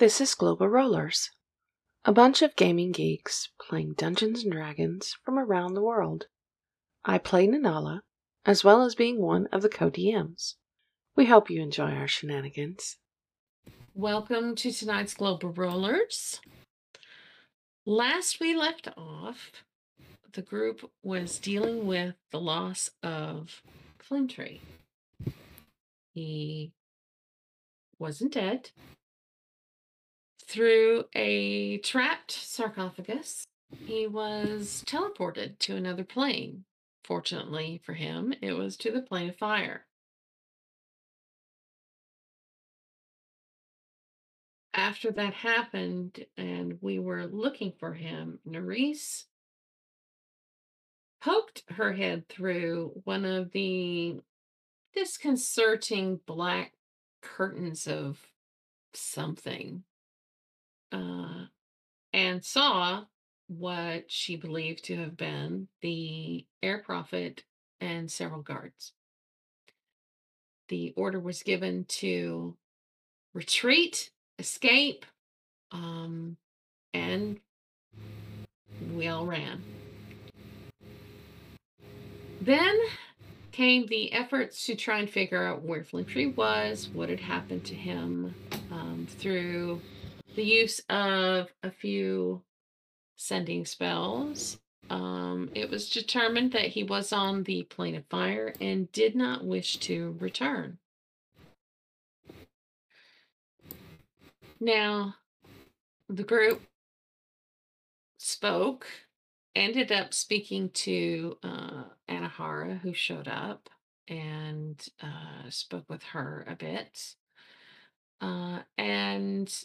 This is Global Rollers, a bunch of gaming geeks playing Dungeons and Dragons from around the world. I play Nanala, as well as being one of the co-DMs. We hope you enjoy our shenanigans. Welcome to tonight's Global Rollers. Last we left off, the group was dealing with the loss of Flintree. He wasn't dead. Through a trapped sarcophagus, he was teleported to another plane. Fortunately for him, it was to the plane of fire. After that happened and we were looking for him, Nerys poked her head through one of the disconcerting black curtains of something uh, and saw what she believed to have been the air prophet and several guards. The order was given to retreat, escape, um, and we all ran. Then came the efforts to try and figure out where Flintree was, what had happened to him um, through the use of a few sending spells. Um, it was determined that he was on the plane of fire and did not wish to return. Now, the group spoke, ended up speaking to uh, Anahara, who showed up and uh, spoke with her a bit. Uh, and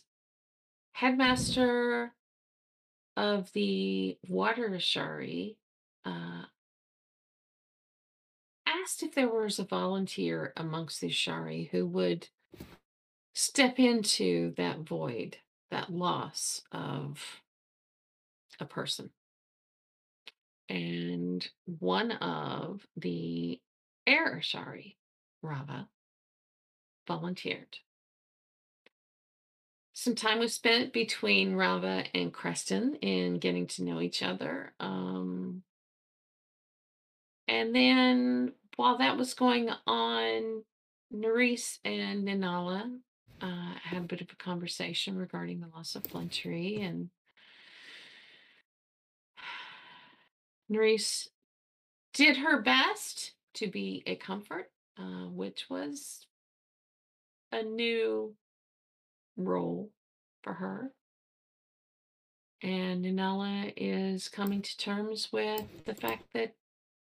headmaster of the water Ashari uh, asked if there was a volunteer amongst the Ashari who would step into that void, that loss of a person. And one of the air Ashari, Rava, volunteered. Some time was spent between Rava and Creston in getting to know each other. Um, and then while that was going on, Nerys and Nanala uh, had a bit of a conversation regarding the loss of Flintree and Nerys did her best to be a comfort, uh, which was a new role for her. And Nanala is coming to terms with the fact that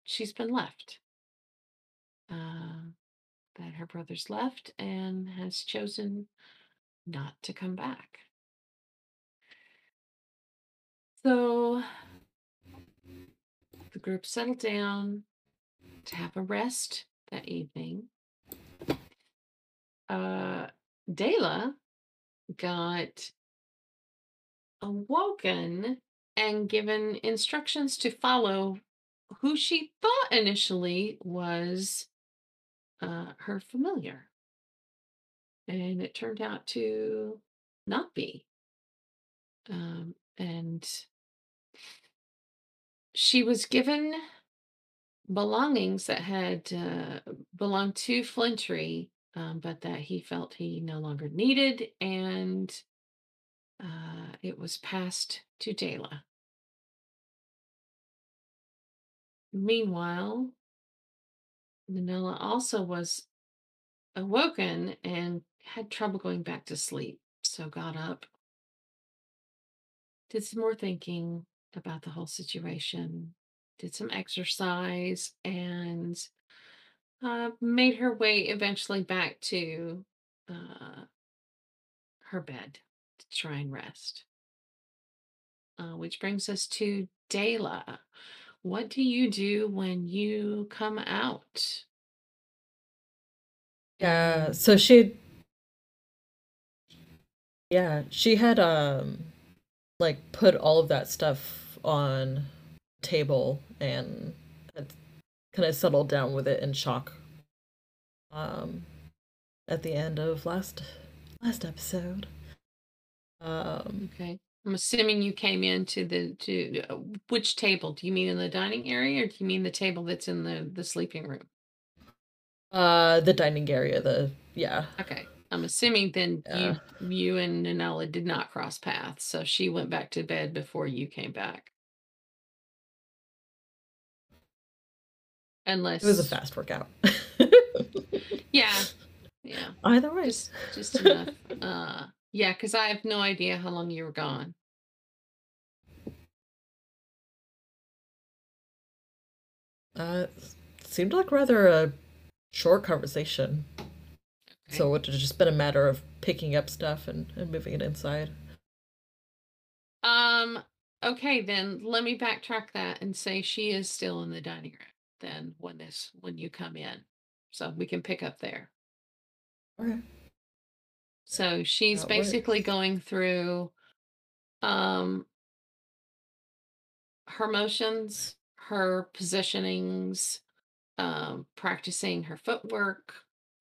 she's been left. Uh, that her brother's left and has chosen not to come back. So the group settled down to have a rest that evening. Uh, Dayla got awoken and given instructions to follow who she thought initially was uh, her familiar. And it turned out to not be. Um, and she was given belongings that had uh, belonged to Flintree, um, but that he felt he no longer needed. And uh, it was passed to Dayla. Meanwhile, Nanala also was awoken and had trouble going back to sleep, so got up, did some more thinking about the whole situation, did some exercise, and uh, made her way eventually back to uh, her bed to try and rest. Uh, which brings us to Dayla. What do you do when you come out? Yeah, so she yeah, she had um like put all of that stuff on table and kind of settled down with it in shock um at the end of last last episode. Um, Okay. I'm assuming you came into the to uh, which table? Do you mean in the dining area or do you mean the table that's in the the sleeping room? uh, the dining area. The yeah. Okay. I'm assuming then Yeah. you you and Nanala did not cross paths, so she went back to bed before you came back. Unless It was a fast workout. Yeah. Yeah. Either way. Just just enough. uh yeah, because I have no idea how long you were gone. Uh, seemed like rather a short conversation. Okay. So it would have just been a matter of picking up stuff and, and moving it inside. Um, okay, then let me backtrack that and say she is still in the dining room then when this when you come in. So we can pick up there. Okay. So she's That basically works. going through um her motions, her positionings, um, practicing her footwork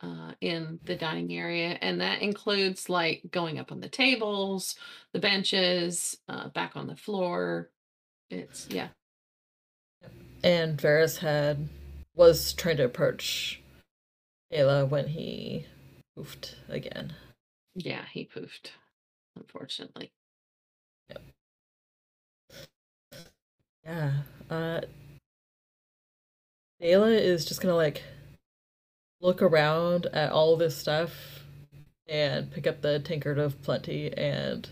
uh, in the dining area. And that includes like going up on the tables, the benches, uh, back on the floor. It's, yeah. And Varys had was trying to approach Ayla when he poofed again. Yeah, he poofed, unfortunately. Yeah. Uh Ayla is just gonna like look around at all this stuff and pick up the tankard of plenty and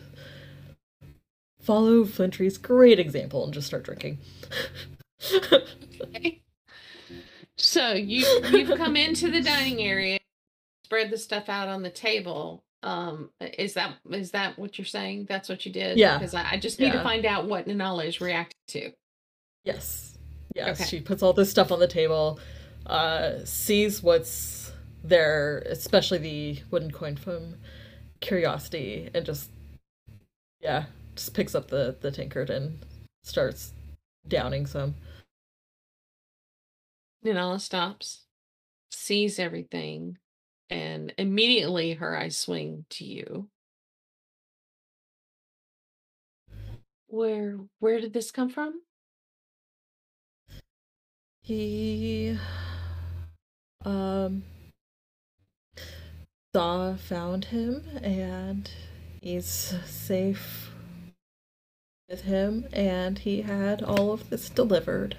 follow Flintree's great example and just start drinking. Okay. So you you've come into the dining area, spread the stuff out on the table. Um, is that is that what you're saying? That's what you did? Yeah. Because I, I just need to find out what Nanala is reacting to. Yes. Yes. Okay. She puts all this stuff on the table, uh, sees what's there, especially the wooden coin from Curiosity, and just, yeah, just picks up the, the tankard and starts downing some. Nanala stops, sees everything, and immediately her eyes swing to you. Where where did this come from? He, um, Saw found him, and he's safe with him, and he had all of this delivered.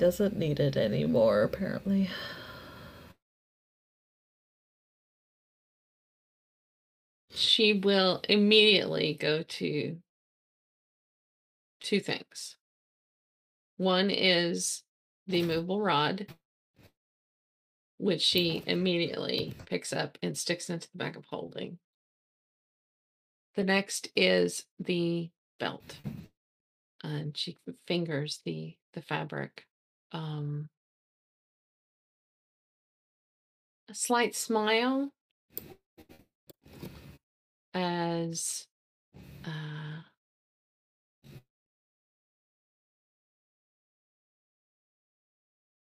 Doesn't need it anymore, apparently. She will immediately go to two things. One is the movable rod, which she immediately picks up and sticks into the bag of holding. The next is the belt, and she fingers the the fabric. Um, a slight smile as uh,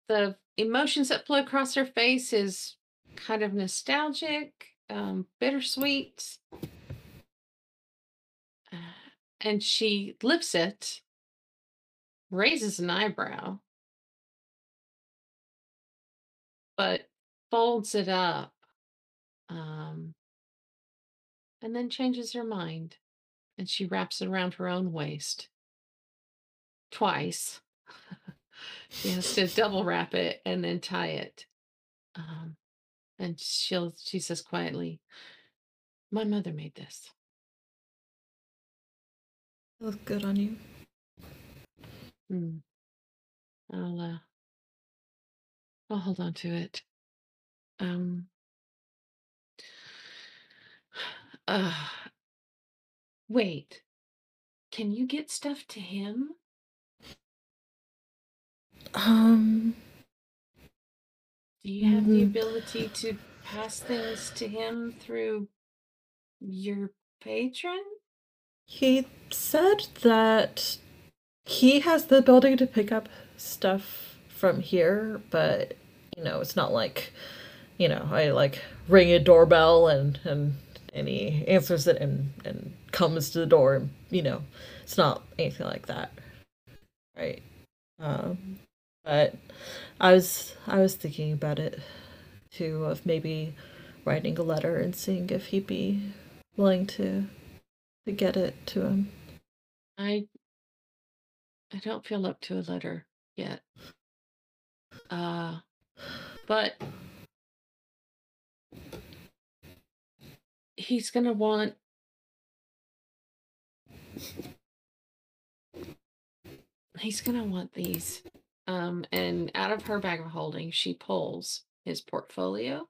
the emotions that flow across her face is kind of nostalgic, um, bittersweet. Uh, and she lifts it, raises an eyebrow, but folds it up, um, and then changes her mind. And she wraps it around her own waist twice. she has to double wrap it and then tie it. Um, and she'll she says quietly, "My mother made this." It looks good on you. Hmm. I'll uh, I'll hold on to it. Um. Uh, wait. Can you get stuff to him? Um, Do you have the Mhm. ability to pass things to him through your patron? he said that he has the ability to pick up stuff from here, but you know, it's not like, you know, I like ring a doorbell and and and he answers it and and comes to the door you know. It's not anything like that. Right. Um but i was i was thinking about it too of maybe writing a letter and seeing if he'd be willing to to get it to him. I I don't feel up to a letter yet. Uh but he's going to want he's going to want these. Um and out of her bag of holding she pulls his portfolio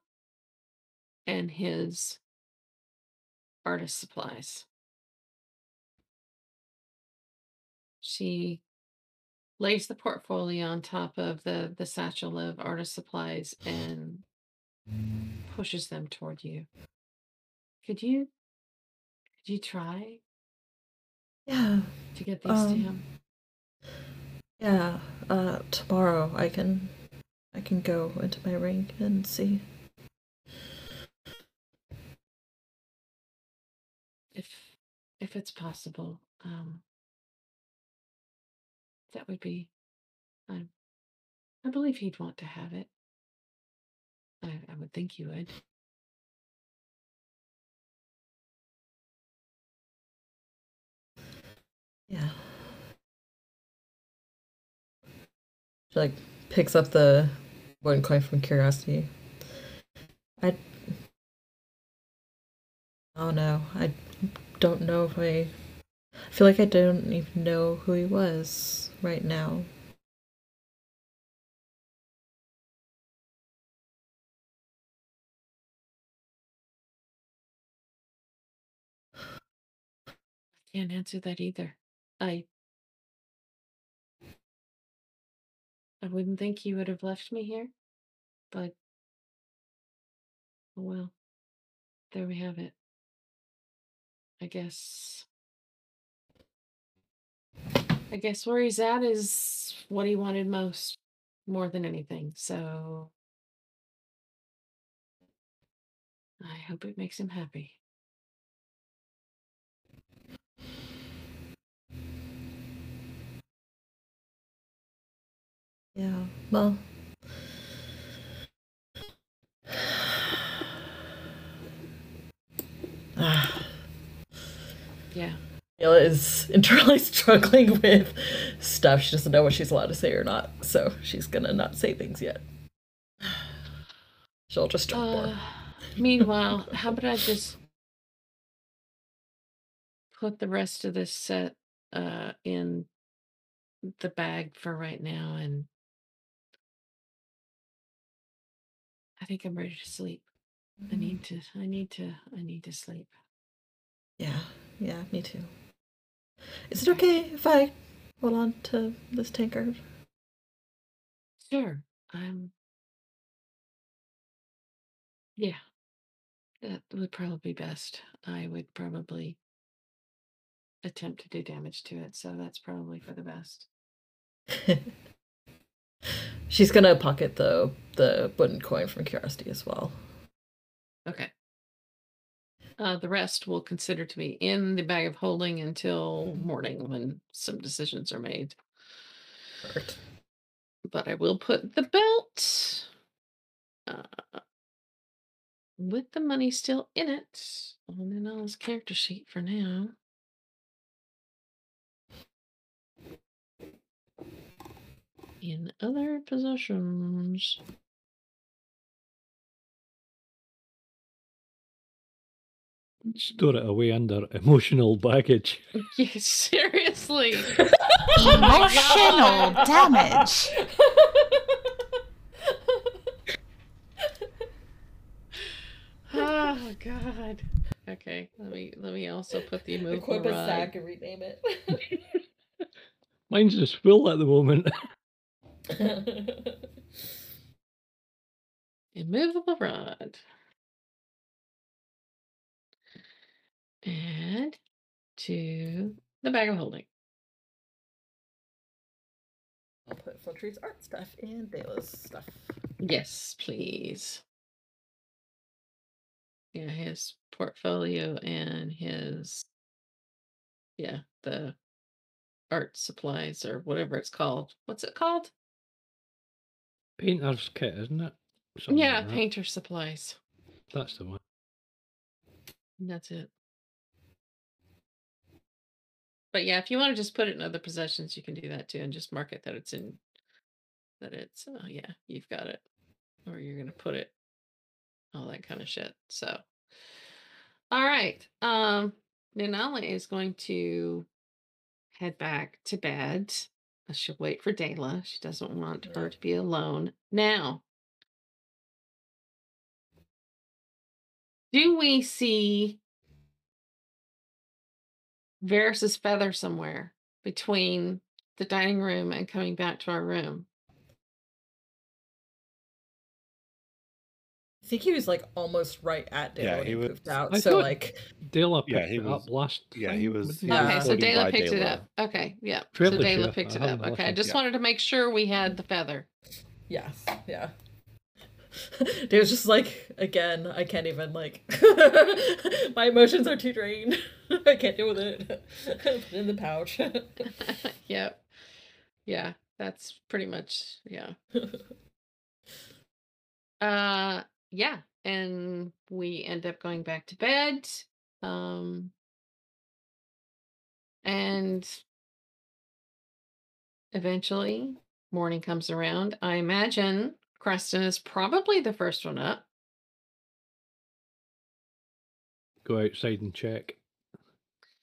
and his artist supplies. She lays the portfolio on top of the the satchel of artist supplies and pushes them toward you. Could you could you try? Yeah to get these to um him? yeah uh tomorrow i can i can go into my ring and see. If if it's possible um that would be i i believe he'd want to have it. I i would think you would. Yeah. She like picks up the one coin from curiosity. I oh no. I don't know if i I feel like I don't even know who he was right now. I can't answer that either. I i wouldn't think he would have left me here but oh well. There we have it. I guess I guess where he's at is what he wanted most, more than anything. So I hope it makes him happy. Yeah, well. Ah. Yeah. Ayla is internally struggling with stuff. She doesn't know what she's allowed to say or not, so she's gonna not say things yet. She'll just drink Uh, more. meanwhile, how about I just put the rest of this set uh, in the bag for right now, and I think I'm ready to sleep. I need to. I need to. I need to sleep. Yeah, yeah, me too. Is it okay if I hold on to this tankard? Sure. I'm. Yeah, that would probably be best. I would probably attempt to do damage to it, so that's probably for the best. She's gonna pocket the the wooden coin from Curiosity as well. Okay. Uh, the rest we'll consider to be in the bag of holding until morning when some decisions are made. But I will put the belt uh, with the money still in it on Nana's character sheet for now. In other possessions. Store it away under emotional baggage. Yeah, seriously. Emotional damage. oh God. Okay, let me let me also put the immovable Equip a rod. sack and rename it. Mine's just full at the moment. immovable rod. Add to the bag of holding. I'll put Flintree's art stuff and Dayla's stuff. Yes, please. yeah, his portfolio and his yeah, the art supplies or whatever it's called. What's it called? Painter's kit, isn't it? Something yeah, like painter supplies. That's the one. And That's it. But yeah, if you want to just put it in other possessions, you can do that too, and just mark it that it's in that it's uh, yeah, you've got it, or you're gonna put it, all that kind of shit. So, all right, um, Nanala is going to head back to bed. She'll wait for Dayla. She doesn't want her to be alone now. Do we see Varys's feather somewhere between the dining room and coming back to our room? I think he was like almost right at Dale Yeah, when he he, was- moved out. I so thought- like Dela Yeah, he it was- up last. yeah, he was- wasn't he he? was Okay, so floating Dayla by picked it up. Okay, yeah. So Fairly Dayla sure. picked it up. Okay, I just Yeah. wanted to make sure we had the feather. yes, yeah. Dale's just like again, I can't even like my emotions are too drained. I can't deal with it. Put it in the pouch. yep. Yeah, that's pretty much yeah. Uh yeah, and we end up going back to bed. Um and eventually morning comes around. I imagine Creston is probably the first one up. Go outside and check.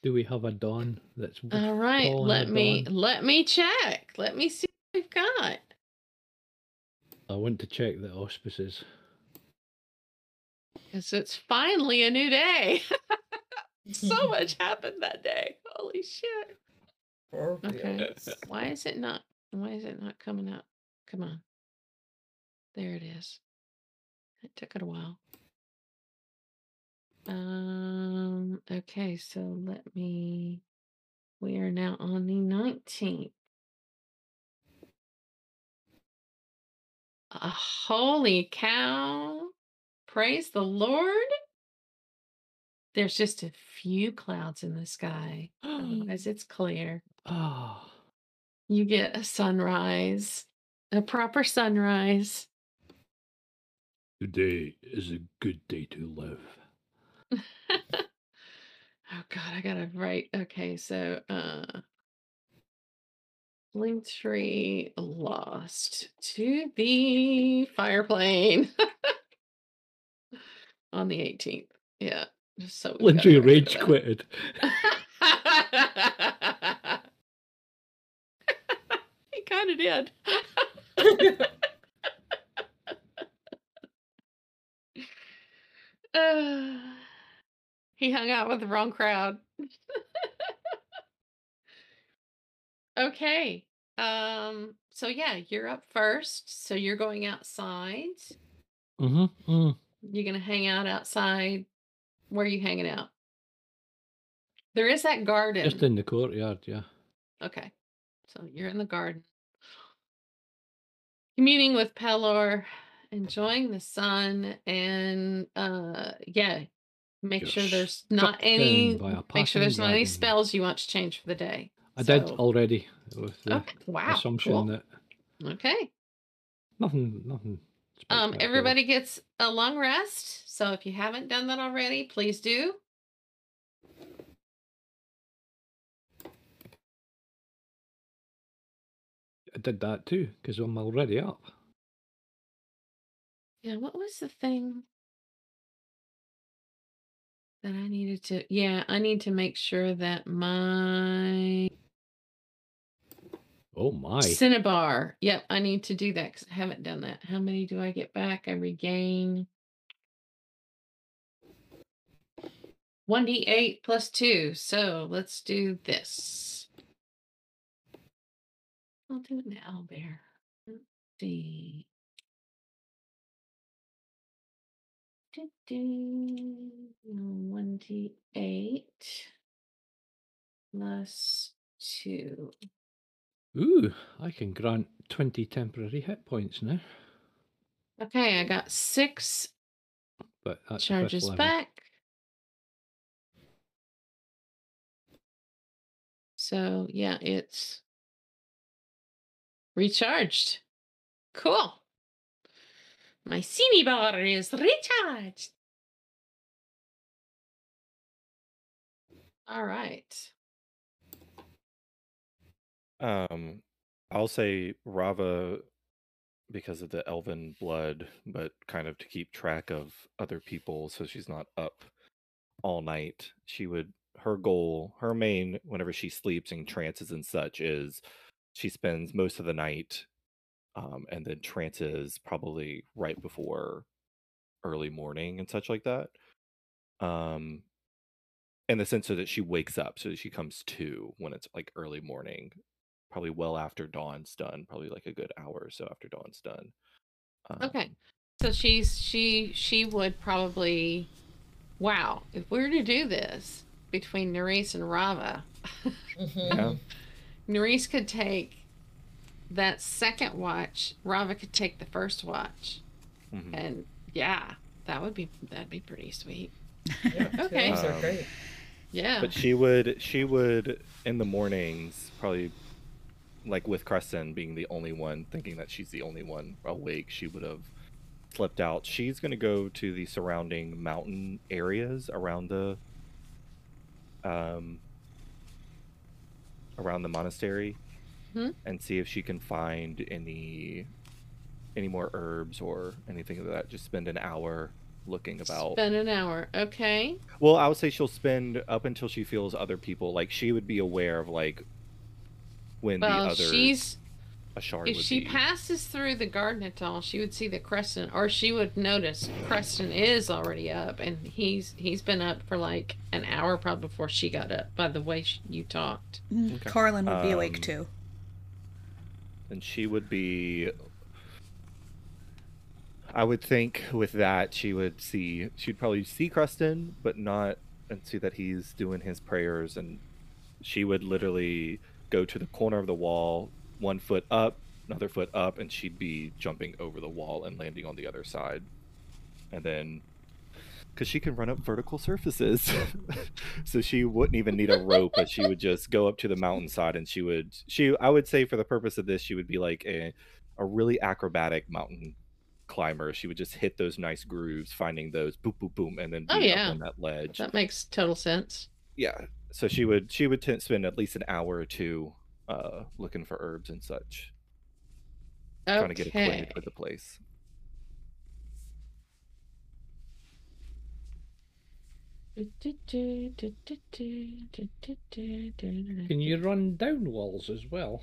Do we have a dawn that's All right, let me dawn? let me check. Let me see what we've got. I want to check the auspices. Because it's finally a new day. so much happened that day. Holy shit. Okay. Why is it not why is it not coming up? Come on. There it is. It took it a while. Um okay, so let me we are now on the 19th. Uh, holy cow. Praise the Lord. There's just a few clouds in the sky. Otherwise, it's clear. Oh. You get a sunrise, a proper sunrise. Today is a good day to live. oh god, I gotta write. Okay, so uh Flintree lost to the fire plane on the 18th. Yeah. So we've got Lindry a record rage quitted. he kind of did. Uh, he hung out with the wrong crowd. okay. Um so yeah, you're up first. So you're going outside. Mm-hmm. Mm. You're going to hang out outside. Where are you hanging out? There is that garden. Just in the courtyard, yeah. Okay. So you're in the garden. Communing with Pelor, enjoying the sun, and uh yeah, make You're sure there's not any make sure there's not any spells you want to change for the day. I did already with the Okay. Wow. assumption cool. that Okay. nothing, nothing. Um everybody gets a long rest. So if you haven't done that already, please do. I did that too because I'm already up. Yeah, what was the thing that I needed to yeah, I need to make sure that my Oh my! Cinnabar. Yep, I need to do that because I haven't done that. How many do I get back? I regain 1d8 plus 2. So let's do this. I'll do it now, Bear. Let's see. 1d8 plus 2. Ooh, I can grant twenty temporary hit points now. Okay, I got six But but that's Charges back. So yeah, it's recharged. Cool. My CB bar is recharged. All right. Um, I'll say Rava because of the elven blood, but kind of to keep track of other people so she's not up all night. She would her goal, her main whenever she sleeps and trances and such is she spends most of the night um and then trances probably right before early morning and such like that. Um in the sense so that she wakes up so she comes to when it's like early morning probably well after dawn's done probably like a good hour or so after dawn's done Okay. Um, So she's she she would probably wow, if we were to do this between Nerys and Rava, Mhm. yeah Nerys could take that second watch, Rava could take the first watch. mhm. And yeah, that would be that'd be pretty sweet. Yeah, Okay. hours are Um, great. Yeah. but she would she would in the mornings probably like with Creston being the only one thinking that she's the only one awake she would have slipped out she's going to go to the surrounding mountain areas around the um around the monastery Mhm. and see if she can find any any more herbs or anything like that just spend an hour looking about Spend an hour. Okay. well, I would say she'll spend up until she feels other people like she would be aware of like when the Well, other she's Ashar if would she be. passes through the garden at all, she would see that Creston, or she would notice Creston is already up, and he's he's been up for like an hour probably before she got up. By the way sh- you talked. Mm, Okay. Corlin would be awake Um, too. And she would be. I would think with that she would see she'd probably see Creston, but not and see that he's doing his prayers, and she would literally go to the corner of the wall, one foot up, another foot up, and she'd be jumping over the wall and landing on the other side, and then because she can run up vertical surfaces, so she wouldn't even need a rope, but she would just go up to the mountainside, and she would she I would say for the purpose of this, she would be like a a really acrobatic mountain climber. She would just hit those nice grooves, finding those boom, boom, boom, and then be Oh, yeah. up on that ledge. That makes total sense. Yeah. So she would she would t- spend at least an hour or two uh, looking for herbs and such, Okay. trying to get acquainted with the place. Can you run down walls as well?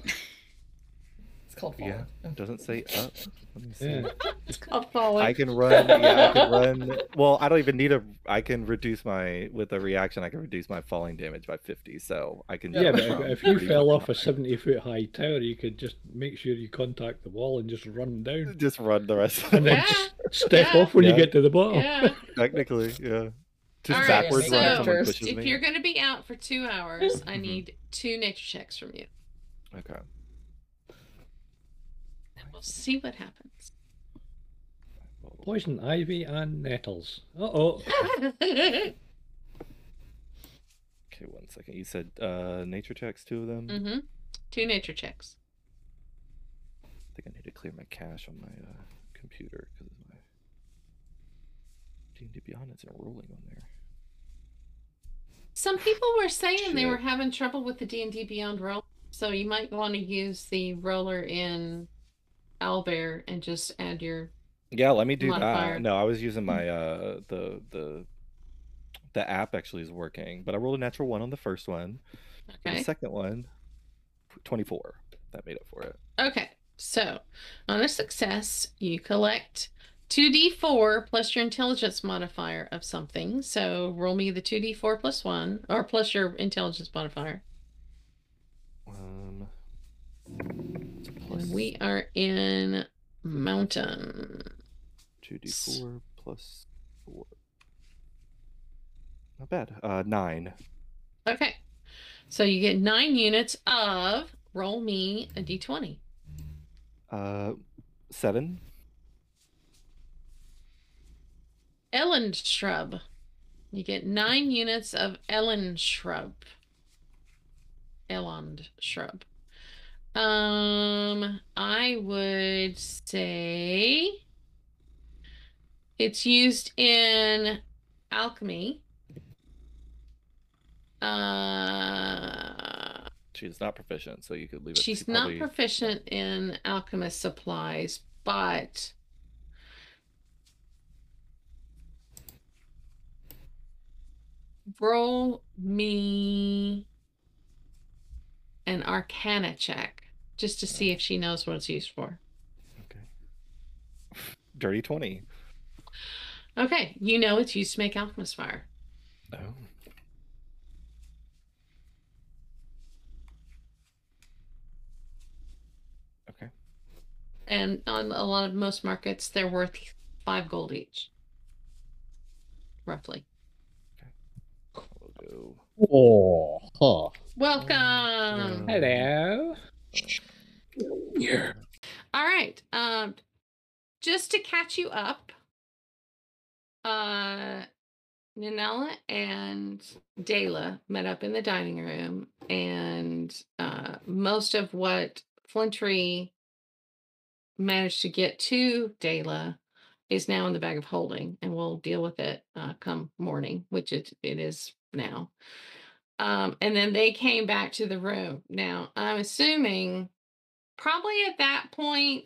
It's called Yeah. falling. Doesn't say up. Let me see. Yeah. It's called falling. I can run. Yeah, I can run. Well, I don't even need a. I can reduce my with a reaction. I can reduce my falling damage by fifty. So I can. Yeah, Yeah, but if, you fell off a 70 foot high tower, you could just make sure you contact the wall and just run down. Just run the rest. Of And then Yeah, step yeah. off when Yeah. you get to the bottom. yeah. Technically, yeah. Just All right, backwards run. if so Someone if pushes If me. you're going to be out for two hours, I Mhm. need two nature checks from you. Okay. And we'll see what happens. Poison ivy and nettles. Uh oh. Okay, one second. You said uh nature checks, two of them. mm-hmm. Two nature checks. I think I need to clear my cache on my uh, computer because my D&D Beyond isn't rolling on there. Some people were saying they were having trouble with the D and D Beyond roll, so you might want to use the roller in Owlbear and just add your. Yeah, let me do Modifier. that. No, I was using my uh the the the app actually is working, but I rolled a natural one on the first one. Okay. The second one, 24. That made up for it. Okay. So on a success, you collect 2d4 plus your intelligence modifier of something. So roll me the 2d4 plus 1, or plus your intelligence modifier. Um, it's a And plus we are in Mountain. 2d4 plus 4. Not bad. Uh, 9. Okay. So you get 9 units of roll me a d20. Uh, 7. Ellen shrub. You get nine units of Ellen shrub. Elond shrub. Um, I would say it's used in alchemy. Uh, She's not proficient, so you could leave it. she's she not proficient in alchemist supplies, but roll me an arcana check just to see if she knows what it's used for. Okay. Dirty twenty. Okay, you know it's used to make alchemist fire. Oh. Okay. And on a lot of most markets, they're worth five gold each. Roughly. We'll. Oh, huh. Welcome. Hello. All right. Um, just to catch you up, uh, Nanala and Dayla met up in the dining room, and uh, most of what Flintree managed to get to Dayla is now in the bag of holding, and we'll deal with it uh, come morning, which it, it is now. Um, and then they came back to the room. Now, I'm assuming probably at that point,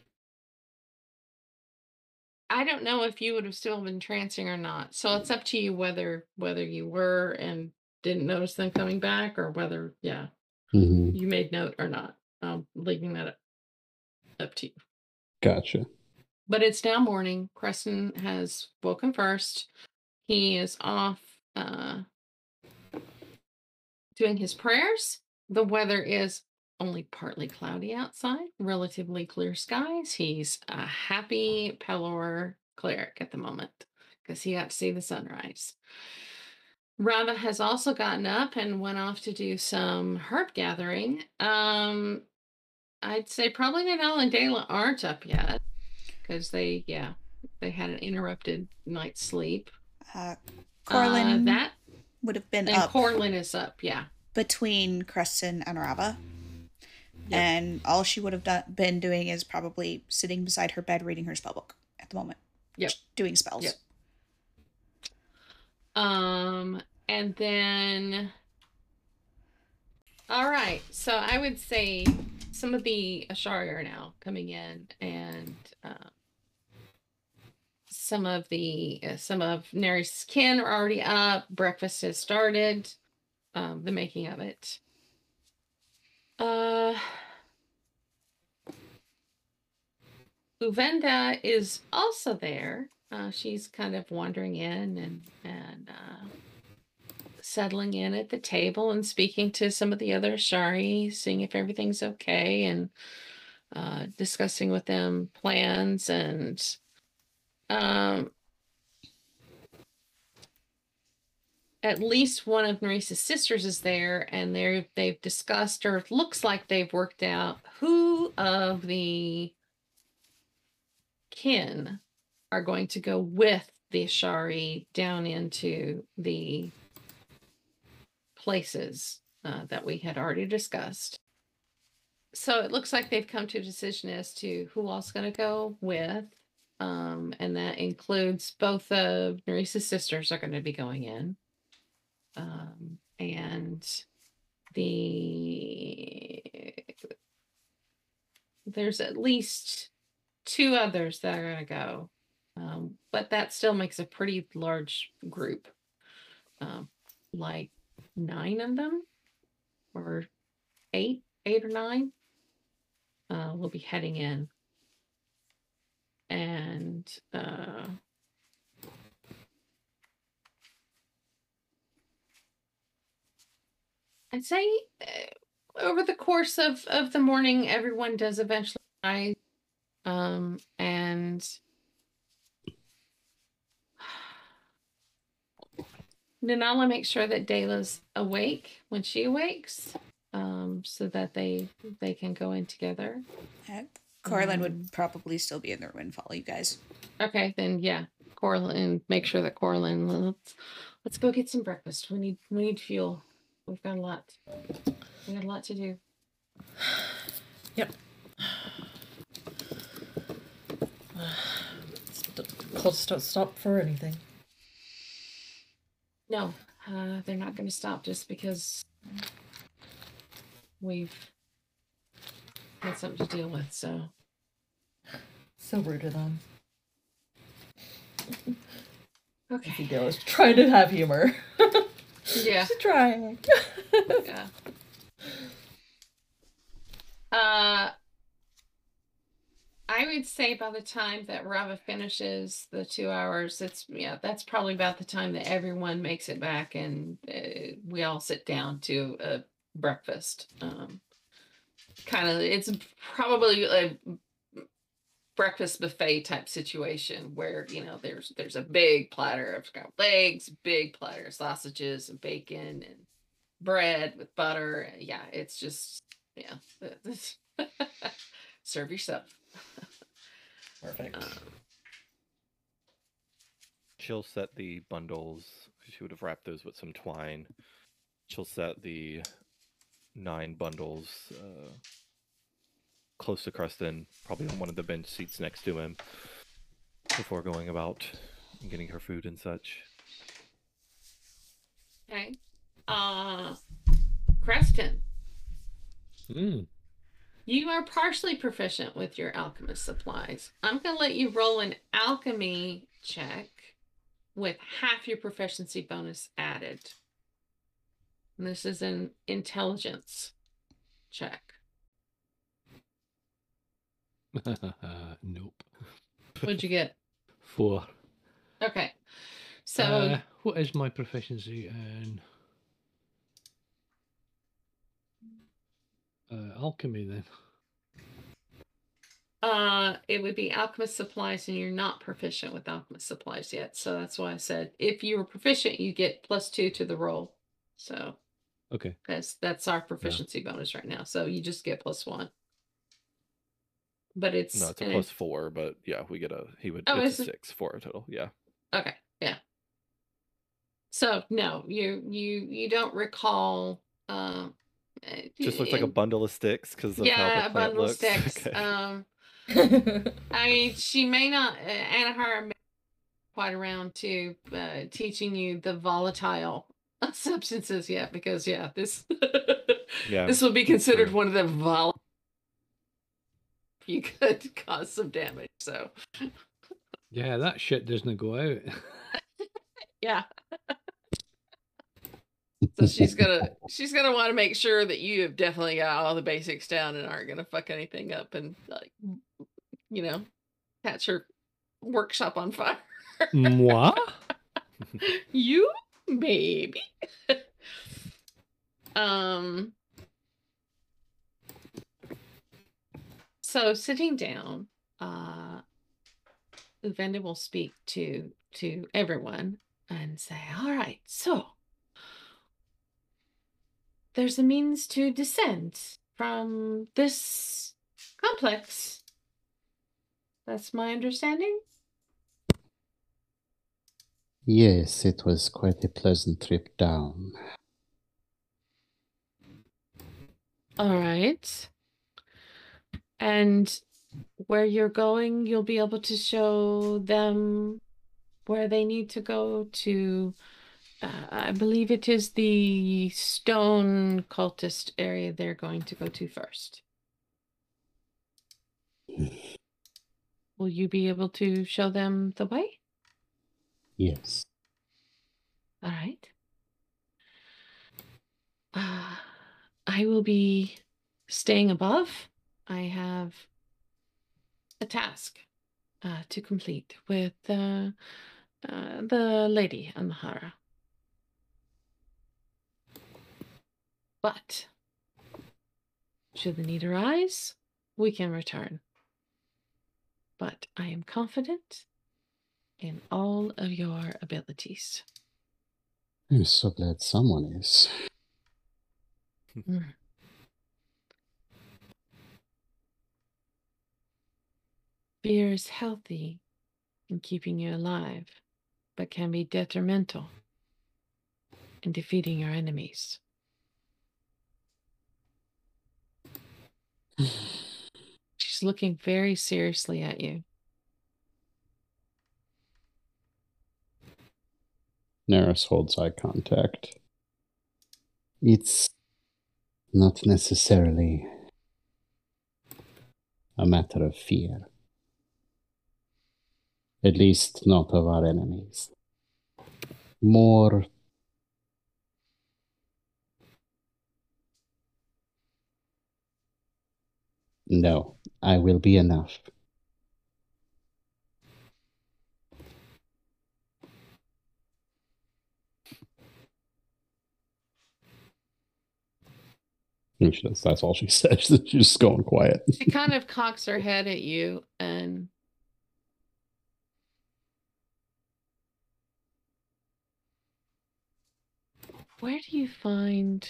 I don't know if you would have still been trancing or not. So it's up to you whether whether you were and didn't notice them coming back or whether yeah hmm you made note or not. Um, leaving that up, up to you. Gotcha. But it's now morning. Creston has woken first. He is off uh, doing his prayers. The weather is only partly cloudy outside, relatively clear skies. He's a happy Pelor cleric at the moment because he got to see the sunrise. Rava has also gotten up and went off to do some herb gathering. Um, I'd say probably Nanala and Dayla aren't up yet because they, yeah, they had an interrupted night's sleep. Uh, Uh, that would have been and up Corlin is up, yeah. between Creston and Rava. Yep. And all she would have done, been doing is probably sitting beside her bed reading her spell book at the moment. Yep. Doing spells. Yep. Um, and then, all right. So I would say some of the Ashari are now coming in, and uh, some of the uh, some of Neri's kin are already up. Breakfast has started. Um, the making of it. Uh. Uvenda is also there. Uh, she's kind of wandering in and and uh, settling in at the table and speaking to some of the other Ashari, seeing if everything's okay and uh, discussing with them plans and um, at least one of Maurice's sisters is there, and they're they've discussed or looks like they've worked out who of the kin are going to go with the Ashari down into the places uh, that we had already discussed. So it looks like they've come to a decision as to who else going to go with. Um, and that includes both of Nerys's sisters are going to be going in. Um, and the there's at least two others that are going to go. Um, but that still makes a pretty large group. Um, like nine of them or eight, eight or nine uh, will be heading in. And uh, I'd say uh, over the course of, of the morning, everyone does eventually die. Um, and Nanala makes sure that Dayla's awake when she awakes, um, so that they they can go in together. Corlin would probably still be in the room and follow you guys. Okay, then yeah, Corlin, make sure that Corlin let's let's go get some breakfast. We need we need fuel. We've got a lot. We got a lot to do. Yep. Cultists don't stop for anything. No, uh, they're not going to stop just because we've had something to deal with. So So rude of them. okay, is trying to have humor. yeah, She's trying. yeah. Uh, I would say by the time that Rava finishes the two hours, it's yeah, that's probably about the time that everyone makes it back and uh, we all sit down to a breakfast. Um, kind of, it's probably a breakfast buffet type situation where you know there's there's a big platter of scrambled eggs, big platter of sausages and bacon and bread with butter. Yeah, it's just yeah. Serve yourself. Perfect. Um, She'll set the bundles. She would have wrapped those with some twine. She'll set the nine bundles uh, close to Creston, probably on one of the bench seats next to him, before going about and getting her food and such. okay. Uh, Creston, Hmm. you are partially proficient with your alchemist supplies. I'm gonna let you roll an alchemy check with half your proficiency bonus added. And this is an intelligence check. nope. What'd you get? Four. Okay. So Uh, what is my proficiency in uh, alchemy then? Uh, it would be alchemist supplies, and you're not proficient with alchemist supplies yet. So that's why I said if you were proficient, you get plus two to the roll. So Okay. that's that's our proficiency bonus right now. So you just get plus one. But it's No, it's a an- plus four, but yeah, we get a he would Oh, it's is a it? six for a total. Yeah. Okay, yeah. So no, you you you don't recall. Um, uh, Just looks like a and- bundle of sticks because of how yeah, the a plant bundle of looks. sticks. Okay. Um, I mean, she may not. Uh, Anahara may quite around to uh, teaching you the volatile substances yet, because yeah, this yeah. this will be considered one of the vol. You could cause some damage. So Yeah, that shit doesn't go out. yeah. So she's gonna she's gonna want to make sure that you have definitely got all the basics down and aren't gonna fuck anything up and like you know catch her workshop on fire. Moi? you maybe. um so sitting down, uh Venda will speak to to everyone and say, All right, so there's a means to descend from this complex. That's my understanding. Yes, it was quite a pleasant trip down. All right. And where you're going, you'll be able to show them where they need to go to. Uh, I believe it is the stone cultist area they're going to go to first. Will you be able to show them the way? Yes. All right. Uh, I will be staying above. I have a task uh, to complete with uh, uh, the lady Amahara. But should the need arise, we can return. But I am confident in all of your abilities. I'm so glad someone is. Mm. Fear is healthy in keeping you alive, but can be detrimental in defeating your enemies. She's looking very seriously at you. Nerys holds eye contact. It's not necessarily a matter of fear. At least not of our enemies. More No, I will be enough. And she does- That's all she says. She's just going quiet. She kind of cocks her head at you and where do you find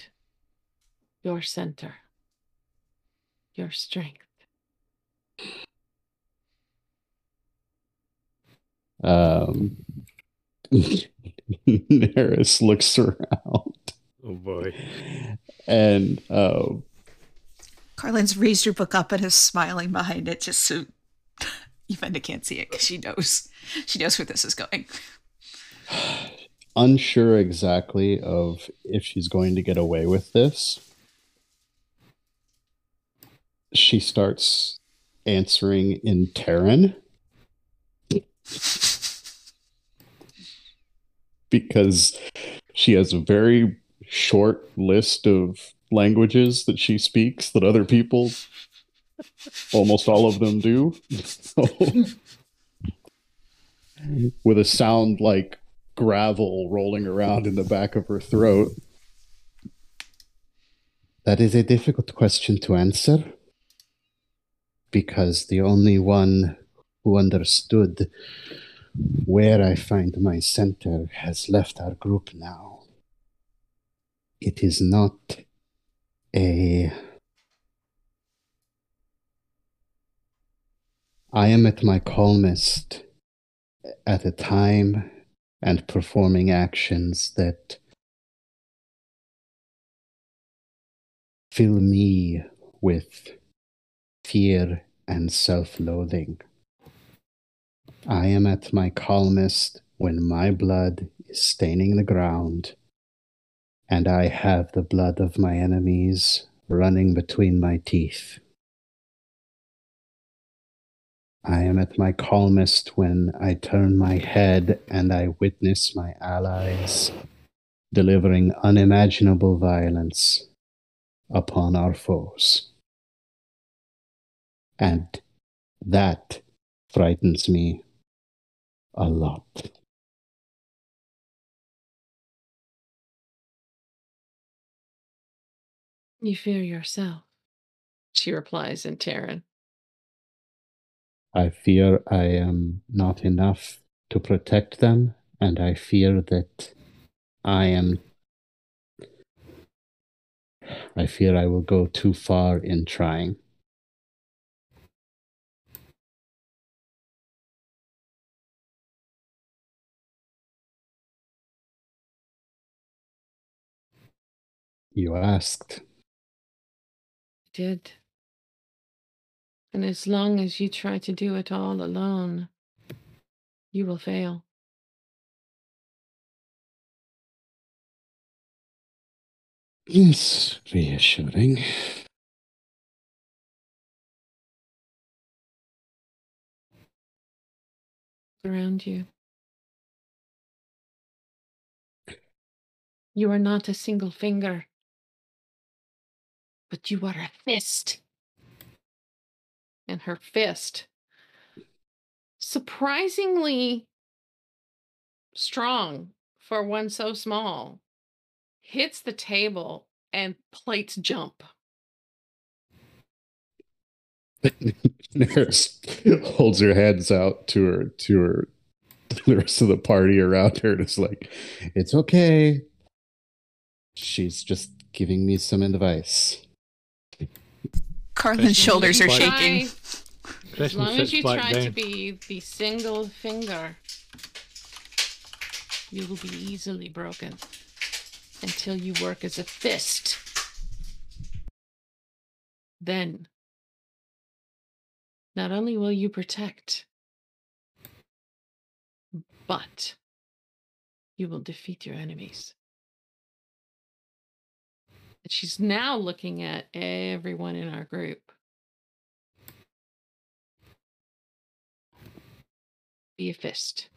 your center? Your strength? Um, Nerys looks around Oh boy. And uh, Corlin's raised her book up and is smiling behind it just so Evenda can't see it because she knows she knows where this is going. unsure exactly of if she's going to get away with this. She starts answering in Terran because she has a very short list of languages that she speaks that other people almost all of them do with a sound like gravel rolling around in the back of her throat that is a difficult question to answer because the only one who understood where I find my center has left our group now. It is not a. I am at my calmest at a time and performing actions that fill me with fear and self loathing. I am at my calmest when my blood is staining the ground and I have the blood of my enemies running between my teeth. I am at my calmest when I turn my head and I witness my allies delivering unimaginable violence upon our foes. And that frightens me a lot. You fear yourself, she replies in Terran. I fear I am not enough to protect them, and I fear that I am. I fear I will go too far in trying. You asked. Did. And as long as you try to do it all alone, you will fail. It's reassuring. around you. You are not a single finger, but you are a fist. And her fist, surprisingly strong for one so small, hits the table and plates jump. Nerys holds her hands out to her to her the rest of the party around her and is like, It's okay. She's just giving me some advice. Corlin's shoulders are Why- shaking. As long as you back try to be the single finger, you will be easily broken until you work as a fist. Then, not only will you protect, but you will defeat your enemies. And she's now looking at everyone in our group. Be a fist.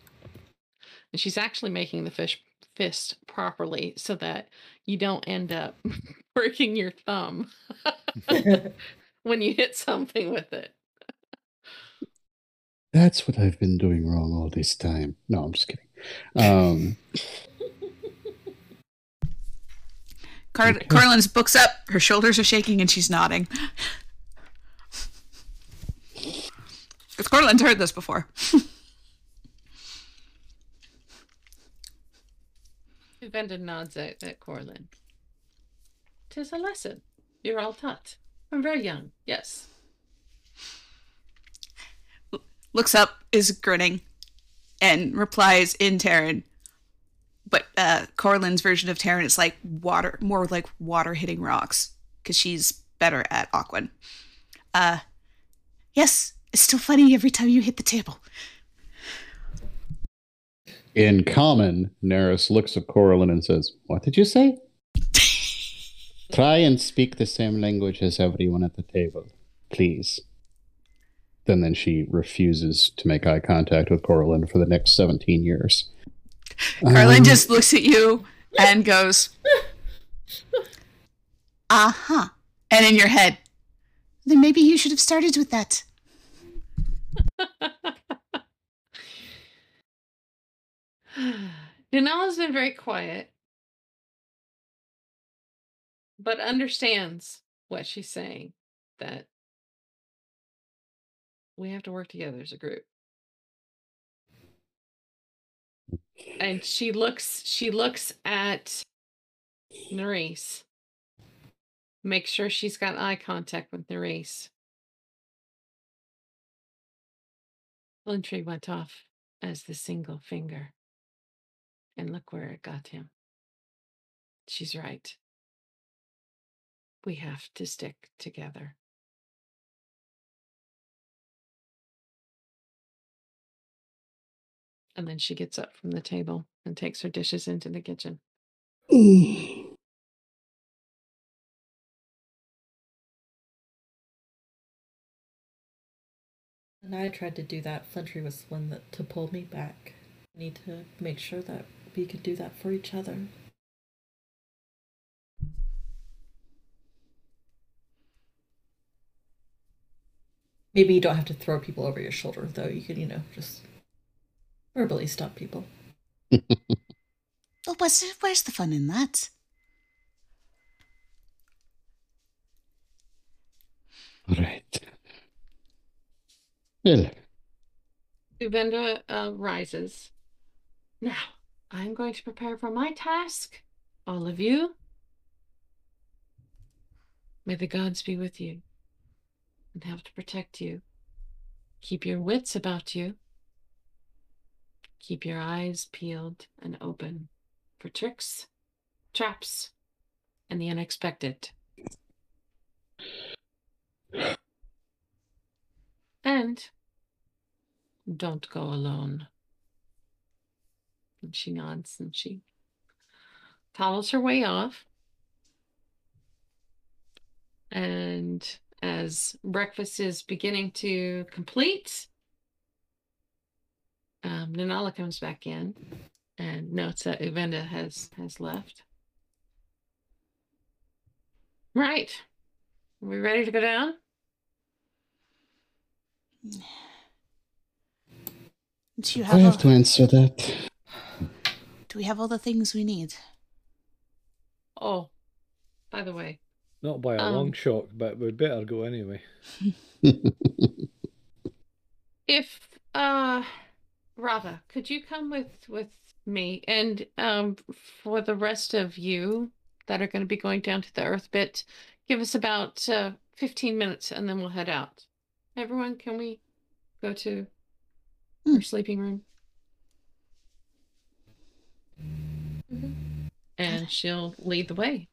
And she's actually making the fish fist properly so that you don't end up breaking your thumb when you hit something with it. That's what I've been doing wrong all this time. No, I'm just kidding. Um, Car- Okay. Corlin's books up, her shoulders are shaking, and she's nodding. Because Corlin's heard this before. Venda nods at, at Corlin. Tis a lesson. You're all taught. I'm very young, yes. Looks up, is grinning, and replies in Terran. But uh, Corlin's version of Terran is like water, more like water hitting rocks, because she's better at Aquan. Uh, yes, it's still funny every time you hit the table. in common, Nerys looks at Corlin and says, What did you say? Try and speak the same language as everyone at the table, please. Then then she refuses to make eye contact with Corlin for the next 17 years. Corlin Um, just looks at you and goes, uh huh. And in your head, then maybe you should have started with that. Nanala's been very quiet, but understands what she's saying that we have to work together as a group. And she looks she looks at Nerys. Make sure she's got eye contact with Nerys. Flintree went off as the single finger. And look where it got him. She's right. We have to stick together. And then she gets up from the table and takes her dishes into the kitchen. And I tried to do that. Flintree was the one that to pull me back. We need to make sure that we can do that for each other. Maybe you don't have to throw people over your shoulder, though. You could, you know, just verbally stop people. Oh, what's, where's the fun in that? right. Well, Uvenda uh, rises. Now, I'm going to prepare for my task. All of you. May the gods be with you and help to protect you. Keep your wits about you. Keep your eyes peeled and open for tricks, traps, and the unexpected. And don't go alone. And she nods and she follows her way off. And as breakfast is beginning to complete, um, Nanala comes back in and notes that Uvenda has has left. Right. Are we ready to go down? Do you I have, have all, to answer that. do we have all the things we need? Oh, by the way, Not by a Um, long shot, but we'd better go anyway. if uh Rava, could you come with with me and um for the rest of you that are going to be going down to the earth bit, give us about uh 15 minutes and then we'll head out. Everyone, can we go to Hmm. her sleeping room. And she'll lead the way.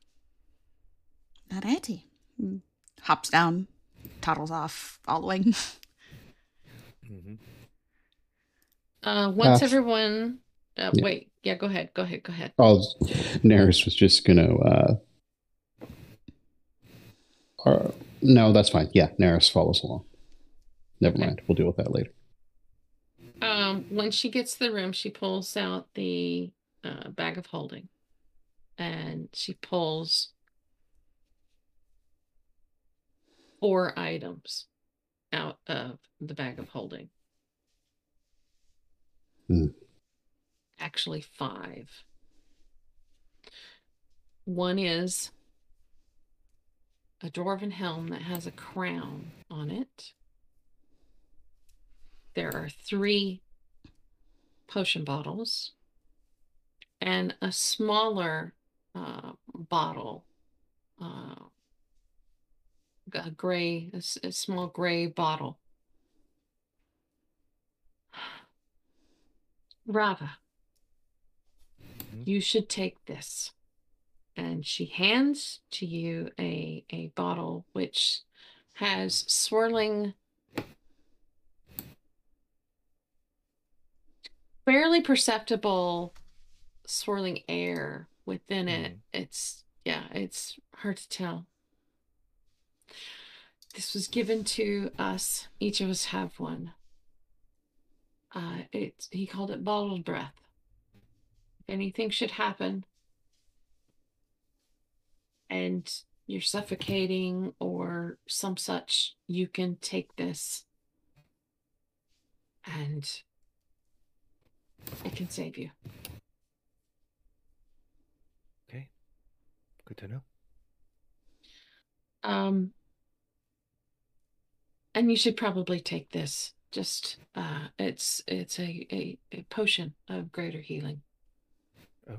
Alrighty. Mm. Hops down, toddles off, following. hmm Uh, once Uh, everyone, uh, yeah. wait, yeah, go ahead, go ahead, go ahead. Oh, Nerys was just gonna. Uh, uh, no, that's fine. Yeah, Nerys follows along. Never Okay. mind. We'll deal with that later. Um, when she gets to the room, she pulls out the uh, bag of holding, and she pulls four items out of the bag of holding. Hmm. Actually, five. One is a dwarven helm that has a crown on it. There are three potion bottles and a smaller uh, bottle, uh, a gray, a, a small gray bottle. Rava, Mhm. you should take this. And she hands to you a, a bottle which has swirling barely perceptible swirling air within it. It's yeah, it's hard to tell. This was given to us. Each of us have one. Uh, it's he called it bottled breath. If anything should happen, and you're suffocating or some such, you can take this, and it can save you. Okay. Good to know. Um, and you should probably take this. Just uh, it's it's a, a a potion of greater healing. Oh.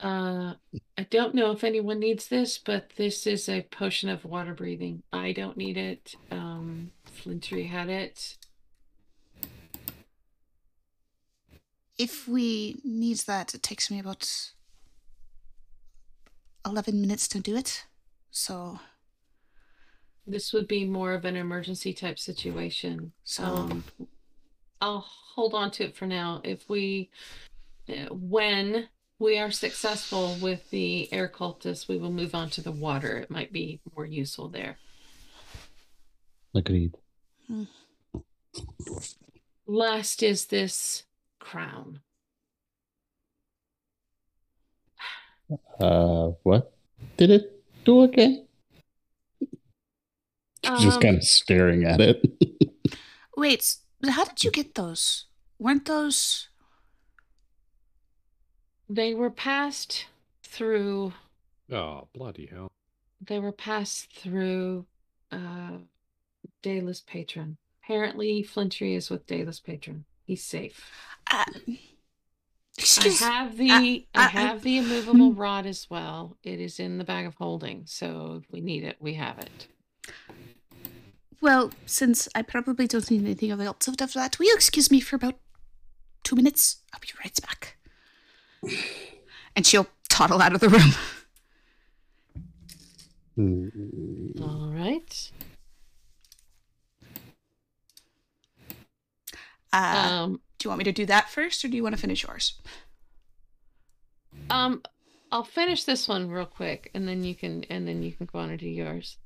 Uh, I don't know if anyone needs this, but this is a potion of water breathing. I don't need it. Um, Flintree had it. if we need that, it takes me about 11 minutes to do it. So, This would be more of an emergency type situation. so Um, I'll hold on to it for now. If we, uh, when we are successful with the air cultists, we will move on to the water. It might be more useful there. Agreed. Last is this crown. Uh, what did it do again? Just Um, kind of staring at it. wait, how did you get those? Weren't those? They were passed through. Oh, bloody hell. They were passed through uh, Daedalus Patron. Apparently, Flintree is with Daedalus Patron. He's safe. Uh, I have the uh, I uh, have the immovable rod as well. It is in the bag of holding, so if we need it, we have it. Well, since I probably don't need anything of else of that, will you excuse me for about two minutes? I'll be right back. And she'll toddle out of the room. Mm, All right. Uh, Um, do you want me to do that first, or do you want to finish yours? um, I'll finish this one real quick, and then you can and then you can go on and do yours.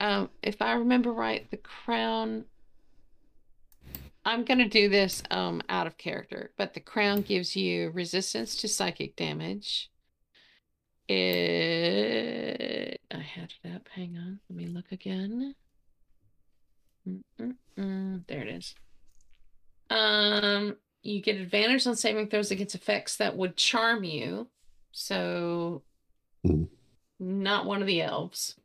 Um, if I remember right, the crown. I'm gonna do this um out of character, but the crown gives you resistance to psychic damage. It. I had it up. Hang on. Let me look again. Mm-mm-mm. There it is. Um, you get advantage on saving throws against effects that would charm you. So, Mhm. not one of the elves.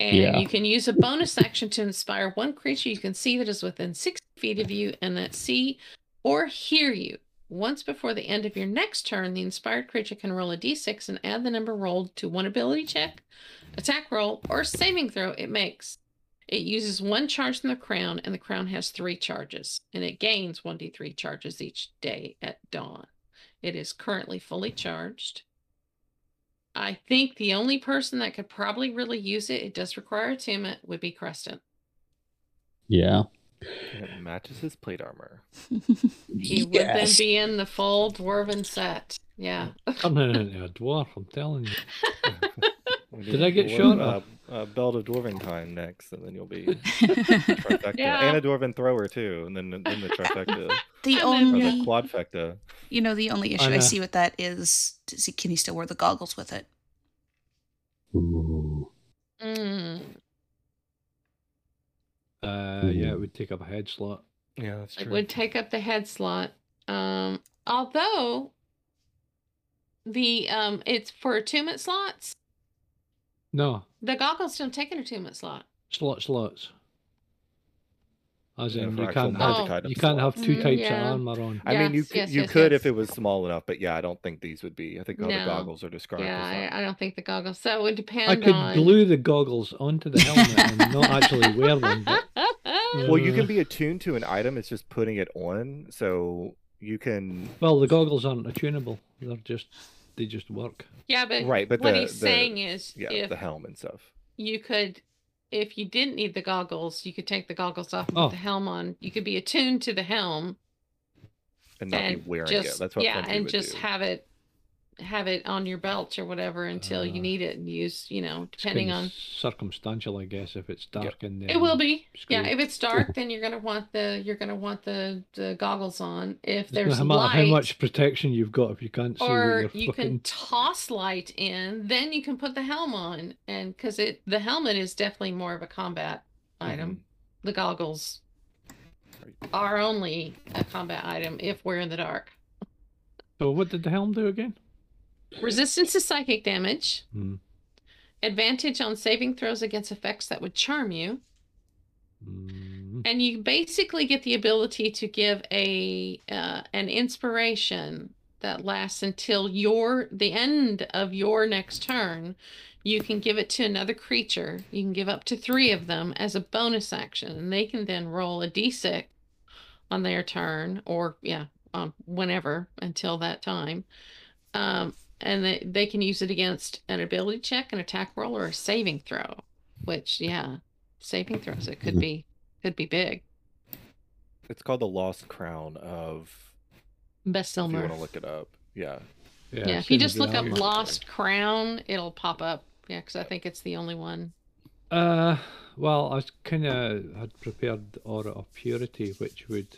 And Yeah. you can use a bonus action to inspire one creature you can see that is within six feet of you and that see or hear you Once before the end of your next turn, the inspired creature can roll a d6 and add the number rolled to one ability check, attack roll, or saving throw it makes. It uses one charge from the crown, and the crown has three charges, and it gains 1d3 charges each day at dawn. It is currently fully charged. I think the only person that could probably really use it, it does require attunement, would be Creston. Yeah. And it matches his plate armor. He would then be in the full dwarven set. Yeah. Turning into a dwarf, I'm telling you. Did I get dwarf- shot? Uh, oh. Uh, Belt of Dwarven time next, and then you'll be trifecta. Yeah. And a Dwarven thrower too, and then then the trifecta The or only, the quadfecta. you know, the only issue I know. see with that is, does he, can he still wear the goggles with it? Ooh. Mm. Uh, yeah, it would take up a head slot. Yeah, that's true. It would take up the head slot. Um, although the um it's for attunement slots, No, the goggles don't take an attunement slot. slot slots. As Yeah, in, you actual can't have item you can't have slots. two Mm, types yeah. of armor on. I mean, you Yes, could, you yes, could yes. if it was small enough, but yeah, I don't think these would be. I think all No. the goggles are described Yeah, as. I, I don't think the goggles. So it would depend I could on. glue the goggles onto the helmet and not actually wear them. But Well, you Uh, can be attuned to an item. It's just putting it on, so you can. well, the goggles aren't attunable. They're just they just work. yeah, but Right, but what the- he's the- saying is, Yeah, if the helm and stuff. you could if you didn't need the goggles you could take the goggles off and Oh. put the helm on you could be attuned to the helm And not and be wearing just it. That's what yeah Frenzy and would just do. have it have it on your belt or whatever until you Uh, need it and use you know depending on circumstantial, I guess. If it's dark in there, it will be yeah if it's dark then you're gonna want the you're gonna want the the goggles on if Doesn't there's matter light how much protection you've got if you can't see or you're fucking. can toss light in then you can put the helm on and because it the helmet is definitely more of a combat item the goggles are only a combat item if we're in the dark So what did the helm do again? Resistance to psychic damage. Hmm. advantage on saving throws against effects that would charm you. Mm. and you basically get the ability to give a uh, an inspiration that lasts until your the end of your next turn. You can give it to another creature. You can give up to three of them as a bonus action. And they can then roll a d6 on their turn or yeah um, whenever until that time. Um, and they, they can use it against an ability check an attack roll or a saving throw which yeah saving throws it could be could be big It's called the Lost Crown of. best If you want to look it up, yeah. Yeah, it if you just look up that one. Lost Crown, it'll pop up. Yeah, because I think it's the only one. Uh, well, I was kind of had prepared Aura of Purity, which would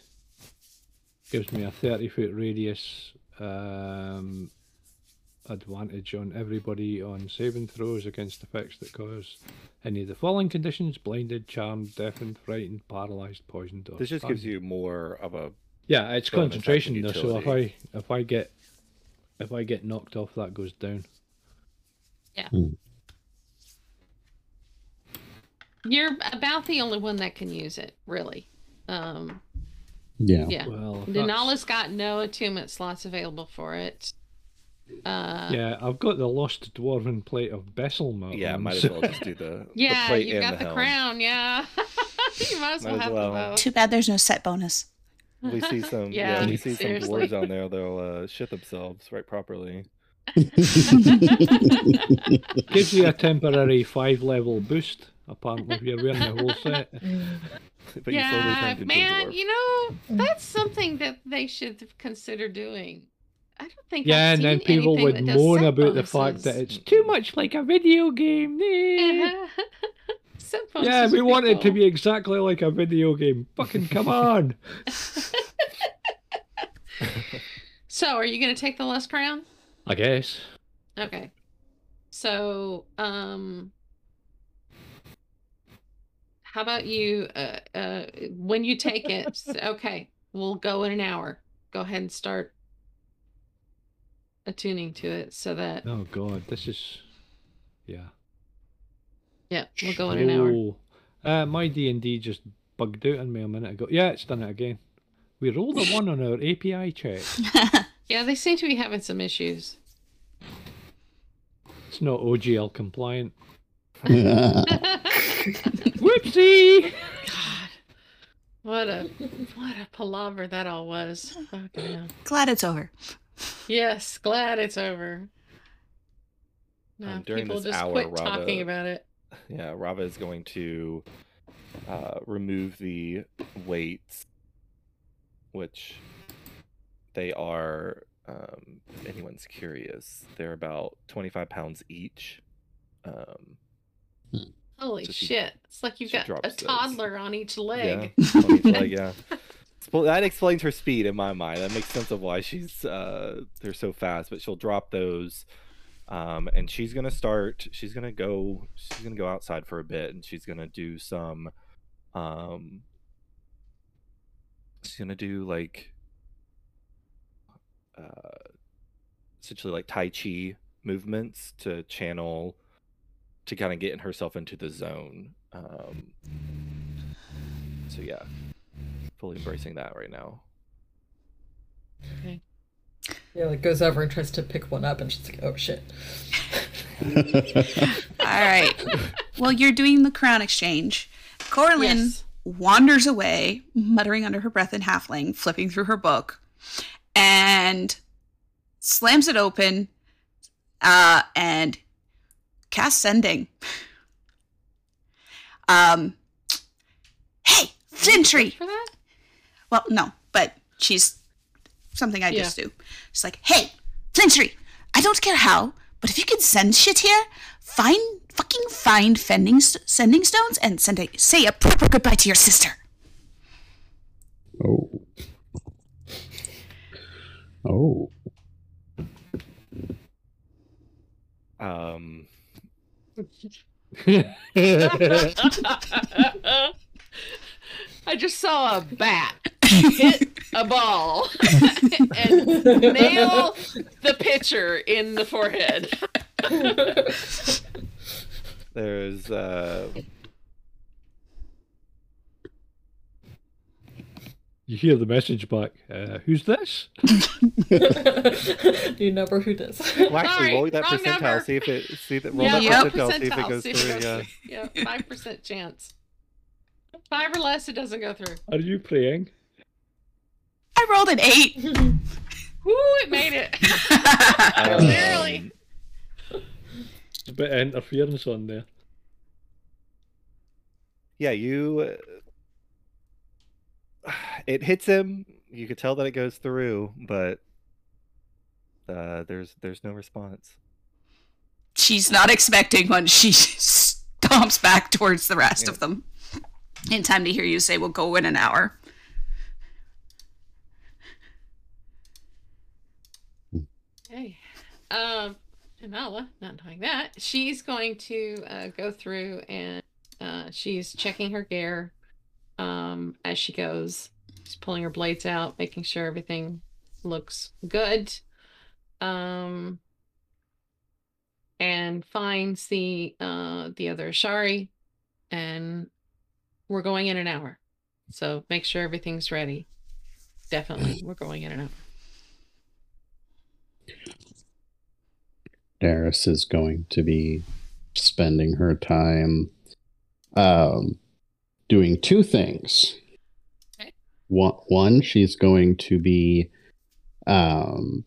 gives me a thirty foot radius um, advantage on everybody on saving throws against effects that cause any of the following conditions: blinded, charmed, deafened, frightened, paralyzed, poisoned, or This just gives you more of a. yeah, it's concentration action though. So if I if I get if I get knocked off, that goes down. Yeah. You're about the only one that can use it, really. Um, Yeah. yeah. Well, if that's- Nanala's got no attunement slots available for it. Uh, yeah, I've got the lost dwarven plate of Besselmer. Yeah, on, might as well just do the, the yeah, plate you and got the, the, crown. Yeah, you might as Might well as have well. them both. Too bad there's no set bonus. We see some. Yeah, yeah, we see seriously. some dwarves on there. They'll uh, shit themselves right properly. Gives you a temporary five level boost, apparently, if you're wearing the whole set. But yeah, turned man, you know that's something that they should consider doing. I don't think. Yeah, I've and then people would moan about the fact that it's too much like a video game. Set Yeah, we want it to be exactly like a video game. Fucking come on. So, are you going to take the last crown? I guess. Okay. So, um, how about you? Uh, uh, when you take it, okay, we'll go in an hour. Go ahead and start attuning to it so that Oh god, this is. Yeah. yeah, we'll go in an hour. Oh. Uh, my D and D just bugged out on me a minute ago. Yeah, it's done it again. We rolled a one on our API check. Yeah, they seem to be having some issues. It's not OGL compliant. Whoopsie! God, what a what a palaver that all was. Fucking. Glad it's over. Yes, glad it's over. Now Um, during people this just hour, quit talking Rava- about it. Yeah, Rava is going to uh, remove the weights, which they are. Um, if anyone's curious, they're about twenty-five pounds each. Um, Holy So she- shit! It's like you've got a drops those. toddler on each leg. Yeah, on each leg, yeah. That explains her speed in my mind. That makes sense of why she's uh they're so fast. But she'll drop those, um, and she's gonna start. She's gonna go. She's gonna go outside for a bit, and she's gonna do some. Um, she's gonna do like, uh, essentially like Tai Chi movements to channel, to kind of get herself into the zone. Um, so yeah, fully embracing that right now. Okay. Yeah, like goes over and tries to pick one up, and she's like, "Oh shit!" All right. Well, you're doing the crown exchange. Corlin Yes. wanders away, muttering under her breath in halfling, flipping through her book, and slams it open uh, and casts sending. Um, hey, Flintree! For that? Well, no, but she's something I Yeah. just do. She's like, hey, Flintree, I don't care how, but if you can send shit here, find fucking find fending st- sending stones and send a say a proper goodbye to your sister. Oh. Oh. Um, I just saw a bat hit a ball and nail the pitcher in the forehead. there's uh, you hear the message back. Uh, who's this? Do you remember who this? well, actually, Sorry, roll that wrong percentile. number. See if it see that roll Yeah, that Yep. percentile. See if it goes see through. it goes- yeah, five percent chance. Five or less, it doesn't go through. Are you praying? I rolled an eight. Woo! It made it. Barely. A bit of interference on there. yeah, you. Uh, it hits him. You could tell that it goes through, but uh, there's there's no response. She's not expecting one. She stomps back towards the rest Yeah. of them. In time to hear you say, "We'll go in an hour." Okay. Um, not knowing that, she's going to uh, go through and uh, she's checking her gear um, as she goes. She's pulling her blades out, making sure everything looks good. Um, and finds the uh, the other Shari, and we're going in an hour. So make sure everything's ready. Definitely, we're going in an hour. Daris is going to be spending her time um, doing two things. Okay. One, one, she's going to be um,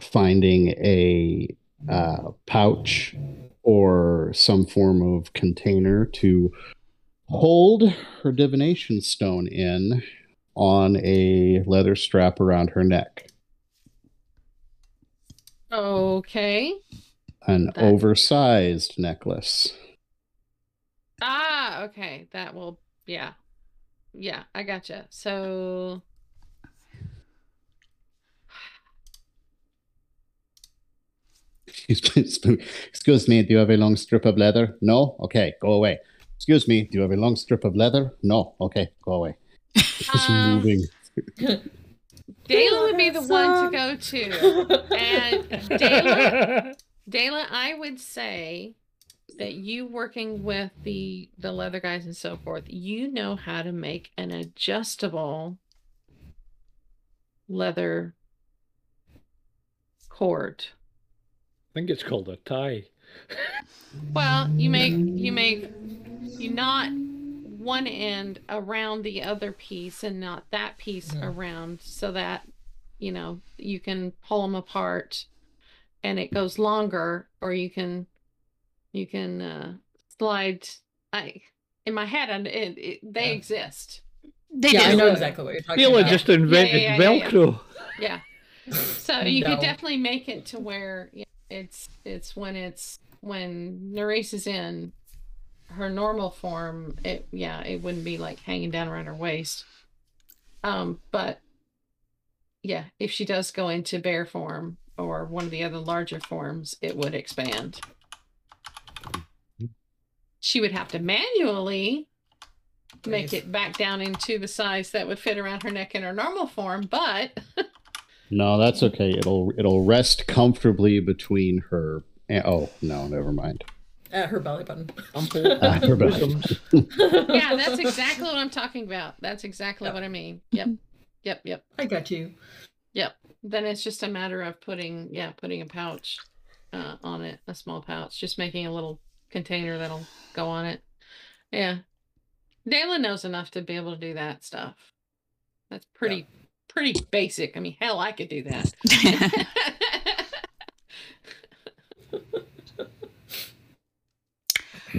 finding a uh, pouch or some form of container to hold her divination stone in on a leather strap around her neck. Okay. An That- oversized necklace. Ah, okay. That will, yeah. Yeah, I gotcha. So, Excuse me, do you have a long strip of leather? No? Okay, go away. Excuse me, do you have a long strip of leather? No? Okay, go away. Just Um, moving. Dayla would be the one to go to. And Dayla, Dayla, I would say that you working with the the leather guys and so forth, you know how to make an adjustable leather cord. I think it's called a tie. Well, you make you make you knot one end around the other piece and not that piece Mhm. around so that you know you can pull them apart and it goes longer or you can you can uh slide I in my head and it, it, they Yeah. exist. They yeah, I know exactly what you're talking Neela about. just invented yeah, yeah, yeah. Velcro. Yeah. So you No. could definitely make it to where yeah, it's it's when it's when Nerys is in her normal form, it yeah, it wouldn't be like hanging down around her waist. Um, but yeah, if she does go into bear form or one of the other larger forms, it would expand. She would have to manually make Nice. it back down into the size that would fit around her neck in her normal form, but No, that's okay. It'll it'll rest comfortably between her. eh, Oh no, never mind. At her belly button. Ah, her belly. Yeah, that's exactly what I'm talking about. That's exactly Yep. what I mean. Yep. Yep, yep. I got you. Yep. Then it's just a matter of putting yeah, putting a pouch uh on it, a small pouch, just making a little container that'll go on it. Yeah. Dayla knows enough to be able to do that stuff. That's pretty pretty basic. I mean, hell, I could do that.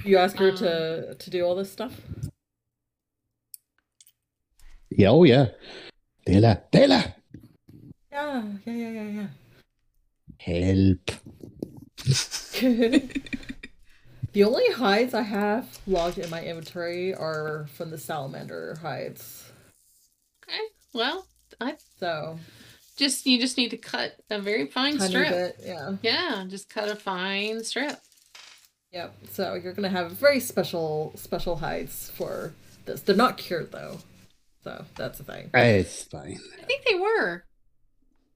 You ask her Um, to to do all this stuff. Yeah, oh yeah. Dela, Dela, Yeah, yeah, yeah, yeah, help. the only hides I have logged in my inventory are from the salamander hides. okay. Well, I So just you just need to cut a very fine tiny strip. bit, yeah. Yeah, just cut a fine strip. Yep. So you're gonna have very special special hides for this. They're not cured though. So that's the thing. It's fine. I think they were.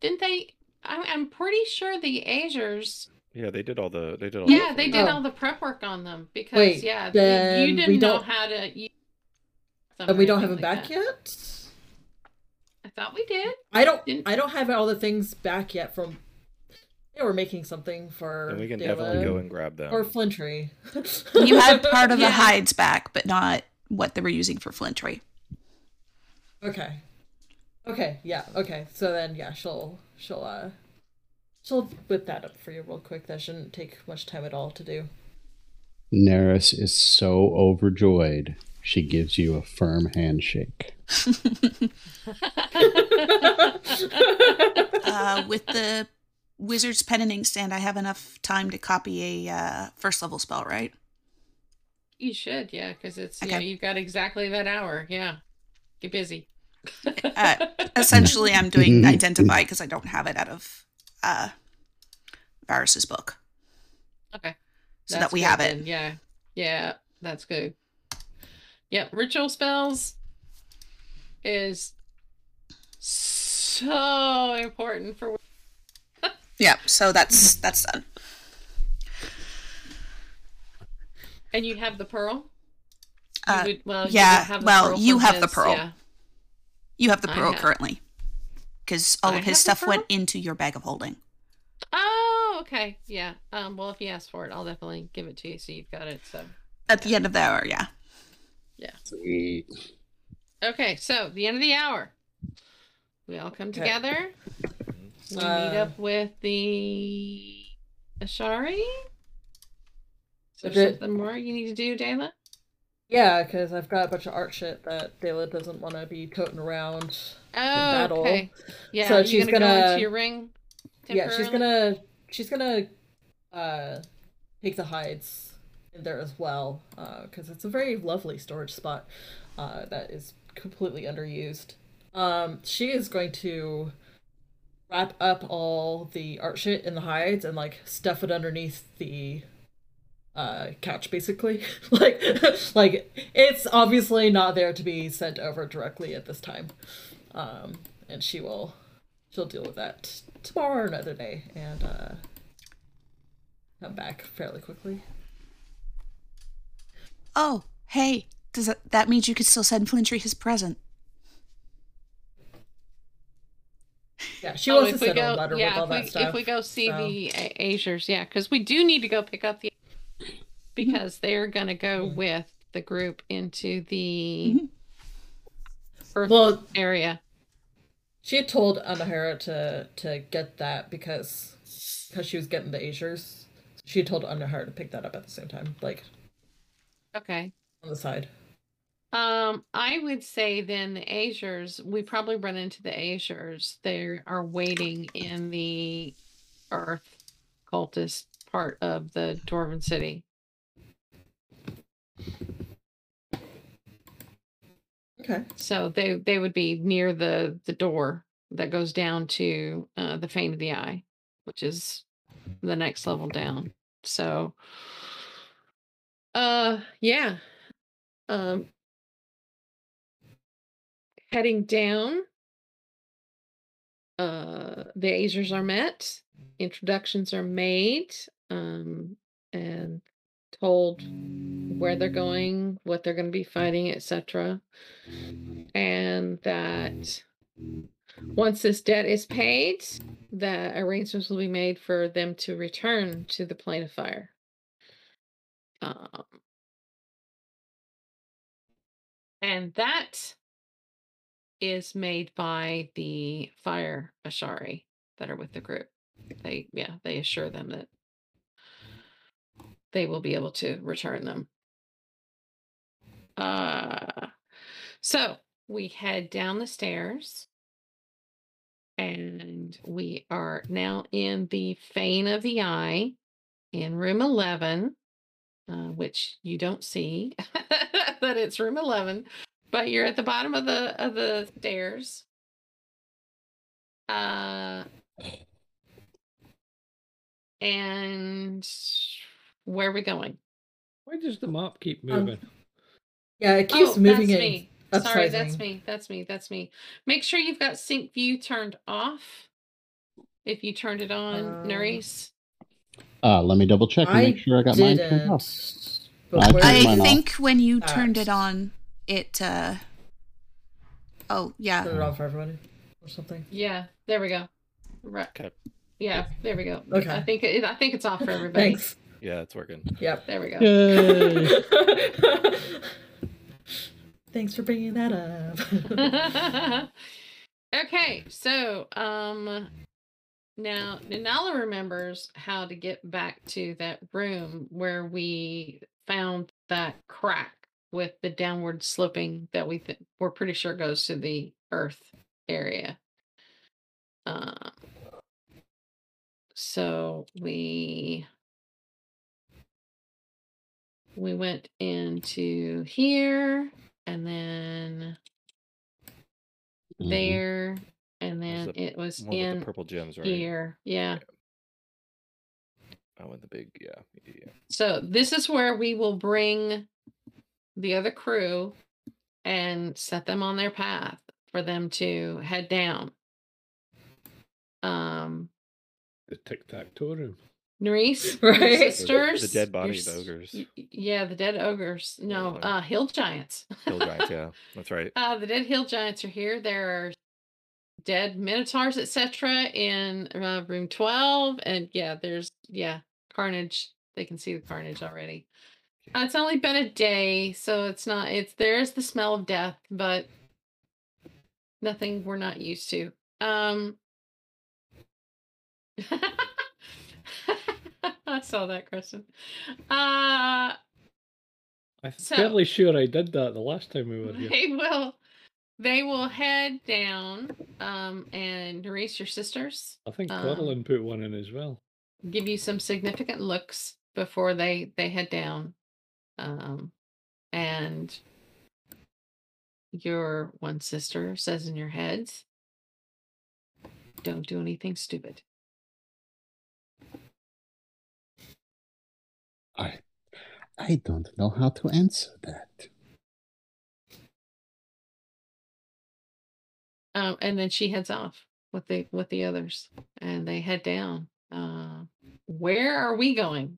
Didn't they? I'm, I'm pretty sure the Azers. Yeah, they did all the they did all the Yeah, they oh. did Oh. all the prep work on them because Wait, yeah, you- then you didn't know don't- how to. Use And we don't have them anything back that. yet? I thought we did. I don't Didn't- I don't have all the things back yet from they were making something for And we can Dela definitely go and grab them. or Flintree. you have part of Yeah. the hides back, but not what they were using for Flintree. Okay. Okay, yeah, okay. So then yeah, she'll she'll uh she'll whip that up for you real quick. That shouldn't take much time at all to do. Nerys is so overjoyed. She gives you a firm handshake. Uh, with the wizard's pen and inkstand, I have enough time to copy a uh, first level spell, right? You should, yeah, because it's yeah, you've got exactly that hour. Yeah, get busy. Uh, essentially, I'm doing identify because I don't have it out of uh, Varus's book, okay, so That's that we good have it. Yeah, yeah, that's good. Yep, ritual spells is so important for Yeah, so that's that's done. And you have the pearl? You Uh, would- well, you yeah, would have the well, pearl you from have the pearl. Yeah. You have the pearl have- currently, because all I of his stuff went into your bag of holding. Oh, okay. Yeah. Um. Well, if you ask for it, I'll definitely give it to you, so you've got it. So. At the end of the hour, yeah. yeah. Sweet. Okay. So the end of the hour, we all come Okay. together. We meet Uh, up with the Ashari. Is there Is it- something more you need to do, Dayla? Yeah, because I've got a bunch of art shit that Dela doesn't want to be toting around. Oh, battle. okay. Yeah. So she's gonna, go gonna- into your ring. Yeah, she's gonna she's gonna uh take the hides in there as well because it's a very lovely storage spot uh, that is completely underused. Um, she is going to wrap up all the art shit in the hides and like stuff it underneath the uh couch basically. Like like it's obviously not there to be sent over directly at this time. Um and she will she'll deal with that tomorrow or another day and uh come back fairly quickly. Oh, hey, does that, that means you could still send Flintree his present? Yeah, she Oh, wants to send go, a letter yeah, with all if that we, stuff. if we go see so- the Azers, yeah, because we do need to go pick up the because they're gonna go Mhm. with the group into the Mhm. Earth Well, area. she had told Anahara to to get that because because she was getting the Azers. She had told Anahara to pick that up at the same time, like Okay. on the side. Um, I would say then the Azers, we probably run into the Azers. They are waiting in the Earth cultist part of the Dwarven city. Okay. So they they would be near the the door that goes down to uh, the Fane of the Eye, which is the next level down. So, uh, yeah, um, heading down. Uh, the Azers are met, introductions are made, um, and told where they're going, what they're going to be fighting, etc. And that once this debt is paid, the arrangements will be made for them to return to the plane of fire. Um, and that is made by the fire Ashari that are with the group. They, yeah, they assure them that they will be able to return them. Uh, so we head down the stairs and we are now in the Fane of the Eye in room 11, uh, which you don't see that it's room 11, but you're at the bottom of the of the stairs. Uh, and where are we going? Why does the mop keep Um, moving? Yeah, it keeps moving that's it. me. Sorry, that's me. That's me. That's me. Make sure you've got sync view turned off. If you turned it on, Um, Nerys. Uh, let me double check and I make sure I got mine turned off. But I where turned is mine I off. think when you turned it on, it. uh Oh yeah. Turn it off for everybody or something. Yeah, there we go. Right. Okay. Yeah, there we go. Okay. I think it, I think it's off for everybody. Thanks. Yeah, it's working. Yep. There we go. Yay! Thanks for bringing that up. okay, so um now Nanala remembers how to get back to that room where we found that crack with the downward sloping that we th- we're pretty sure goes to the earth area. Um so we we went into here and then Mhm. there and then the it was in the purple gems, right? here yeah Oh, and the big, yeah, yeah. so this is where we will bring the other crew and set them on their path for them to head down um The tic tac toe room. Nerys, your Right. The- the sisters, dead your body ogres. y- y- yeah the dead ogres no Yeah. uh hill giants Hill giants, yeah, that's right. Uh, the dead hill giants are here. There are dead minotaurs, etc., in uh, room twelve, and yeah, there's yeah carnage. They can see the carnage already. Uh, it's only been a day, so it's not. It's there's the smell of death, but nothing we're not used to. Um. I saw that, question. Uh, I'm So- fairly sure I did that the last time we were here. They will they will head down um and erase your sisters. I think um, put one in as well. Give you some significant looks before they they head down. Um and your one sister says in your heads, don't do anything stupid. I, I don't know how to answer that. Um, and then she heads off with the with the others, and they head down. Uh, where are we going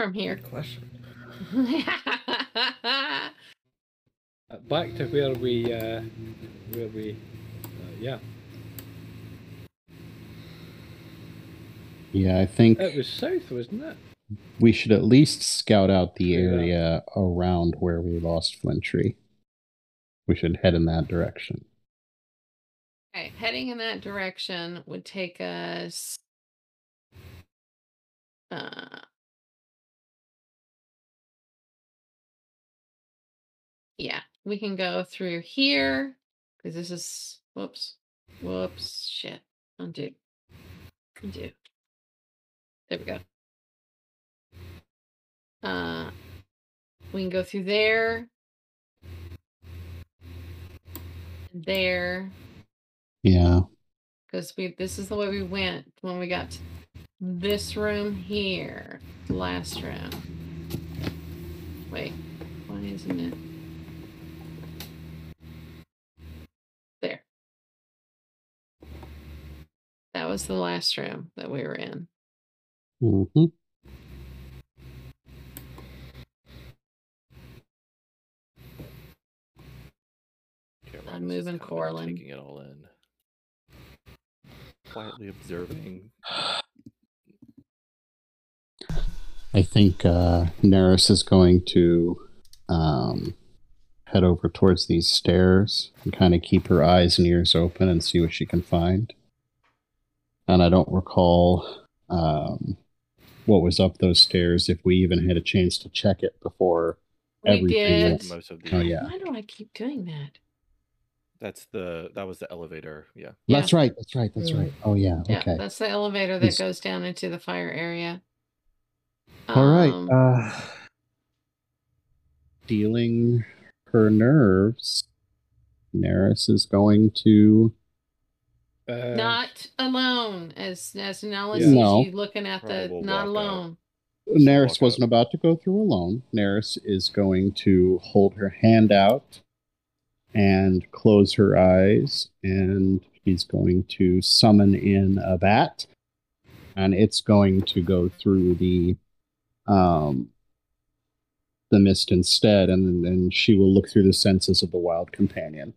from here? Good question. Uh, back to where we, uh, where we, uh, yeah. Yeah, I think It was south, wasn't it? we should at least scout out the area around where we lost Flintree. We should head in that direction. Okay, heading in that direction would take us. Uh, yeah, we can go through here because this is whoops, whoops, shit, undo, undo. There we go. Uh, we can go through there, there, Yeah. because we this is the way we went when we got to this room here last round wait why isn't it was the last room that we were in hmm I'm moving kind of Corlin. Taking it all in. Quietly observing. I think uh, Nerys is going to um, head over towards these stairs and kind of keep her eyes and ears open and see what she can find. And I don't recall um, what was up those stairs if we even had a chance to check it before we everything did went- Most of the Oh, yeah. why do i keep doing that That's the that was the elevator. Yeah. Yeah. That's right. That's right. That's right. Oh yeah. yeah Okay. that's the elevator that Yes. goes down into the fire area All right. Um, Uh, dealing her nerves, Nerys is going to. Uh, not alone as as Nala Yeah. No. you looking at Probably the will not walk out. alone Nerys walk wasn't up. about to go through alone. Nerys is going to hold her hand out and close her eyes, and he's going to summon in a bat, and it's going to go through the um the mist instead, and then she will look through the senses of the wild companion.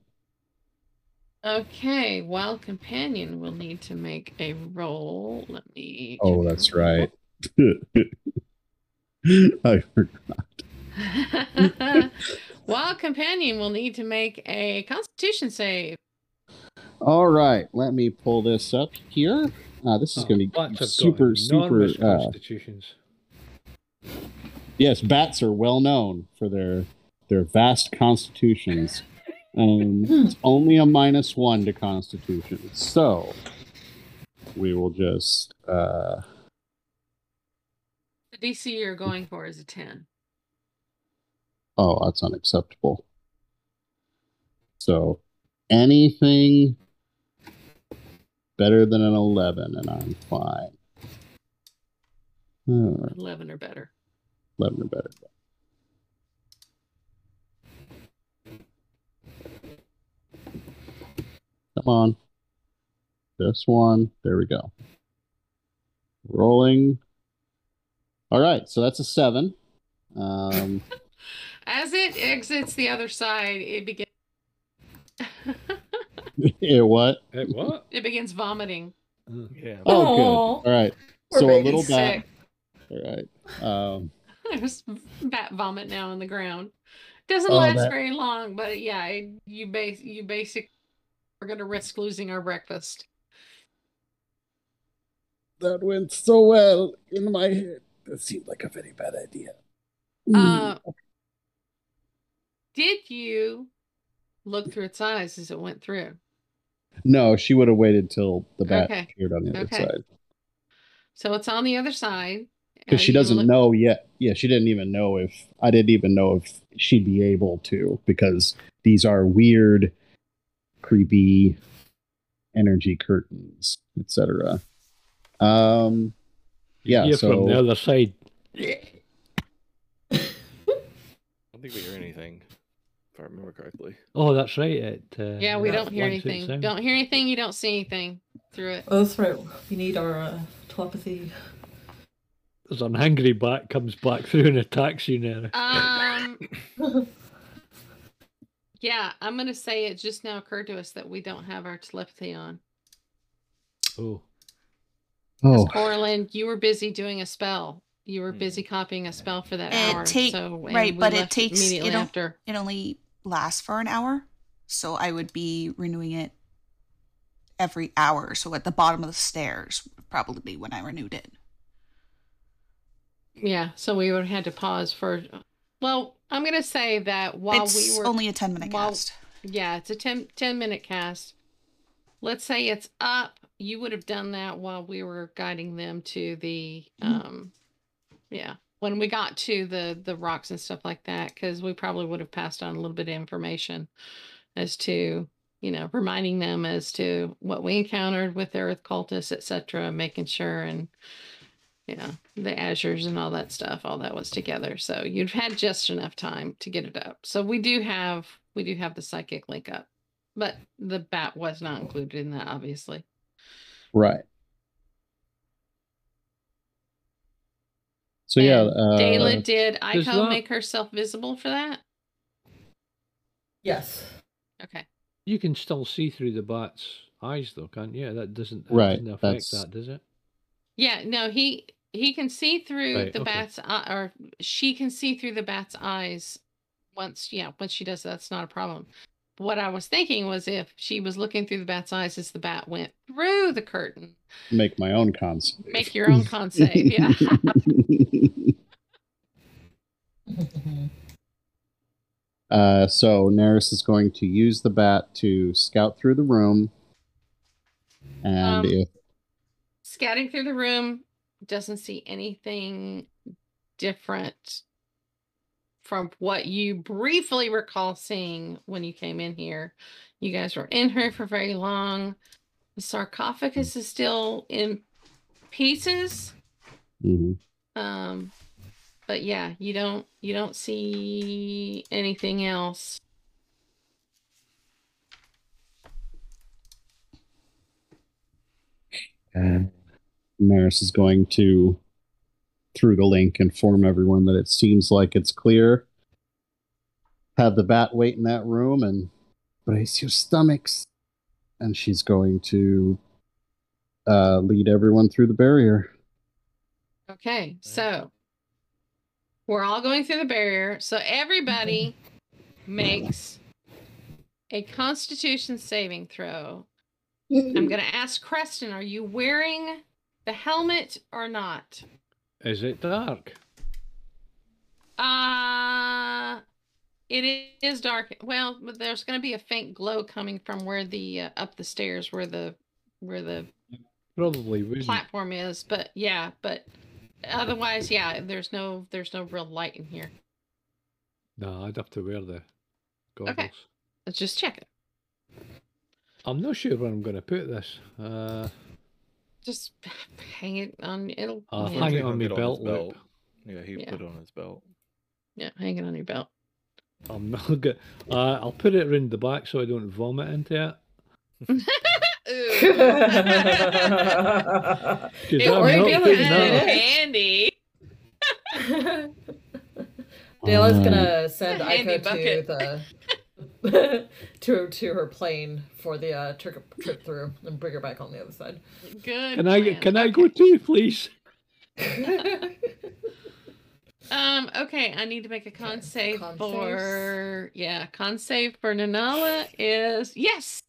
Okay, wild companion will need to make a roll. Let me. Oh, that's right. I forgot. wild companion will need to make a Constitution save. All right, let me pull this up here. Uh, this is oh, going to be super, super. enormous Uh, constitutions. yes, bats are well known for their their vast constitutions. Um, it's only a minus one to constitution, so we will just. Uh, The DC you're going for is a 10. oh, that's unacceptable. So anything better than an eleven, and I'm fine. All right. 11 or better. 11 or better. Come on. This one. There we go. Rolling. All right, so that's a seven. Um, As it exits the other side, it begins. yeah, what? Eh, what? it begins vomiting. Uh, Yeah. Oh, Aw. good. All right. Poor so a baby. little bat. Sick. All right. Um, There's bat vomit now on the ground. Doesn't Oh, last that- very long, but yeah, it, you base you basic. We're gonna risk losing our breakfast. that went so well in my head. That seemed like a very bad idea. Uh, did you look through its eyes as it went through? no, she would have waited till the bat Okay. appeared on the other Okay. side. So it's on the other side. because she doesn't look- know yet. Yeah, she didn't even know if I didn't even know if she'd be able to because these are weird, creepy energy curtains, etc. Um, yeah. You're from the other side. I don't think we hear anything, if I remember correctly. Oh, that's right. It, uh, Yeah, we don't hear anything. sound. Don't hear anything. You don't see anything through it. Oh, that's right. We need our uh, telepathy. There's an angry bat comes back through and attacks you now. Um, Yeah, I'm gonna say it just now occurred to us that we don't have our telepathy on. Oh, Oh, Corlin, you were busy doing a spell. You were busy hmm. copying a spell for that It hour. take- so right, but it takes- immediately it'll- after. It only lasts for an hour, so I would be renewing it every hour. So at the bottom of the stairs would probably be when I renewed it. Yeah, so we would have had to pause for. Well, I'm gonna say that while it's we were only a ten minute while- cast. Yeah, it's a 10, 10 minute cast. Let's say it's up. You would have done that while we were guiding them to the um yeah, when we got to the the rocks and stuff like that cuz we probably would have passed on a little bit of information as to, you know, reminding them as to what we encountered with the earth cultists, etc., making sure and you know, the azers and all that stuff, all that was together. So you've had just enough time to get it up. So we do have we do have the psychic link up. But the bat was not included in that, obviously. right. So yeah, And uh, Dayla did does Ico that- make herself visible for that? Yes. Okay. you can still see through the bat's eyes, though, can't you? Yeah, that doesn't that Right, doesn't affect that's- that, does it? Yeah, no, he he can see through Right, the okay. bat's eye, or she can see through the bat's eyes once yeah, once she does that's not a problem. What I was thinking was if she was looking through the bat's eyes as the bat went through the curtain, make my own con save. make your own con save. Yeah. uh, so Nerys is going to use the bat to scout through the room, and Um, if scouting through the room doesn't see anything different from what you briefly recall seeing when you came in here. You guys were in here for very long. The sarcophagus is still in pieces. Mhm. Um but yeah, you don't you don't see anything else. Nerys is going to, through the link, inform everyone that it seems like it's clear. Have the bat wait in that room and brace your stomachs. And she's going to uh, lead everyone through the barrier. Okay, so we're all going through the barrier. So everybody makes a constitution saving throw. I'm going to ask Creston, are you wearing the helmet or not? Is it dark? Uh it is dark. Well, there's going to be a faint glow coming from where the uh, up the stairs where the where the Probably wouldn't. platform is, but yeah, but otherwise yeah, there's no there's no real light in here. No, I'd have to wear the goggles. Okay. Let's just check it. I'm not sure where I'm going to put this. Uh, Just hang it on. It'll. I'll yeah, hang it on my get his belt loop. Yeah, he Yeah. put it on his belt. yeah, hang it on your belt. I'm not good. Uh, I'll put it around the back so I don't vomit into it. Ooh. 'Cause it I'm would not be putting that- of handy. Dayla's Uh, gonna send Handy Aiko to the to to her plane for the uh, trip trip through and bring her back on the other side. Good. Can I plan. can I go too, please? Um. Okay. I need to make a con save con for. Yeah. Con save for Nanala is yes.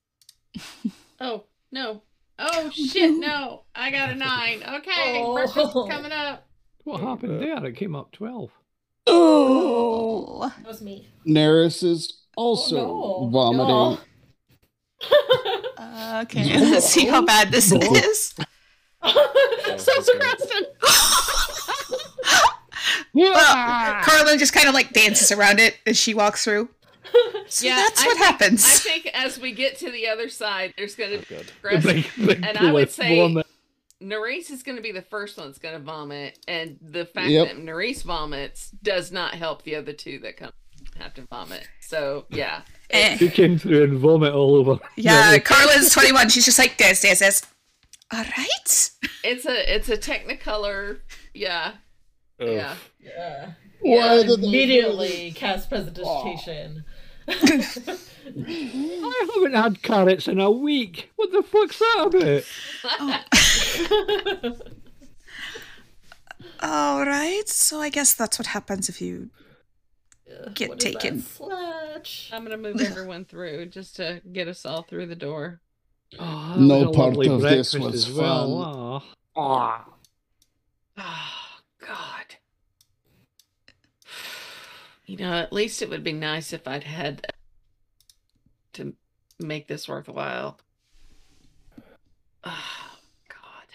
oh no. Oh shit! No, I got a nine. Okay, breakfast Oh. coming up. What happened there? It came up twelve. Oh, That was me. Nerys is also Oh, no. vomiting. Uh, okay. Let's see how bad this No. is. So's Kristen. Well, Corlin just kind of like dances around it as she walks through. So that's I what think- happens. I think as we get to the other side, there's going Oh, to good. Kristen. Big, big and I would say vomit. Nerys is going to be the first one that's going to vomit, and the fact Yep. that Nerys vomits does not help the other two that come have to vomit. So yeah, Eh. She came through and vomit all over. Yeah, Yeah, Corlin's 21. She's just like, this, this, this. All right. it's a it's a Technicolor. Yeah, Ugh. yeah. Yeah. Why Yeah, did they do Immediately cast prestidigitation I haven't had carrots in a week. What the fuck's that about? All right, so I guess that's what happens if you. Get What is that taken. Sledge. I'm gonna move everyone through just to get us all through the door. Oh, No was part of this was as well. Ah. Oh God. You know, at least it would be nice if I'd had to make this worthwhile. Oh God.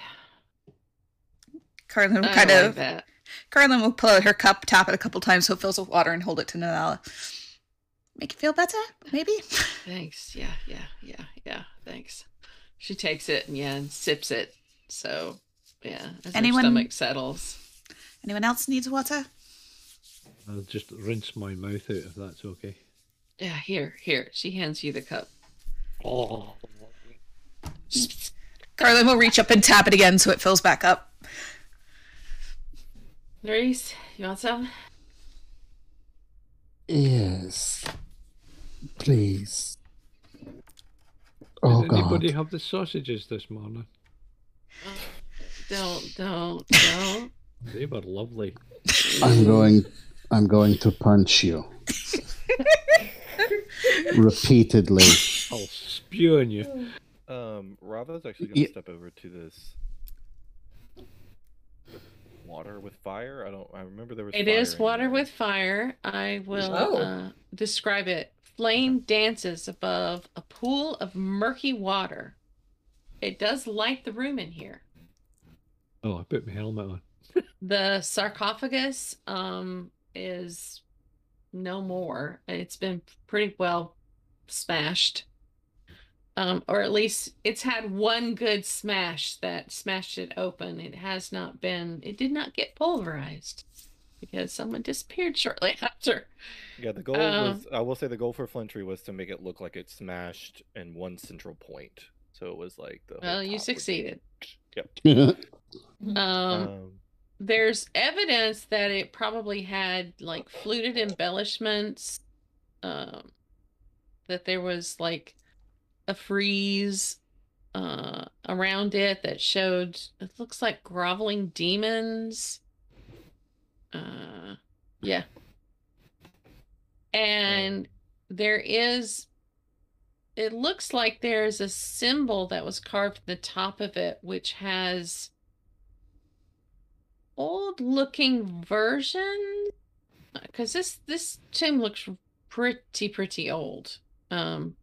Corlin kind of. like that. Corlin will pull out her cup, tap it a couple times so it fills with water, and hold it to Nanala. Make you feel better, maybe? Thanks. Yeah, yeah, yeah, yeah. Thanks. She takes it and yeah, and sips it. So yeah, as Anyone- her stomach settles. Anyone else needs water? I'll just rinse my mouth out if that's okay. Yeah, here, here. She hands you the cup. Oh. Corlin will reach up and tap it again so it fills back up. Reese, you want some? Yes. Please. Oh Did anybody God. have the sausages this morning? Don't, don't, don't. They were lovely. I'm going. I'm going to punch you. Repeatedly. I'll spew on you. Um, Rava's actually gonna Ye- step over to this water with fire. I don't. I remember there was. It fire is water there. with fire. I will Oh. uh, describe it. Flame dances above a pool of murky water. It does light the room in here. Oh, I put my helmet on. The sarcophagus um, is no more. It's been pretty well smashed. Um, or at least it's had one good smash that smashed it open. It has not been, it did not get pulverized because someone disappeared shortly after. Yeah, the goal Uh, was. I will say the goal for Flintree was to make it look like it smashed in one central point. So it was like the. Well, you top would be- succeeded. Yep. Um, Um, there's evidence that it probably had like fluted embellishments um that there was like a frieze uh around it that showed it looks like groveling demons. Uh yeah. And there is it looks like there's a symbol that was carved the top of it which has old looking version because this this tomb looks pretty pretty old. Um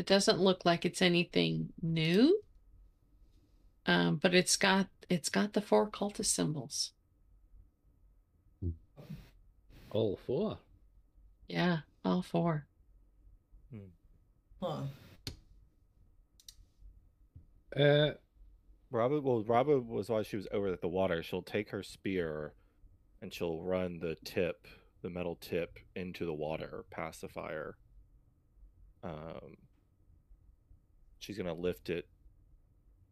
it doesn't look like it's anything new um but it's got it's got the four cultist symbols All four. yeah all four Huh. Uh, Rava, well, Rava was while she was over at the water. She'll take her spear, and she'll run the tip, the metal tip, into the water past the fire. Um, she's gonna lift it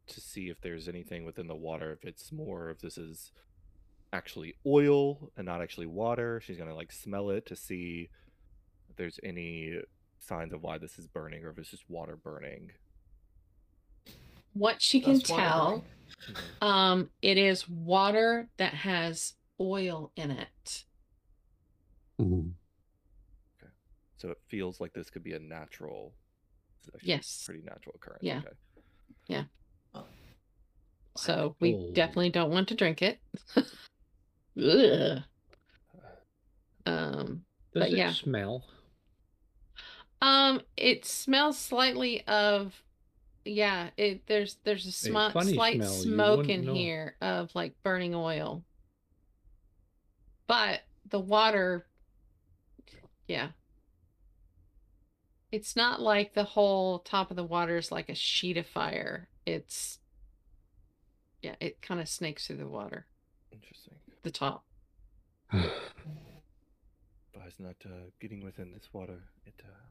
to see if there's anything within the water. If it's more, if this is actually oil and not actually water. She's gonna like smell it to see if there's any signs of why this is burning, or if it's just water burning. what she can That's water tell burning. Mhm. um it is water that has oil in it Mhm. So it feels like this could be a natural. This actually Yes. Pretty natural occurrence. Yeah. Okay. so we Oh. definitely don't want to drink it um does But it yeah. smell? Um, it smells slightly of, yeah. It there's there's a smi- funny slight smell, smoke in know. here of like burning oil. But the water, yeah. It's not like the whole top of the water is like a sheet of fire. It's, yeah, it kind of snakes through the water, Interesting. the top. Advise not uh, getting within this water. It. Uh...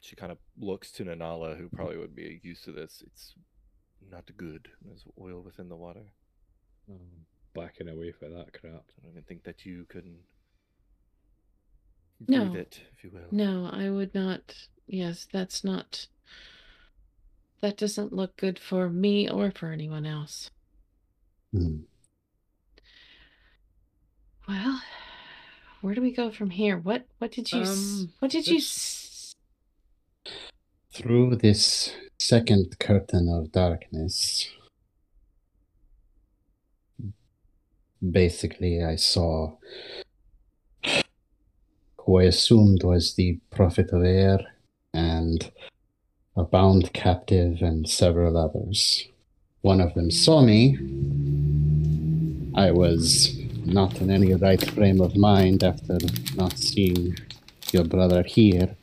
She kind of looks to Nanala, who probably would be used to this. It's not good. There's oil within the water. Um, backing away for that crap. I don't even think that you can No. Breathe it, if you will. No, I would not. Yes, that's not. That doesn't look good for me or for anyone else. Hmm. Well, where do we go from here? What what did you Um, what did you s- Through this second curtain of darkness, basically, I saw who I assumed was the Prophet of Air and a bound captive and several others. One of them saw me. I was not in any right frame of mind after not seeing your brother here.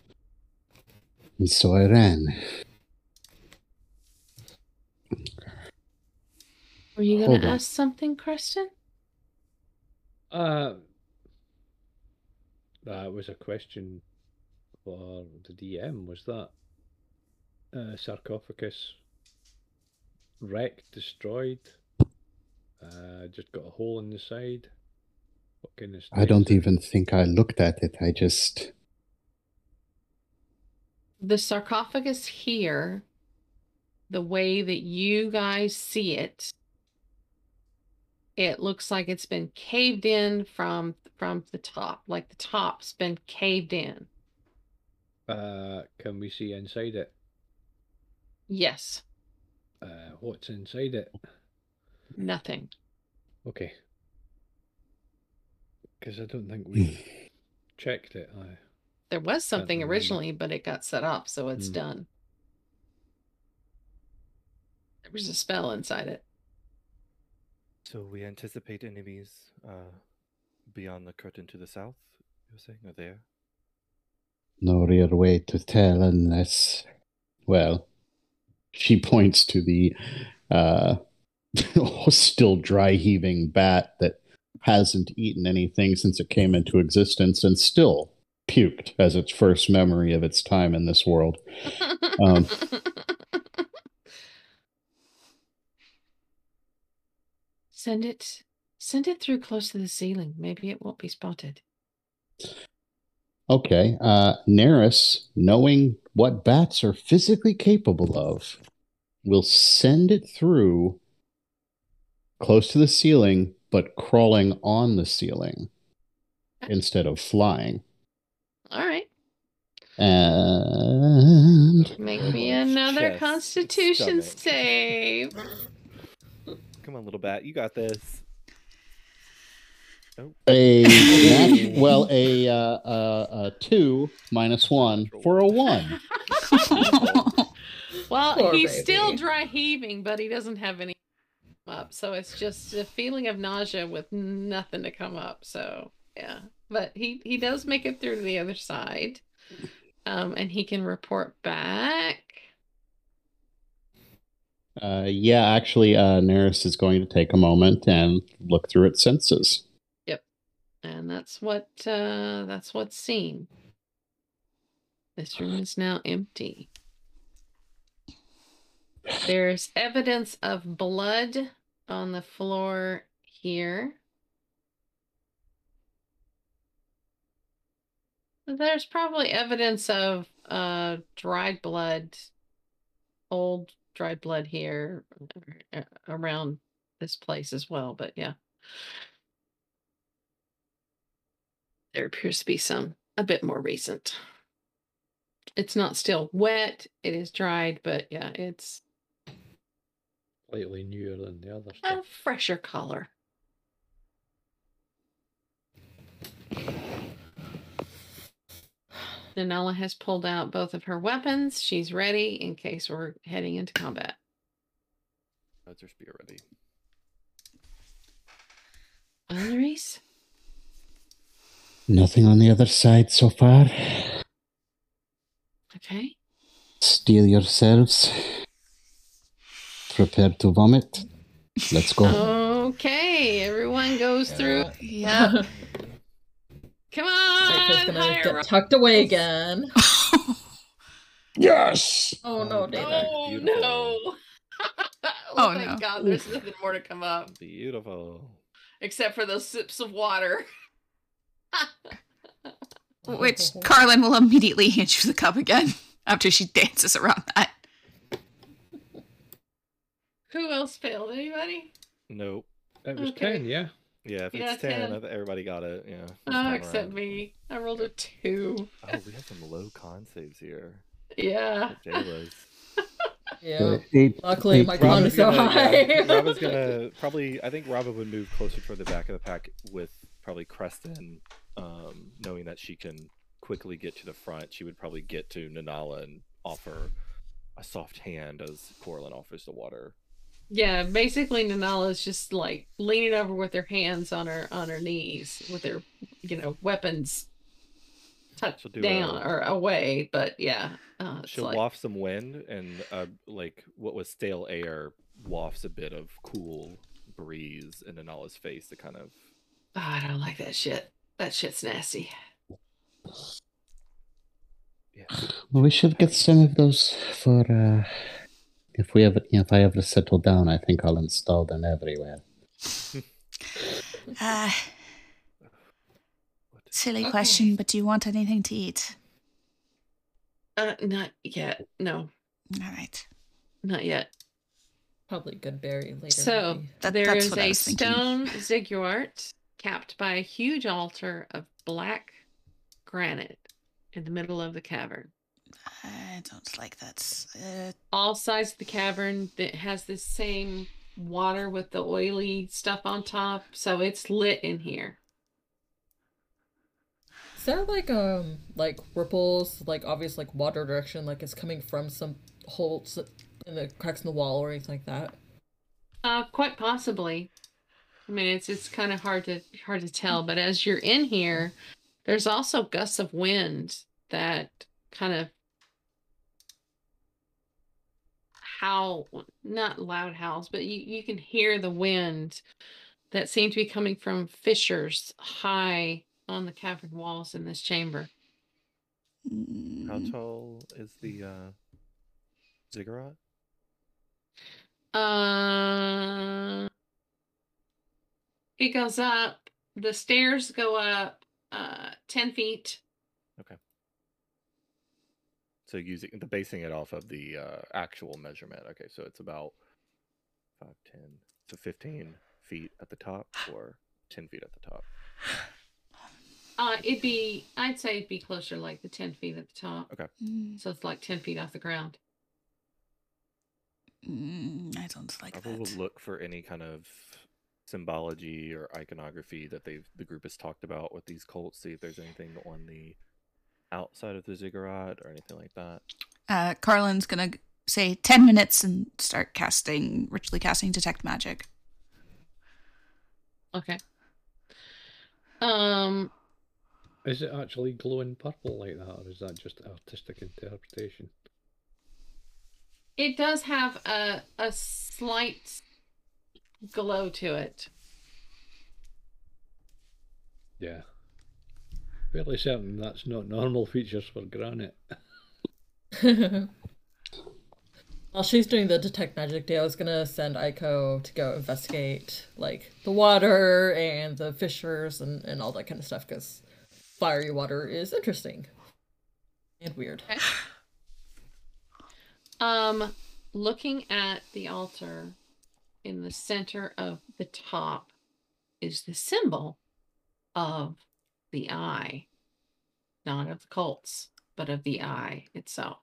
And so I ran. were you gonna ask something, Kristen? Uh, that was a question for the DM. Was that uh, sarcophagus wrecked, destroyed? Uh, just got a hole in the side. What kind of? I don't state is it? even think I looked at it. I just. The sarcophagus here, the way that you guys see it, it looks like it's been caved in from from the top, like the top's been caved in. Uh, can we see inside it? Yes, Uh, what's inside it? nothing. Okay. Because I don't think we checked it. I There was something remember. originally, but it got set up, so it's Hmm. done. There was a spell inside it. So we anticipate enemies uh, beyond the curtain to the south. You're saying are there? No real way to tell unless. Well, she points to the uh, still dry heaving bat that hasn't eaten anything since it came into existence and still puked as its first memory of its time in this world. Um, send it send it through close to the ceiling. Maybe it won't be spotted. Okay, uh, Nerys, knowing what bats are physically capable of, will send it through close to the ceiling, but crawling on the ceiling instead of flying. All right. And Make me another Chest, constitution stomach. save. Come on, little bat, you got this. Oh, a nat- well, a uh, uh, a two minus one for a one. Well, Poor he's still dry heaving, but he doesn't have any up. So it's just a feeling of nausea with nothing to come up. So yeah. But he he does make it through to the other side. Um and he can report back. Uh, yeah, actually, uh, Nerys is going to take a moment and look through its senses. Yep, and that's what uh that's what's seen. This room is now empty. There's evidence of blood on the floor here. There's probably evidence of uh dried blood, old dried blood here uh, around this place as well, but yeah. There appears to be some a bit more recent. It's not still wet, it is dried, but yeah, it's slightly newer than the other a fresher color. Nanala has pulled out both of her weapons. She's ready in case we're heading into combat. how's your spear ready? Elleries? Nothing on the other side so far. Okay. Steel yourselves. Prepare to vomit. Let's go. Okay, everyone goes through. Yep. Come Rachel's on, gonna higher get up. tucked away again. yes! Oh no, Dana. Oh Beautiful. no! oh, Oh, thank no. God, there's nothing more to come up Beautiful. except for those sips of water. Which. Corlin will immediately hand you the cup again after she dances around that. Who else failed? Anybody? Nope. It was Okay. 10, yeah. Yeah, if Yeah, it's 10, 10. Everybody got it. Yeah. Oh, except around. me. I rolled a two. Oh, we have some low con saves here. Yeah. Jayla's. Yeah. Eight, Luckily, eight my points. con is so gonna, high. yeah, Rava's gonna probably. I think Rava would move closer toward the back of the pack with probably Creston, um, knowing that she can quickly get to the front. She would probably get to Nanala and offer a soft hand as Corlin offers the water. Yeah, basically Nanala's just like leaning over with her hands on her on her knees with her, you know, weapons tucked She'll do down a- or away, but yeah. Uh, She'll like, waft some wind, and uh, like what was stale air wafts a bit of cool breeze in Nanala's face to kind of. "Oh, I don't like that shit. That shit's nasty. Yeah. Well, we should get some of those for. Uh, if we ever, if I ever settle down, I think I'll install them everywhere. Uh, What? silly Okay. question, but do you want anything to eat? Uh, not yet. No, All right. not yet. Probably good berry later. So maybe. That- there that's is what I a was thinking. stone ziggurat capped by a huge altar of black granite in the middle of the cavern. I don't like that. Uh, all sides of the cavern that has this same water with the oily stuff on top so it's lit in here Is there like um like ripples, like obvious like water direction, like it's coming from some holes in the cracks in the wall or anything like that? uh quite possibly i mean it's it's kind of hard to hard to tell but as you're in here there's also gusts of wind that kind of howl not loud howls but you, you can hear the wind that seem to be coming from fissures high on the cavern walls in this chamber How mm, tall is the uh, ziggurat? Uh, it goes up. The stairs go up uh ten feet. So using the basing it off of the uh, actual measurement. Okay, so it's about five, ten, so fifteen feet at the top, or ten feet at the top. Uh, it'd be. I'd say it'd be closer, like the ten feet at the top. mm, So it's like ten feet off the ground. mm, I don't like I will that. look for any kind of symbology or iconography that they've the group has talked about with these cults. See if there's anything on the outside of the ziggurat or anything like that. Uh, Corlin's gonna say ten minutes and start casting, ritually casting detect magic. Okay. Um. Is it actually glowing purple like that, or is that just artistic interpretation? It does have a a slight glow to it. Yeah. Fairly certain that's not normal features for granite. While she's doing the detect magic day, I was gonna send Aiko to go investigate like the water and the fissures and, and all that kind of stuff because fiery water is interesting and weird. Um, looking at the altar in the center of the top is the symbol of the eye, not of the cults, but of the eye itself.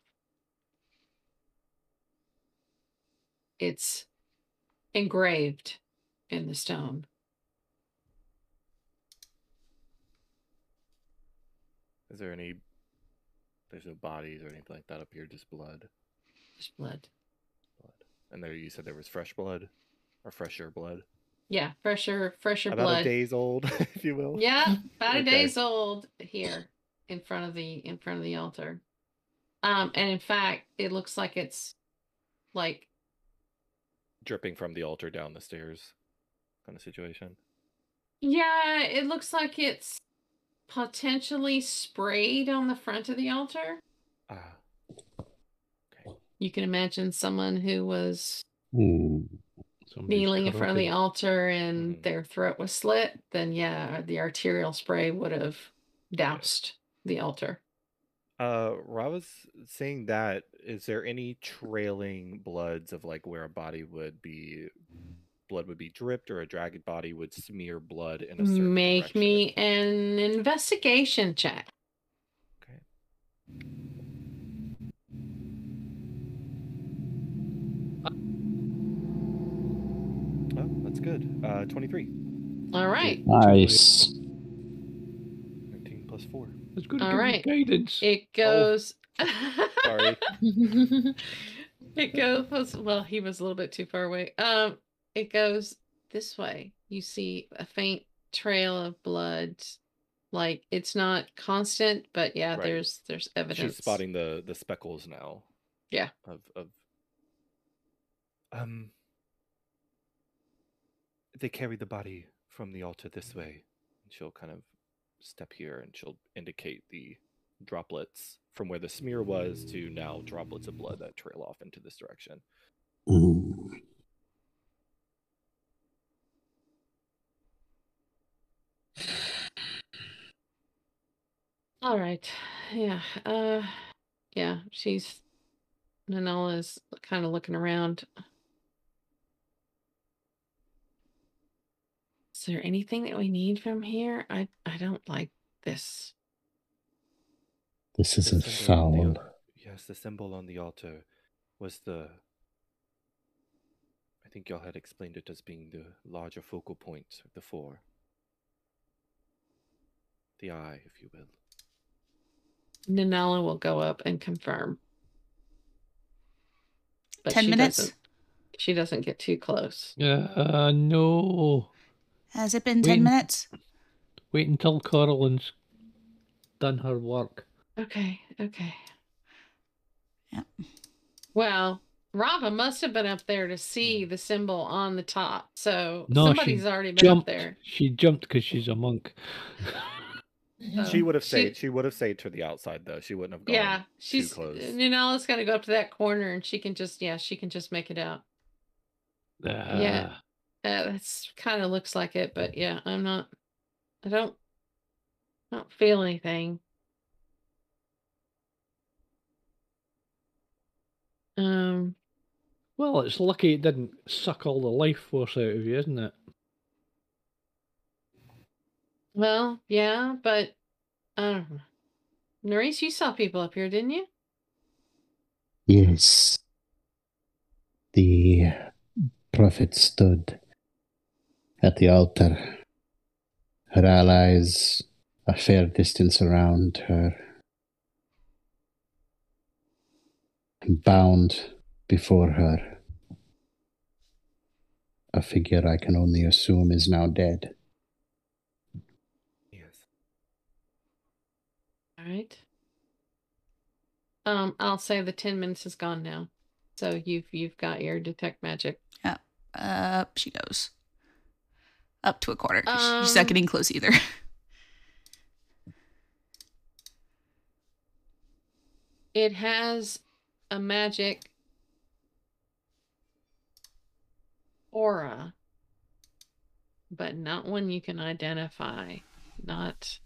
It's engraved in the stone. Is there any? There's no bodies or anything like that up here. Just blood. There's blood. Blood. And there you said there was fresh blood, or fresher blood. Yeah, fresher, fresher blood. About blood. a days old, if you will. Yeah, about a days old here in front of the in front of the altar. Um, and in fact, it looks like it's like Dripping from the altar down the stairs, kind of situation. yeah, it looks like it's potentially sprayed on the front of the altar. Ah. Okay. You can imagine someone who was Hmm. Somebody's kneeling in front of the altar and Mhm. their throat was slit, then yeah, the arterial spray would have doused the altar. Uh, Rob Rava's saying that. Is there any trailing bloods of like where a body would be, blood would be dripped, or a dragon body would smear blood in a certain Make direction? me an investigation check. Okay. Oh, that's good. Uh, twenty-three. All right. Nice. 19 plus four. It's good All to give me right. guidance. It goes. Sorry. it goes. Well, he was a little bit too far away. Um, it goes this way. You see a faint trail of blood. Like it's not constant, but yeah, Right. there's there's evidence. She's spotting the the speckles now. Yeah. Of of um they carry the body from the altar this way. And she'll kind of step here and she'll indicate the droplets from where the smear was to now droplets of blood that trail off into this direction. Mm. All right. Yeah. Uh yeah, she's Nanala's kind of looking around. There anything that we need from here? I I don't like this. This is The a symbol the yes, the symbol on the altar was the I think y'all had explained it as being the larger focal point of the four. The eye, if you will. Nanala will go up and confirm. But 10 she minutes? doesn't- She doesn't get too close. Uh, no. Has it been 10 Wait. minutes? Wait until Corlin's done her work. Okay, okay. Yep. Well, Rava must have been up there to see mm. the symbol on the top. So No, somebody's already been Jumped. up there. She jumped because she's a monk. she Oh, would have she- stayed. She would have stayed to the outside though. She wouldn't have gone. Yeah, she's close. Uh, Nanala's got to go up to that corner, and she can just yeah, she can just make it out. Ah. Yeah. Uh, that's kind of looks like it, but yeah, I'm not. I don't. I don't feel anything. Um. Well, it's lucky it didn't suck all the life force out of you, isn't it? Well, yeah, but I don't know. Nerys, you saw people up here, didn't you? Yes. The prophet stood at the altar, her allies a fair distance around her, bound before her. A figure I can only assume is now dead. Yes. All right. Um, I'll say the ten minutes is gone now, so you've you've got your detect magic. Yeah. Up she goes. Up to a quarter. 'cause she's not Um, getting close either. It has a magic aura, but not one you can identify. Not.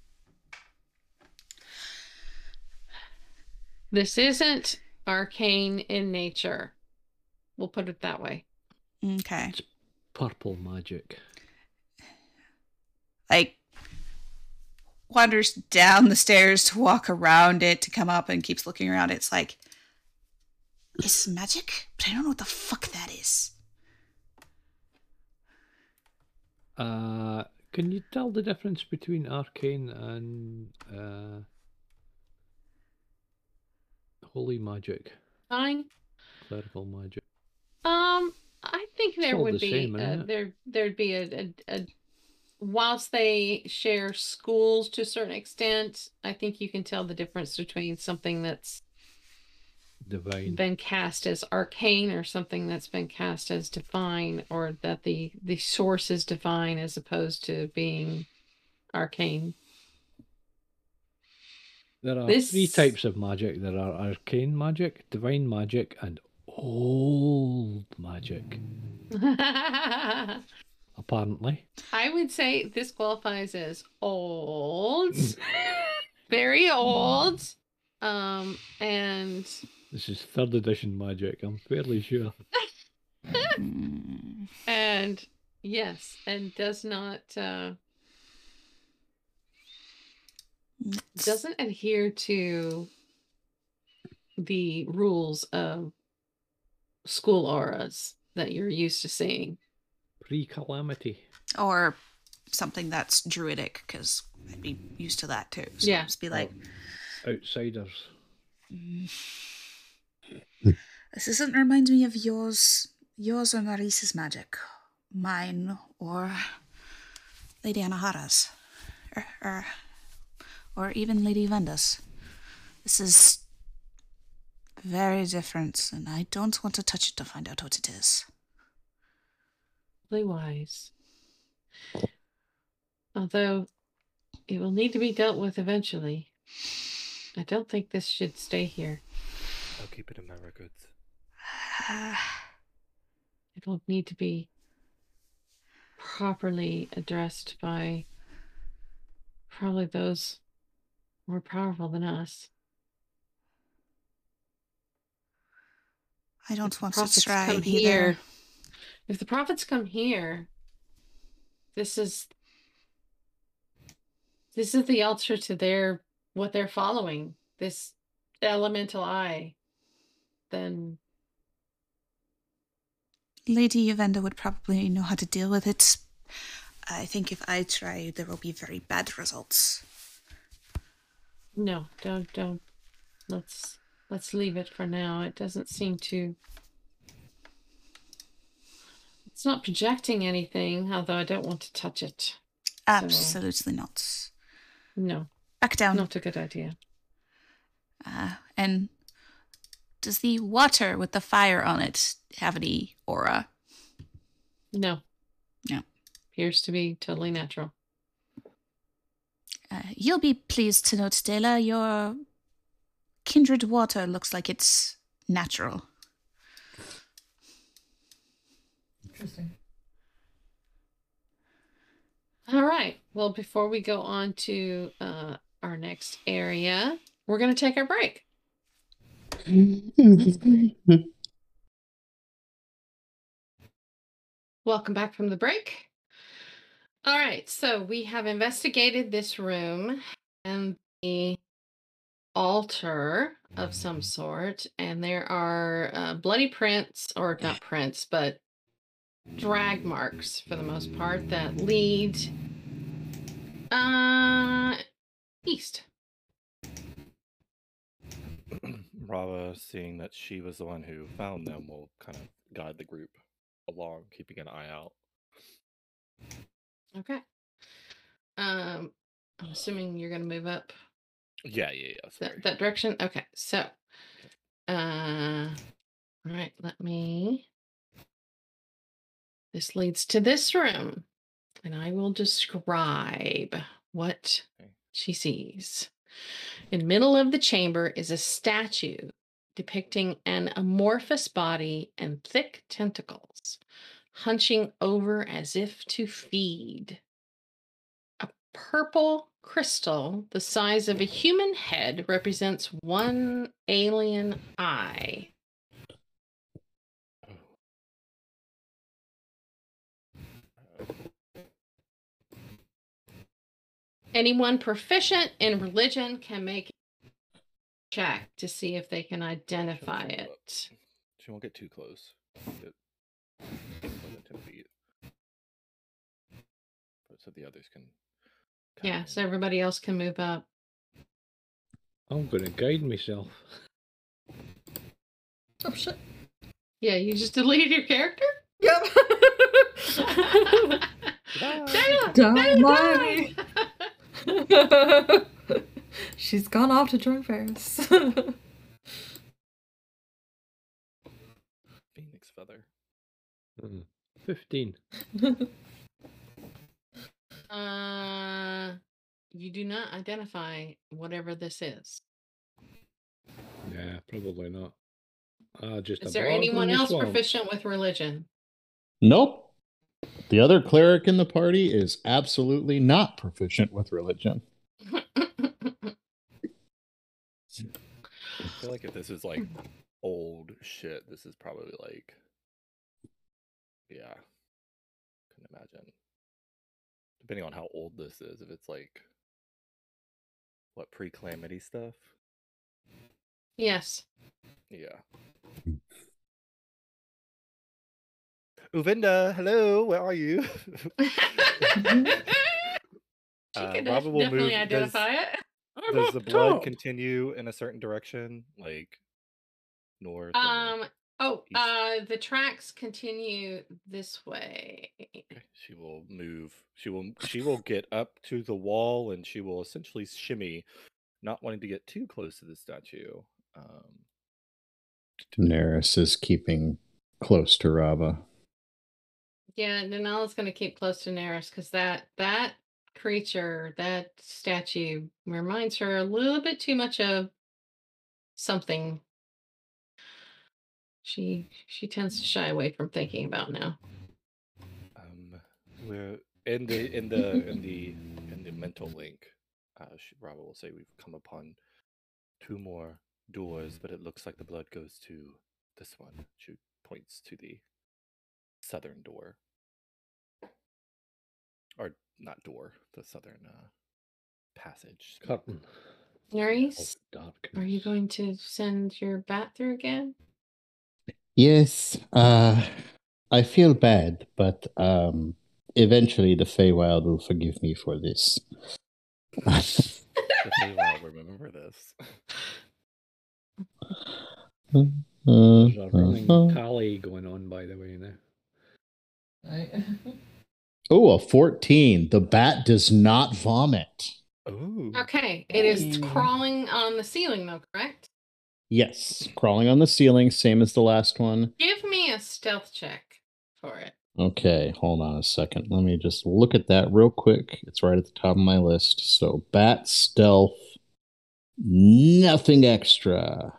This isn't arcane in nature. We'll put it that way. okay. Purple magic. Like wanders down the stairs to walk around it to come up and keeps looking around. It's like it's magic, but I don't know what the fuck that is. Uh, can you tell the difference between arcane and uh, holy magic, Fine. clerical magic? Um, I think there would the be same, uh, there there'd be a, a a whilst they share schools to a certain extent, I think you can tell the difference between something that's Divine. been cast as arcane or something that's been cast as divine or that the the source is divine as opposed to being arcane. There are three types of magic. There are arcane magic, divine magic, and old magic. Apparently, I would say this qualifies as old. very old. Um, and This is third edition magic, I'm fairly sure. And yes, and does not uh doesn't adhere to the rules of school auras that you're used to seeing. Pre calamity. or something that's druidic because I'd be used to that too. So Yeah. just be like, Outsiders. this doesn't remind me of yours, yours or Maurice's magic, mine or Lady Anahara's, or er, or, er, or even Lady Venda's. This is very different, and I don't want to touch it to find out what it is. Really wise. Although it will need to be dealt with eventually. I don't think this should stay here. I'll keep it in my records. It will need to be properly addressed by probably those more powerful than us. I don't the want to prophets try come either. here- If the prophets come here, this is this is the altar to their what they're following. This elemental eye. Then Lady Yvenda would probably know how to deal with it. I think if I try, there will be very bad results. no, don't don't let's let's leave it for now. It doesn't seem to it's not projecting anything, although I don't want to touch it. Absolutely not. No, Back down. not a good idea. Uh, and does the water with the fire on it have any aura? No. No. Appears to be totally natural. Uh, you'll be pleased to note, Dela, your kindred water looks like it's natural. Interesting. All right. Well, before we go on to uh, our next area, we're going to take our break. Welcome back from the break. All right. So we have investigated this room and the altar of some sort, and there are uh, bloody prints, or not prints, but drag marks for the most part that lead uh east. Rava, seeing that she was the one who found them, will kind of guide the group along, keeping an eye out. Okay. Um I'm assuming you're gonna move up Yeah, yeah, yeah. Sorry. that, that direction. Okay, so uh all right, let me this leads to this room. And I will describe what she sees. In the middle of the chamber is a statue depicting an amorphous body and thick tentacles, hunching over as if to feed. A purple crystal the size of a human head represents one alien eye. Anyone proficient in religion can make a check to see if they can identify She'll- it. She won't get too close. Get get ten feet. But so the others can. Yeah, so everybody else can move up. I'm going to guide myself. Oh shit. Yeah, you just deleted your character? Yep. Dayla, Don't Dayla, mind die! She's gone off to join Ferris. Phoenix feather. Mm. 15. Uh, you do not identify whatever this is. Yeah, probably not. Ah, just Is there anyone else swamp. proficient with religion? Nope. The other cleric in the party is absolutely not proficient with religion. I feel like if this is like old shit, this is probably like, yeah, couldn't imagine. Depending on how old this is, if it's like what pre-calamity stuff, Yes. yeah. Uvinda, hello, where are you? she Uh, could Robin will definitely move- does- identify it. Does the blood continue in a certain direction, like north? Um. Oh, east? uh, the tracks continue this way. Okay, She will move. She will. She will get up to the wall, and she will essentially shimmy, not wanting to get too close to the statue. Um, Daenerys is keeping close to Rava. Yeah, Denala's going to keep close to Nerys because that that creature, that statue, reminds her a little bit too much of something. She she tends to shy away from thinking about now. um, we're in the in the in the in the mental link. Uh, Robert will say we've come upon two more doors, but it looks like the blood goes to this one. She points to the southern door, or not door, the southern uh, passage. Curtain. Nerys, are you going to send your bat through again? Yes, uh, I feel bad, but um, eventually the Feywild will forgive me for this. The Feywild will remember this. There's a running tally going on, by the way, now. Right. Oh, a 14. The bat does not vomit. Ooh. Okay, it is crawling on the ceiling though, correct? Yes, crawling on the ceiling, same as the last one. Give me a stealth check for it. Okay, hold on a second. Let me just look at that real quick. It's right at the top of my list. So, bat stealth, nothing extra.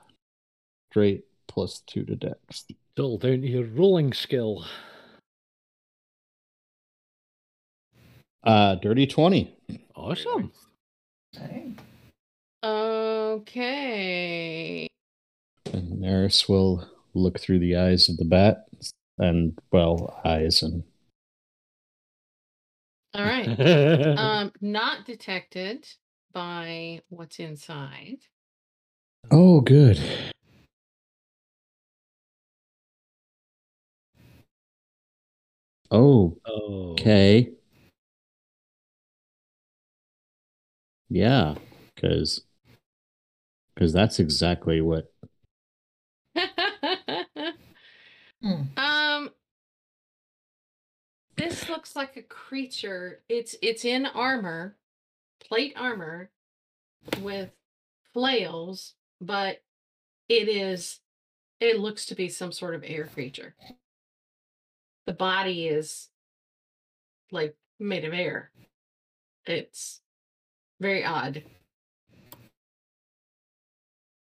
Straight plus two to dex. It's all down to your rolling skill. Uh, dirty 20. Awesome. Okay. And Nerys will look through the eyes of the bat and, well, eyes and. All right. um, not detected by what's inside. Oh, good. Oh, oh. okay. Yeah, because because that's exactly what. Hmm. um, this looks like a creature. It's it's in armor, plate armor, with flails, but it is. It looks to be some sort of air creature. The body is like made of air. It's very odd.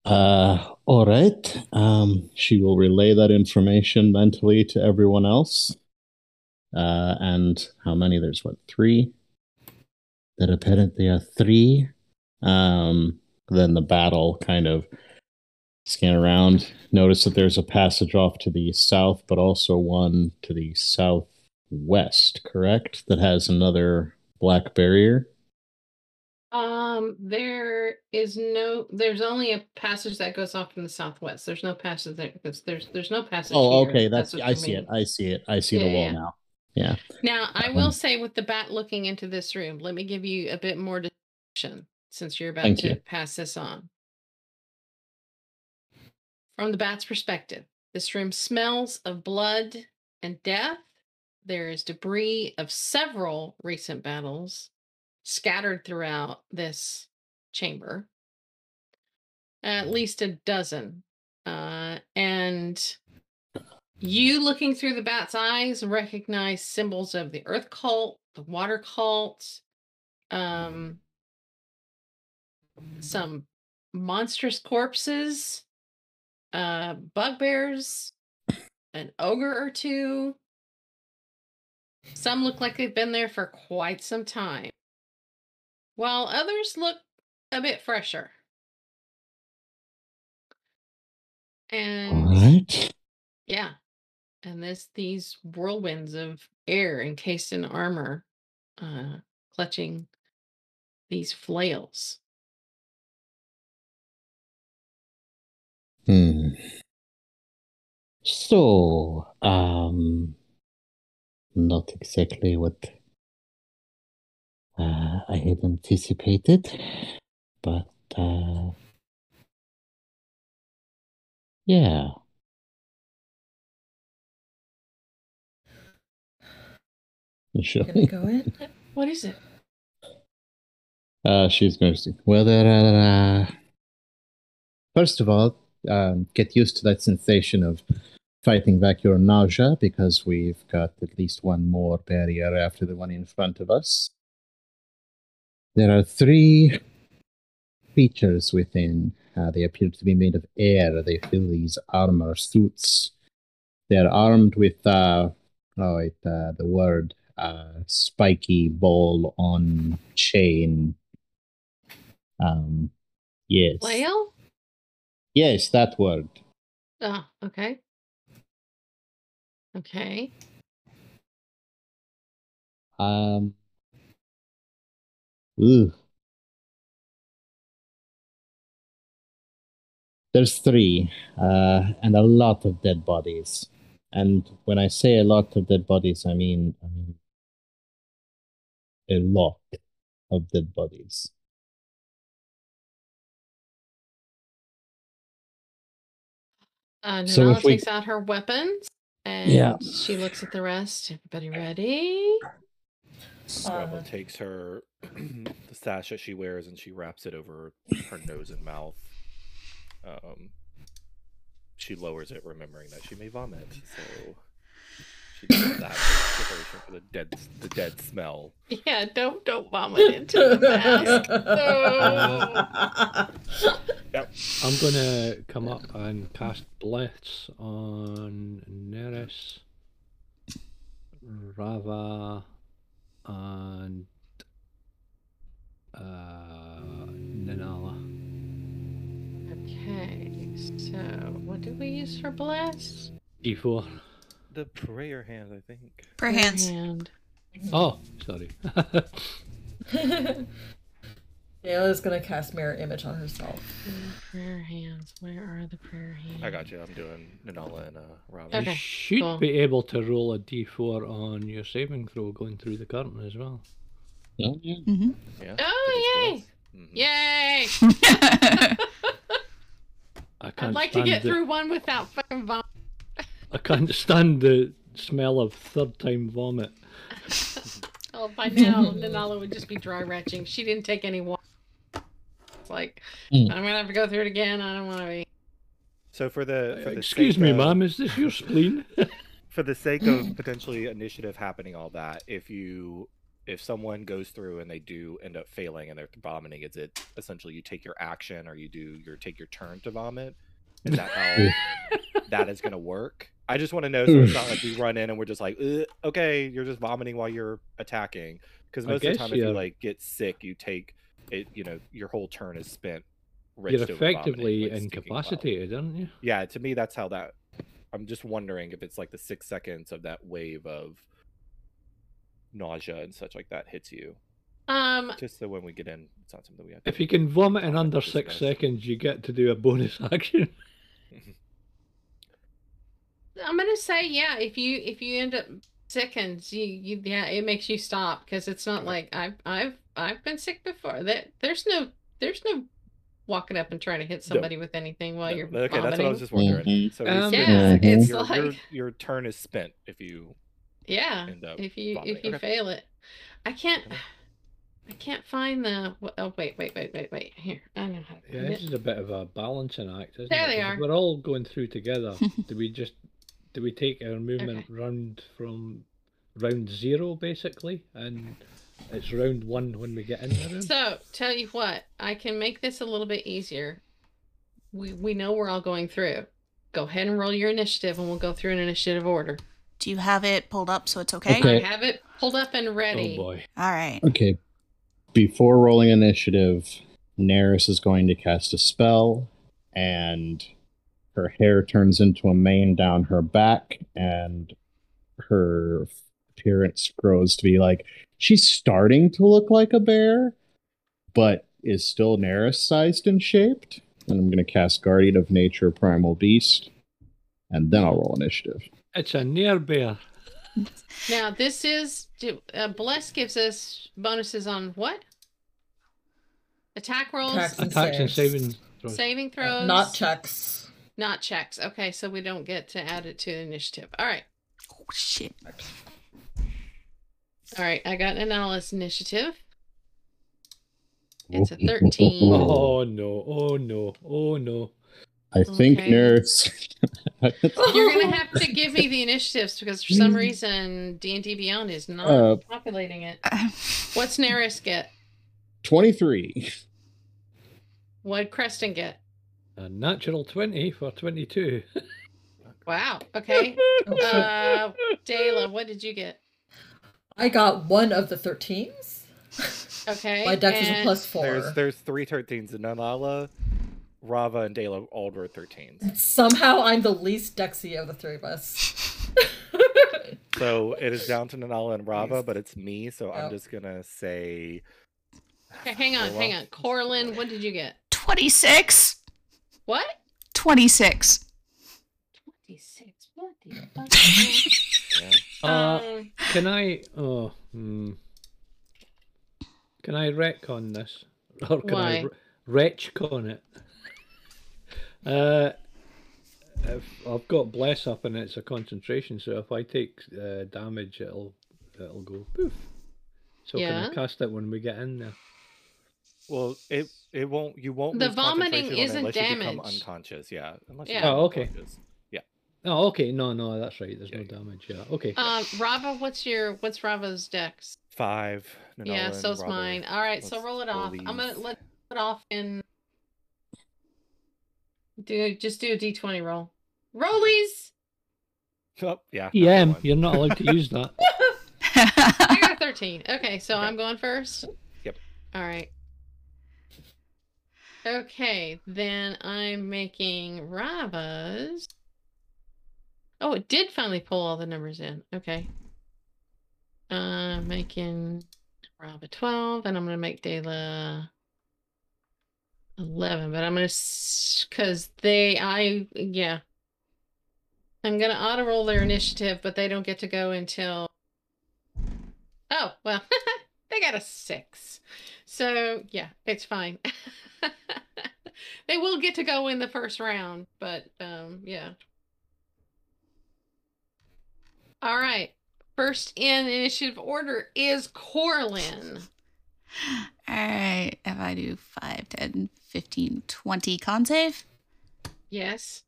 Uh, all right. Um, she will relay that information mentally to everyone else. Uh, and how many? There's what three. That apparently are three. Um, then the battle kind of scan around, notice that there's a passage off to the south, but also one to the southwest. Correct? That has another black barrier. Um, there is no. There's only a passage that goes off in the southwest. There's no passage there. There's there's, there's no passage. Oh, here, okay. That's, what I see it. I see it. I see the wall yeah. now. Yeah. Now, I will Um, say, with the bat looking into this room, let me give you a bit more description since you're about Thank to you. pass this on. From the bat's perspective, this room smells of blood and death. There is debris of several recent battles scattered throughout this chamber, at least a dozen. Uh, and you looking through the bat's eyes recognize symbols of the earth cult, the water cult, um, some monstrous corpses, uh, bugbears, an ogre or two. Some look like they've been there for quite some time, while others look a bit fresher. And Alright. yeah. And this these whirlwinds of air encased in armor, uh, clutching these flails. Hmm. So, um, not exactly what uh, I had anticipated, but uh, yeah. You Sure. Gonna go in? What is it? Uh, she's going to. Well, there are. Uh, first of all, um, get used to that sensation of fighting back your nausea because we've got at least one more barrier after the one in front of us. There are three creatures within. Uh, they appear to be made of air. They fill these armor suits. They're armed with, uh, oh, it, uh, the word, uh, spiky ball on chain. Um, yes. Flail? Yes, that word. Oh, okay. Okay. Um. Ooh. There's three, uh, and a lot of dead bodies. And when I say a lot of dead bodies, I mean, I mean a lot of dead bodies. Uh, So Nanala if we- takes out her weapons and Yeah. she looks at the rest. Everybody ready? Rava Uh, takes her the sash that she wears and she wraps it over her nose and mouth. Um, she lowers it, remembering that she may vomit. So she does that in preparation for the dead, the dead smell. Yeah, don't don't vomit into the mask. No. I'm gonna come up and cast Blitz on Nerys, Rava, and uh, Nanala. Okay, so what do we use for bless? D4. The prayer hand, I think. Per hands. Hand. Oh, sorry. Ayla's gonna cast mirror image on herself. Prayer hands. Where are the prayer hands? I got you. I'm doing Nanala and uh, Rava. Okay, you should cool. be able to roll a D4 on your saving throw going through the curtain as well. Oh, yeah. hmm Yeah. Oh, Mhm. Yay! I can't I'd like to stand get the, through one without fucking vomit. I can't stand the smell of third time vomit. Oh, by now, Nanala would just be dry retching. She didn't take any water. It's like, Mm. I'm gonna have to go through it again. I don't want to be. So for the, for the Excuse me, of- ma'am, is this your spleen? for the sake of potentially initiative happening all that if you if someone goes through and they do end up failing and they're vomiting is it essentially you take your action or you do your take your turn to vomit is that how that is going to work i just want to know so it's not like we run in and we're just like okay you're just vomiting while you're attacking because I most of the guess time if you like get sick you take it you know your whole turn is spent You're wrenched vomiting, effectively like incapacitated, aren't you? Yeah, to me that's how that. I'm just wondering if it's like the six seconds of that wave of nausea and such like that hits you. Um, Just so when we get in, it's not something we have. To If you can vomit in under six nice. seconds, you get to do a bonus action. I'm gonna say yeah. If you if you end up seconds, you you yeah, it makes you stop because it's not Okay. like I've I've I've been sick before. That there's no there's no walking up and trying to hit somebody with anything while you're okay, that's what I was just wondering. Mhm. So Um, it's- Yeah, it's- it's your, your, like- your turn is spent if you. Yeah, end up if you vomiting. if you Okay. fail it, I can't. Okay. I can't find the. Oh wait, wait, wait, wait, wait. Here, I know how to Yeah, this it. is a bit of a balancing act, isn't There it? they 'Cause are. We're all going through together. do we just do we take our movement round from round zero basically, and it's round one when we get in the room? So tell you what, I can make this a little bit easier. We we know we're all going through. Go ahead and roll your initiative, and we'll go through an initiative order. Do you have it pulled up so it's okay? Okay. I have it pulled up and ready. Oh boy. All right. Okay. Before rolling initiative, Nerys is going to cast a spell, and her hair turns into a mane down her back, and her appearance grows to be like she's starting to look like a bear, but is still Nerys sized and shaped. And I'm going to cast Guardian of Nature Primal Beast, and then I'll roll initiative. It's a near bear. Now this is uh, bless gives us bonuses on what? Attack rolls, Attacks and Attacks and saving throws. saving throws, Uh, not checks. not checks. Okay, so we don't get to add it to the initiative. All right, Oh, shit. All right. I got an Alice initiative. It's a thirteen. Oh no! Oh no! Oh no! I think Okay. Nerys. You're gonna have to give me the initiatives because for some reason D and D Beyond is not Uh, populating it. What's Nerys get? 23. What'd Creston get? A natural twenty for twenty-two. Wow. Okay. Uh, Dayla, what did you get? I got one of the 13s. Okay. My dex is a plus four. There's there's three 13s. Nanala, Rava, and Dela all were 13s. Somehow I'm the least dexy of the three of us. So it is down to Nanala and Rava, but it's me. So I'm just gonna say Okay, hang on, hang on. Corlin, what did you get? 26. What? 26. 26. What the fuck? yeah. Uh, um, can I? Oh, hmm. Can I retcon this, or can I Why? re- retchcon it? Uh, if I've got bless up and it's a concentration, so if I take uh, damage, it'll it'll go poof. So can I cast it when we get in there? Well, it it won't. You won't. The vomiting concentration on it isn't unless you become damage. unconscious. Yeah. Unless Yeah. become Oh, okay. unconscious. Yeah. Oh, okay. No, no, that's right. There's Yeah, no damage. Yeah. Okay. um, Rava, what's your what's Rava's dex? Five. Nanala yeah, and so's Rava. mine. All right, so Let's roll it roll off. I'm gonna these. let it off in. Do just do a d20 roll. Rollies. Oh, yeah. that's EM, the you're not allowed to use that. I got 13. Okay, so Okay. I'm going first. Yep. All right. Okay, then I'm making Rava's. Oh, it did finally pull all the numbers in. Okay. Uh, making Rava 12, and I'm going to make Dela 11, but I'm going to, because they, I, yeah. I'm going to auto roll their initiative, but they don't get to go until Oh, well, they got a six. So, yeah, it's fine. they will get to go in the first round, but um, yeah. All right. First in initiative order is Corlin. All right. If I do 5, 10, 15, 20 con save. Yes.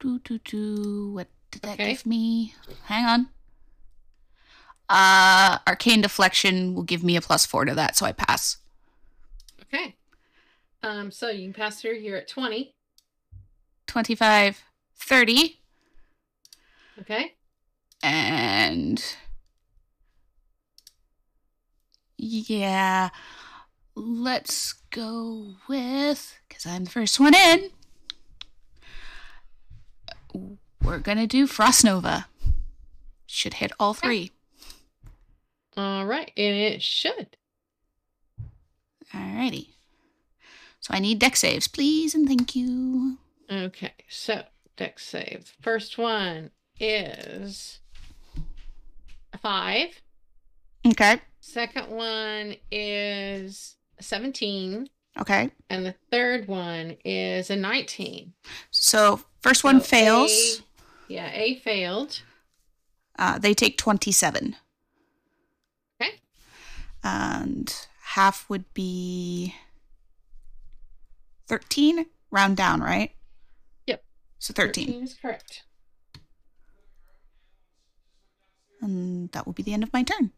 Do, do, do. What did that Okay. give me? Hang on. Uh, arcane deflection will give me a plus four to that, so I pass. Okay. Um, so you can pass through here at 20. 25, 30, Okay. and yeah, let's go with because I'm the first one in. We're gonna do Frost Nova. Should hit all three. All right. And it should. Alrighty. So I need dex saves, please, and thank you. Okay. So, dex save. First one is a five. Okay. Second one is 17. Okay. And the third one is a 19. So first one So fails. A, yeah, A failed. Uh, they take 27. Okay. And half would be 13. Round down, right? Yep. So 13. 13 is correct. And that will be the end of my turn.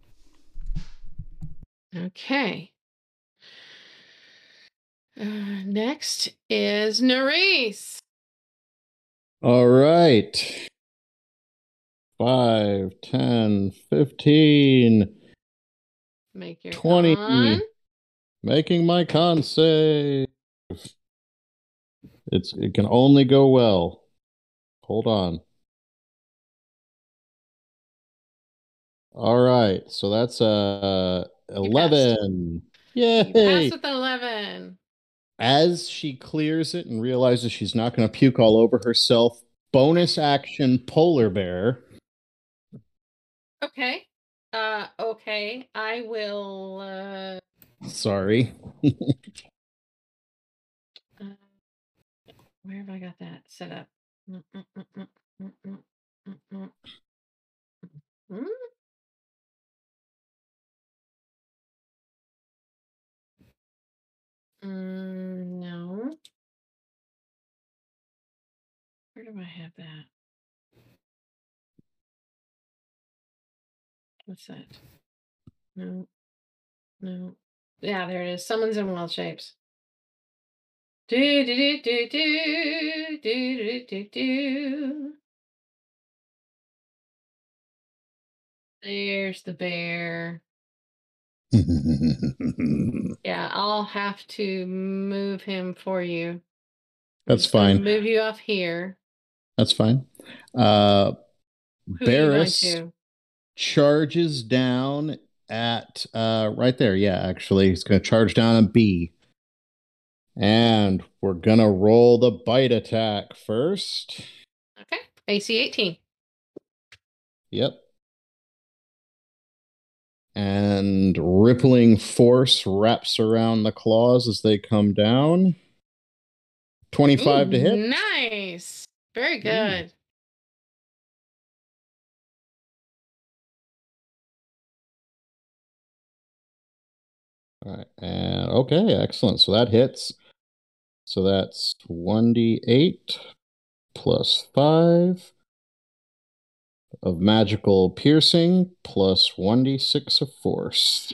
Okay. Uh, next is Nerys. All right. 5, 10, 15. Make your 20. con. Making my con save. It's it can only go well. Hold on. All right, so that's uh eleven. You pass with an 11. As she clears it and realizes she's not going to puke all over herself, bonus action polar bear. Okay. Uh, okay. I will, uh, Sorry. uh, where have I got that set up? Mm, mm, Mm, no. Where do I have that? What's that? No. No. Yeah, there it is. Summons in Wild Shapes. Do do do do do do do do. There's the bear. Yeah, I'll have to move him for you. That's fine. Move you off here. That's fine. Uh Who are you going Barris charges down at uh right there. Yeah, actually, he's gonna charge down a B. And we're gonna roll the bite attack first. Okay. AC 18. Yep. And rippling force wraps around the claws as they come down. 25 to hit. Nice. Very good. All right. And okay, excellent. So that hits. So that's 1d8 plus 5 of magical piercing plus 1d6 of force.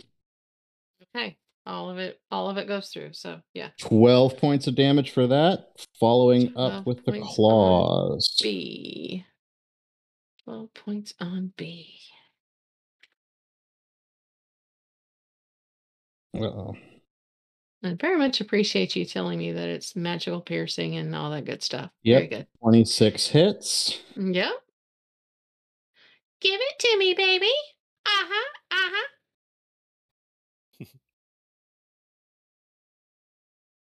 Okay. All of it all of it goes through. So yeah. 12 points of damage for that, following up with the claws. B. 12 points on B. Uh-oh. I very much appreciate you telling me that it's magical piercing and all that good stuff. Yep. Very good. 26 hits. Yep. Give it to me, baby. Uh-huh. Uh-huh.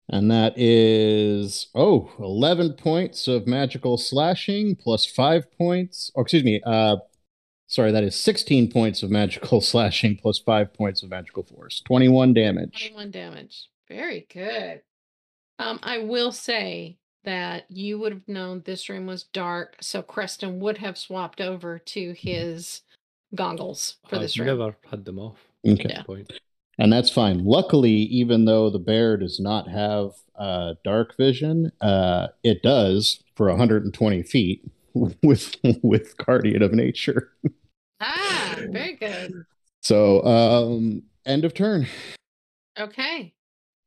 And that is, oh, 11 points of magical slashing plus five points. Oh, excuse me. Uh, sorry, that is 16 points of magical slashing plus five points of magical force. 21 damage. 21 damage. Very good. Um, I will say that you would have known this room was dark, so Creston would have swapped over to his goggles for I've this room. never had them off. Okay. Yeah. point. And that's fine. Luckily, even though the bear does not have uh, dark vision, uh, it does for 120 feet with with Guardian of Nature. Ah, very good. So, um, end of turn. Okay.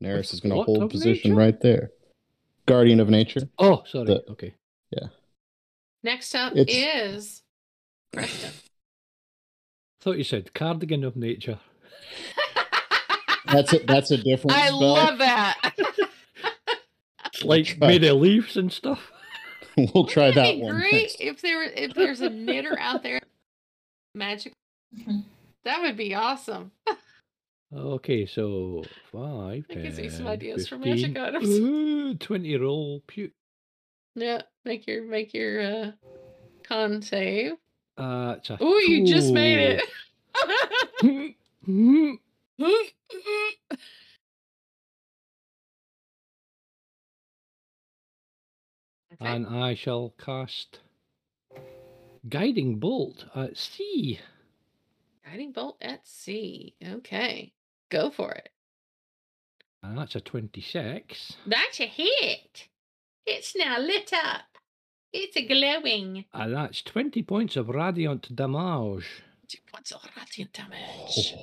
Nerys is going to hold position nature? right there. Guardian of Nature. Oh, sorry. The- okay. Yeah. Next up It's- is Creston. Thought you said cardigan of nature. That's it. That's a different I spell. love that. it's Like try. made of leaves and stuff. we'll try Wouldn't that be one. great next. if there were- if there's a knitter out there magic mm-hmm. that would be awesome. Okay, so five. That gives me some 10, ideas for 15. magic items. Ooh, 20 roll puke. Yeah, make your make your uh con save. Uh, it's a Ooh, you just made it. okay. and I shall cast Guiding Bolt at C. Guiding bolt at C. Okay. Go for it. And that's a 26. That's a hit. It's now lit up. It's a glowing. And that's 20 points of radiant damage. Two points of radiant damage.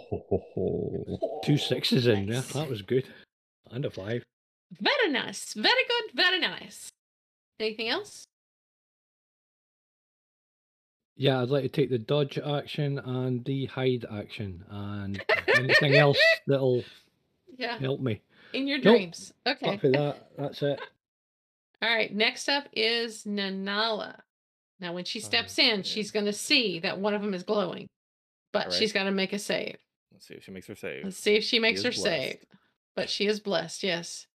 Two oh, sixes in there. That was good. And a five. Very nice. Very good. Very nice. Anything else? Yeah, I'd like to take the dodge action and the hide action and anything else that'll Yeah. help me. In your Nope. dreams. Okay. Apart from that, that's it. All right. Next up is Nanala. Now, when she steps in, yeah. she's going to see that one of them is glowing, but Alright. she's got to make a save. Let's see if she makes her save. Let's see if she makes is her blessed. save. But she is blessed, yes.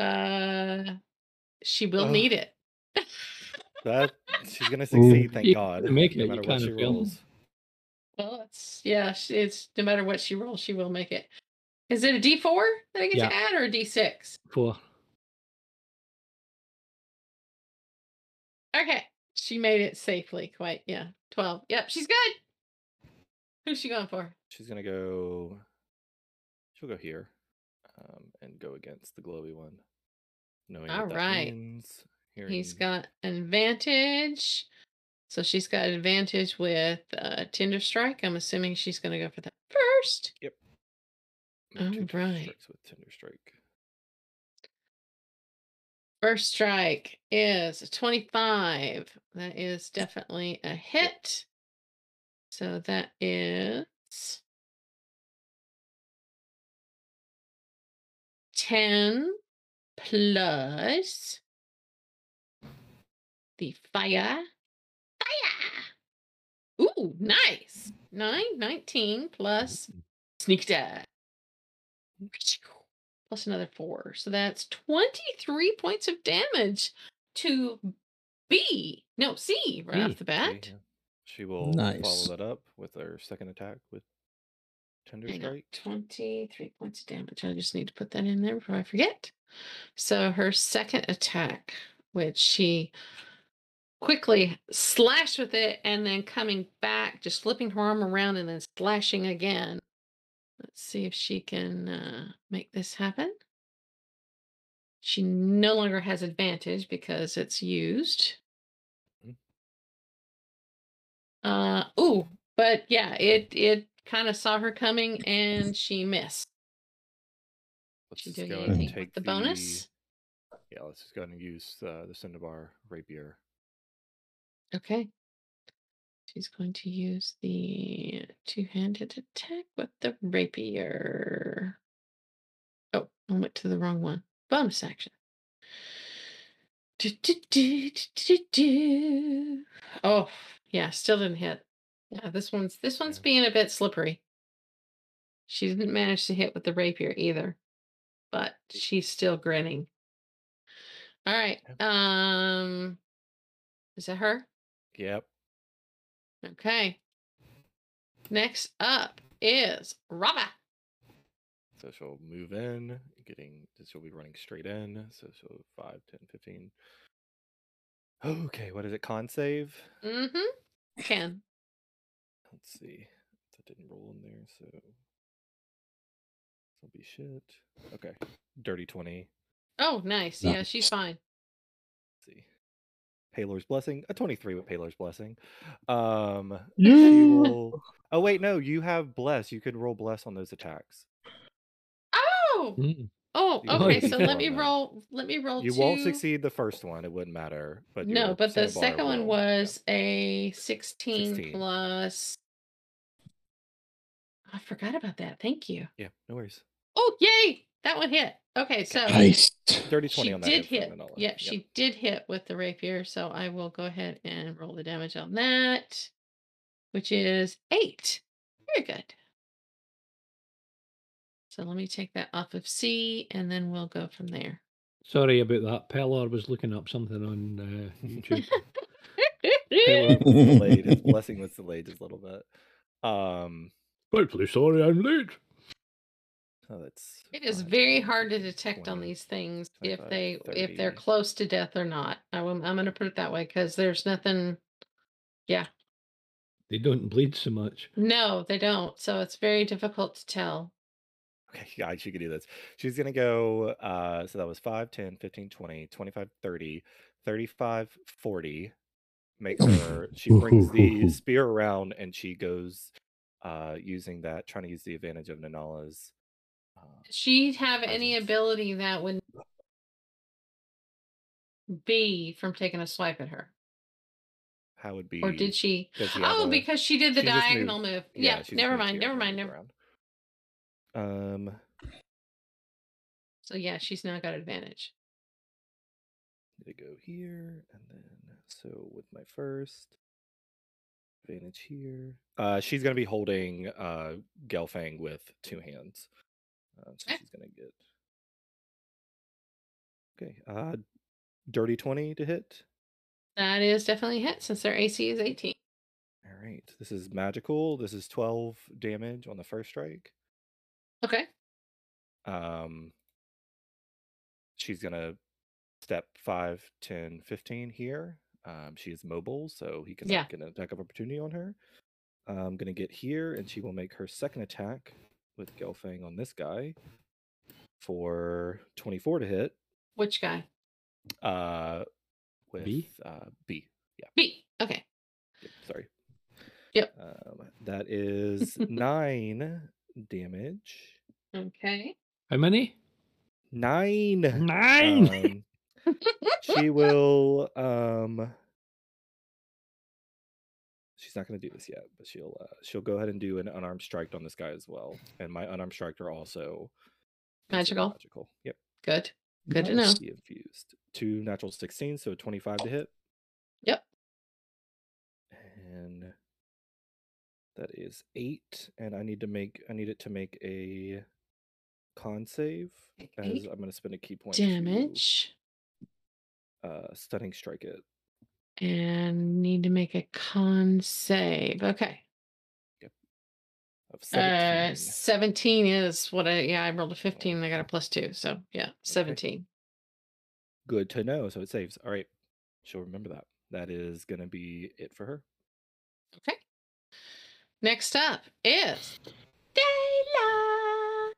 Uh, she will Ugh. need it. That she's gonna succeed, thank You God. make no you matter what she of feel. rolls. Well, it's yeah. sh- It's no matter what she rolls, she will make it. Is it a D four that I get Yeah. to add or a D six? Four. Okay, she made it safely. Quite yeah. Twelve. Yep, she's good. Who's she going for? She's gonna go. She'll go here, um, and go against the glowy one, knowing what that Alright. means. He's hearing- got advantage. So she's got advantage with uh, Tinder Strike. I'm assuming she's going to go for that first. make Oh, two right. strikes with Tinder Strike. First strike is a 25. That is definitely a hit. So that is 10 plus the fire. Fire! Ooh, nice. 9, 19 plus mm. sneak attack. Plus another 4. So that's 23 points of damage to B. No, C right B, off the bat. yeah. She will Nice. follow that up with her second attack with Tinder Strike. 23 points of damage. I just need to put that in there before I forget. So her second attack, which she quickly slash with it and then coming back, just flipping her arm around and then slashing again. Let's see if she can uh, make this happen. She no longer has advantage because it's used. Mhm. Uh ooh, but yeah, it it kind of saw her coming and she missed. Let's She just go ahead and anything take with the bonus? Yeah, let's just go ahead and use uh, the Cinnabar Rapier. Okay. She's going to use the two-handed attack with the rapier. Oh, I went to the wrong one. Bonus action. Do, do, do, do, do, do. Oh, yeah, still didn't hit. Yeah, this one's this one's being a bit slippery. She didn't manage to hit with the rapier either, but she's still grinning. All right. Um, is that her? Yep. Okay. Next up is Rava. So she'll move in, getting she'll be running straight in. So she'll 5, 10, 15. Okay, what is it? Con save? Mm-hmm. Can. Let's see. That didn't roll in there, so this'll be shit. Okay. Dirty 20. Oh, nice. Yeah, she's fine. Let's see. Pelor's blessing. A 23 with Pelor's blessing. Um Yeah. she will Oh wait, no, you have bless. You could roll bless on those attacks. Oh, Mm. oh, You can roll okay. So let me that. roll. Let me roll. You two. won't succeed the first one, it wouldn't matter. But No, but the second one will, yeah. was a 16, 16. plus. I forgot about that. Thank you. Yeah, no worries. Oh, yay! That one hit. Okay, so Nice. Dirty 20 she on that did hit. hit. Yeah, Yep. she did hit with the rapier. So I will go ahead and roll the damage on that, which is eight. Very good. So let me take that off of C, and then we'll go from there. Sorry about that. Pelor was looking up something on uh, YouTube. Pelor was delayed. His blessing was delayed just a little bit. Um Rightfully sorry, I'm late. Oh that's It is five, very hard to detect on these things if 25, they if they're 30. close to death or not. I will, I'm going to put it that way because there's nothing. Yeah, They don't bleed so much. no, they don't. So it's very difficult to tell. Okay, yeah, she could do this. She's going to go uh so that was 5, 10, 15, 20, 25, 30, 35, 40. Makes her she brings the spear around and she goes uh using that trying to use the advantage of Nanala's uh, she have any ability that would be from taking a swipe at her, how would be or did she? Oh, a- because she did the she diagonal move. Yeah, just never mind. Never mind. Never. around. Um So yeah, she's now got advantage. Need to go here and then so with my first advantage here. Uh, she's gonna be holding uh Gelfang with two hands. Uh, so Okay. she's gonna get okay. Uh, dirty twenty to hit. That is definitely hit since their AC is 18. All right. This is magical. This is twelve damage on the first strike. Okay. Um, she's gonna step 5, 10, 15 here. Um, she is mobile, so he can Yeah. get an attack of opportunity on her. I'm gonna get here, and she will make her second attack with Gelfang on this guy for 24 to hit. Which guy? Uh, with B? uh B. Yeah. B. Okay. Sorry. Yep. Um, that is nine damage. Okay. How many? Nine. Nine. Um, she will um she's not going to do this yet but she'll uh, she'll go ahead and do an unarmed strike on this guy as well and my unarmed strike are also Magical. magical yep Good. Good to know. Infused two natural 16 so 25 to hit Yep. and that is eight and i need to make i need it to make a con save as Eight i'm going to spend a ki point to, Damage. uh stunning strike it And need to make a con save. Okay. of 17 Uh, 17 is what I, yeah, I rolled a 15 and I got a plus two. So yeah, 17. Good to know. So it saves. All right. She'll remember that. That is going to be it for her. Okay. Next up is Dayla.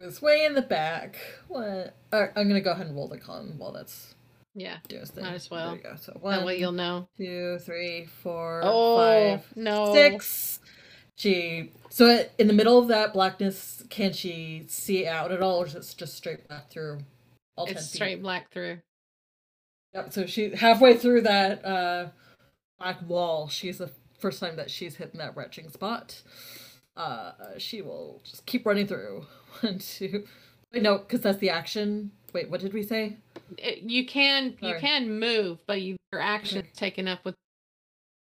It's way in the back. What? Uh, I'm gonna go ahead and roll the con while that's Yeah. thing. Might as There well. you go. So That way you'll know. two, three, four, Oh, five, no. six. She so in the middle of that blackness, can she see out at all, or is it just straight black through all It's feet? straight black through. Yep. So she halfway through that uh, black wall. She's the first time that she's hitting that retching spot. Uh, she will just keep running through. One, two. Wait, no, because that's the action. Wait, what did we say? It- you can you can move, but you, your action's Okay. taken up with.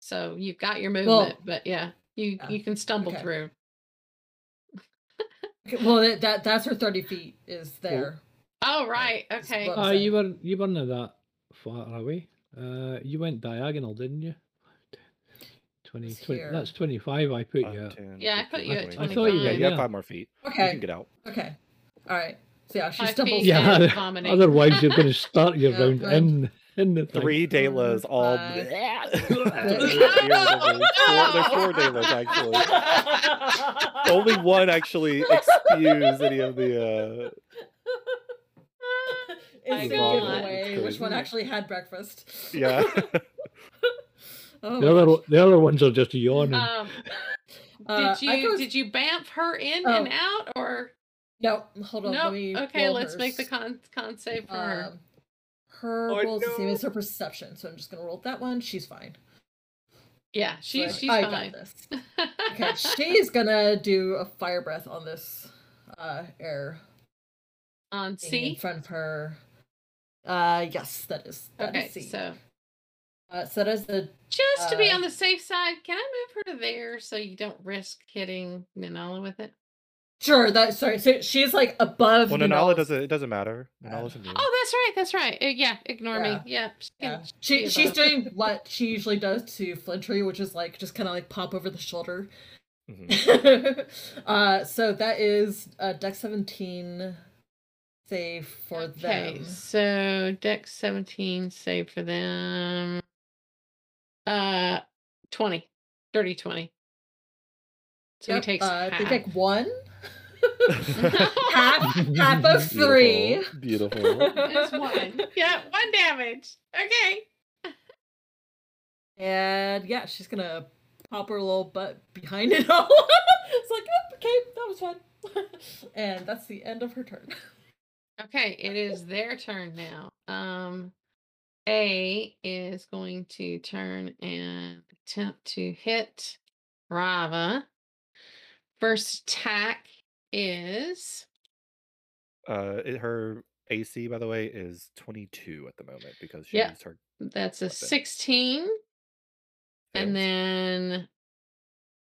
So you've got your Well, movement, but yeah, you yeah, you can stumble okay. through. Okay, well, that, that that's her thirty feet is there. Oh right, okay. what- Ah, you were you weren't that far away. Uh, you went diagonal, didn't you? 20, 20 that's twenty five. I put Five, you. at. 10, Yeah, I put 15, you at 20. I thought you Yeah, were you have yeah. five more feet. Okay. You Okay. can get out. Okay. All right. So yeah, she stumbles. feet. Yeah, vomiting. otherwise you're going to start your Yeah, round right. in in the. Three Dalas all. five. There's four Dalas actually. Only one actually excuse any of the. uh It's a God. giveaway. Which one actually had breakfast? Yeah. oh, The other gosh. the other ones are just yawning. Um, Uh, did I you goes- did you bamf her in Oh. and out or No, hold on. no? Let Okay, roll let's make the hers. con con save for her. Um, her Oh, rolls the same as her perception, so I'm just gonna roll that one. She's fine. Yeah, she's So she's I fine. got this. Okay, she's gonna do a fire breath on this uh air On thing in C. front of her. Uh, yes, that is that is Okay, C. so uh, so that is the just to be Uh, on the safe side, can I move her to there so you don't risk hitting Nanala with it? Sure that sorry. So she's like above. well, Nanala's- Nanala doesn't. It doesn't matter. Nanala's immune. Oh, that's right, that's right. Uh, yeah, ignore Yeah. me. Yeah, she Yeah, she she can be she's doing what she usually does to Flintree, which is like just kind of like pop over the shoulder. Mhm. uh, so that is uh, Dex seventeen save for Okay, them. so Dex 17 save for them. Uh 20. Dirty 20. So Yep, he takes uh, half. they take one. Half half of three. Beautiful. Beautiful. It's one. Yeah, one damage. Okay. And yeah, she's gonna pop her little butt behind it all. it's like, oh, okay, that was fun. and that's the end of her turn. Okay, it is their turn now. Um A is going to turn and attempt to hit Rava. First attack is Uh, it, her AC, by the way, is 22 at the moment because she Yeah. used her. That's a Weapon. 16. And fails. then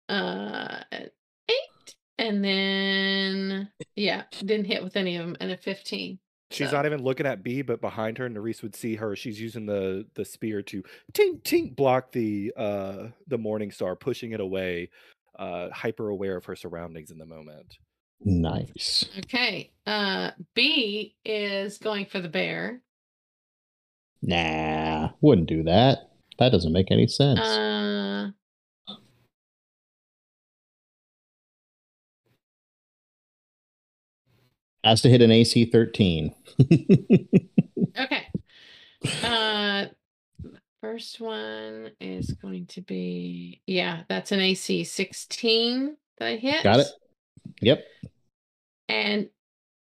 uh an eight. And then yeah, didn't hit with any of them. And a 15. She's so- not even looking at B, but behind her, Nerys would see her. She's using the the spear to tink tink block the uh the Morning Star, pushing it away. Uh, hyper aware of her surroundings in the moment. Nice. Okay. Uh B is going for the bear. Nah, wouldn't do that. That doesn't make any sense. Uh Has to hit an AC 13. okay. Uh first one is going to be yeah, that's an AC 16 that I hit. Got it. Yep. And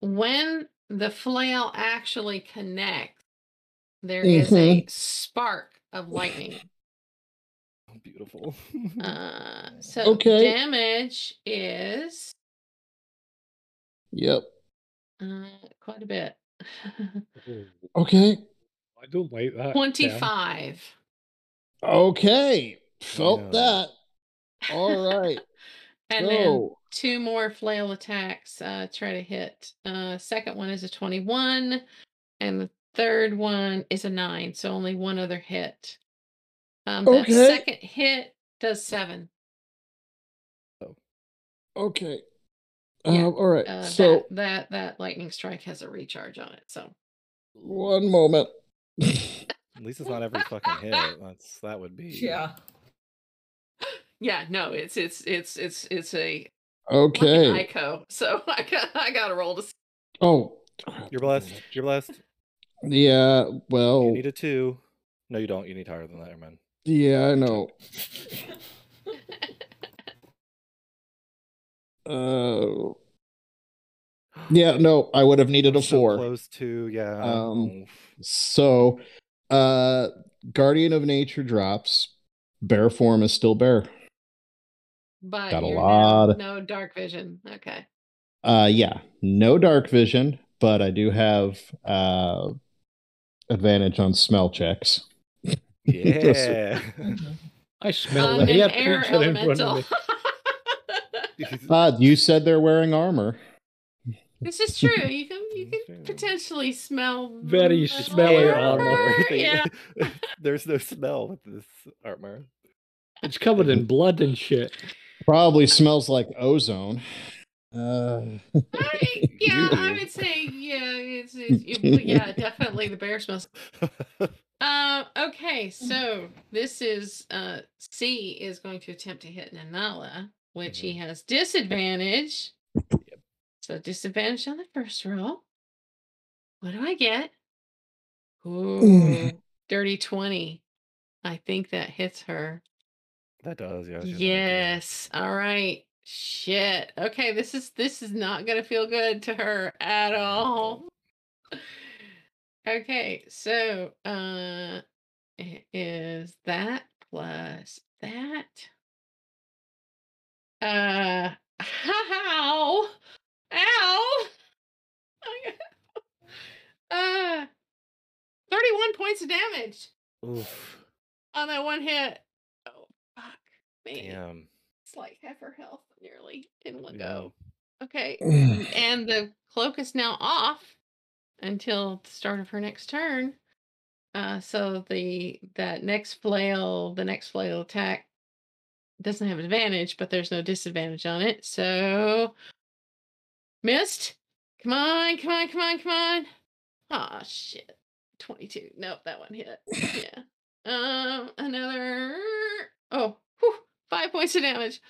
when the flail actually connects, there is a spark of lightning. Beautiful. Uh, so Okay. damage is Yep. uh, quite a bit. Okay. I don't like that. term. 25. Okay. Felt Yeah. that. All right. And then so, two more flail attacks uh, try to hit. Uh, second one is a 21, and the third one is a 9, so only one other hit. Um, that Okay. second hit does 7. okay. Yeah, Um, all right. Uh, so, that, that that lightning strike has a recharge on it. So one moment. At least it's not every fucking hit. That's that would be. Yeah. yeah, no, it's it's it's it's it's a okay. ICO. So I got I got to roll to. s- oh. You're blessed. You're blessed. Yeah. Well. You need a two. No, you don't. You need higher than that, man. Yeah, I know. Uh, yeah, no, I would have needed a So four. close to yeah. Um, So, uh, Guardian of Nature drops. Bear form is still bear. But Got a lot now, of- no dark vision. Okay. Uh, yeah, no dark vision, but I do have uh advantage on smell checks. yeah. I smell Um, the an air creature in front elemental. of me. Uh, you said they're wearing armor. this is true. You can you can potentially smell Very smelly Air armor. Yeah. There's no smell with this armor. It's covered in blood and shit. Probably smells like ozone. Uh, I, yeah, I would say yeah. It's, it's it- yeah, definitely the bear smells. Uh, okay, so this is uh C is going to attempt to hit Nanala, which he has disadvantage. So disadvantage on the first roll. What do I get? Ooh, dirty twenty. I think that hits her. That does, yeah. Yes. All right. Shit. Okay, this is this is not gonna feel good to her at all. Okay, so uh it is that plus that. Uh ow! Ow! uh 31 points of damage. Oof. on that one hit. Fuck. Man. Damn. It's like half her health nearly in one Yeah. go. Okay. and the cloak is now off until the start of her next turn. Uh, so the that next flail, the next flail attack doesn't have advantage, but there's no disadvantage on it. So missed. Come on, come on, come on, come on. Oh shit. 22. Nope, that one hit. Yeah. Um, another oh, whew, five points of damage.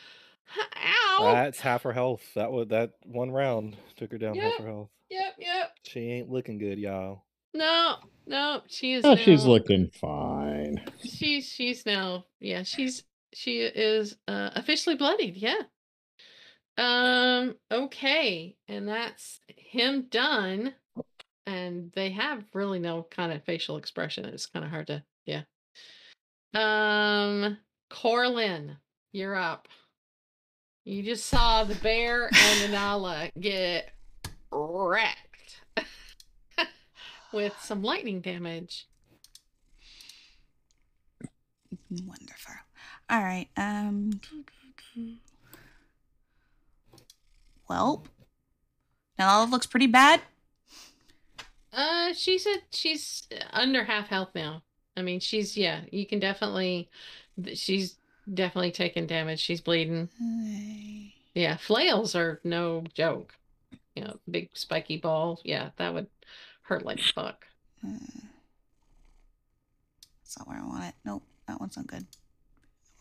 Ow! That's half her health. That would that one round took her down half her health. Yep, yep. She ain't looking good, y'all. No, no, she is. oh, she's looking fine. She's she's now. Yeah, she's she is uh, officially bloodied. Yeah. Um. Okay, and that's him done. And they have really no kind of facial expression. It's kind of hard to. Yeah. Um. Corlin, you're up. You just saw the bear and the Nala get wrecked. with some lightning damage. Wonderful. All right. Um. Well, now Olive looks pretty bad. Uh, she's a she's under half health now. I mean, she's yeah. You can definitely, she's definitely taking damage. She's bleeding. Yeah, flails are no joke. You know, big spiky ball. Yeah, that would hurt like fuck. Uh, That's not where I want it. Nope, that one's not good.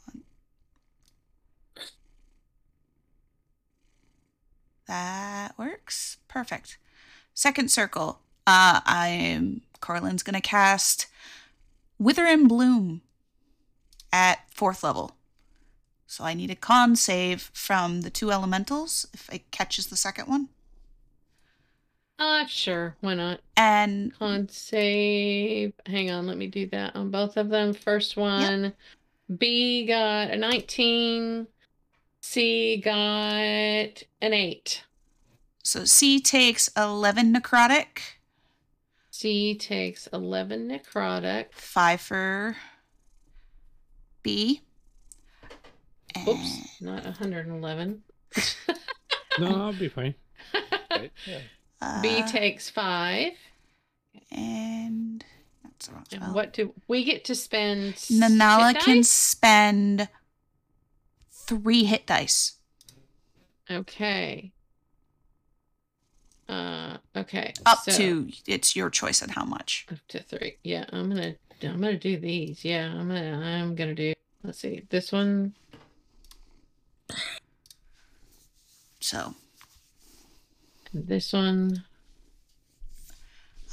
One. That works. Perfect. Second circle. Uh, I'm Corlin's gonna cast Wither and Bloom at fourth level. So I need a con save from the two elementals if it catches the second one. Uh, sure. Why not? And Con save. Hang on, let me do that on both of them. First one, B got a 19. C got an 8. so C takes 11 necrotic, C takes 11 necrotic. 5 for B. Oops, not 111. No, I'll be fine. Right? Yeah. Uh, B takes 5. and that's the wrong And spell. what do we get to spend? s- Nanala hit can spend three hit dice. Okay. Uh, okay. Up so- to it's your choice on how much. Up to three. Yeah, I'm gonna I'm gonna do these. Yeah, I'm gonna I'm gonna do let's see, this one. So, This one.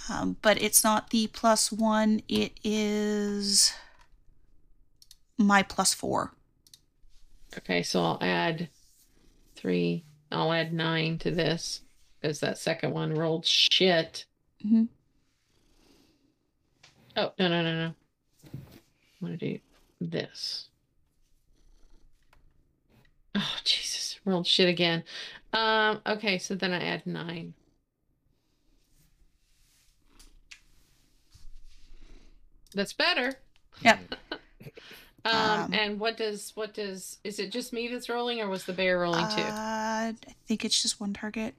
um, but it's not the plus one. It is my plus four. Okay, so I'll add three. I'll add nine to this because that second one rolled shit. Mhm. Oh no no no no! I'm gonna do this. Oh Jesus! Rolled shit again. Um. Okay, so then I add nine. That's better. Yep. Um, Um, and what does what does is it just me that's rolling or was the bear rolling Uh, too? I think it's just one target.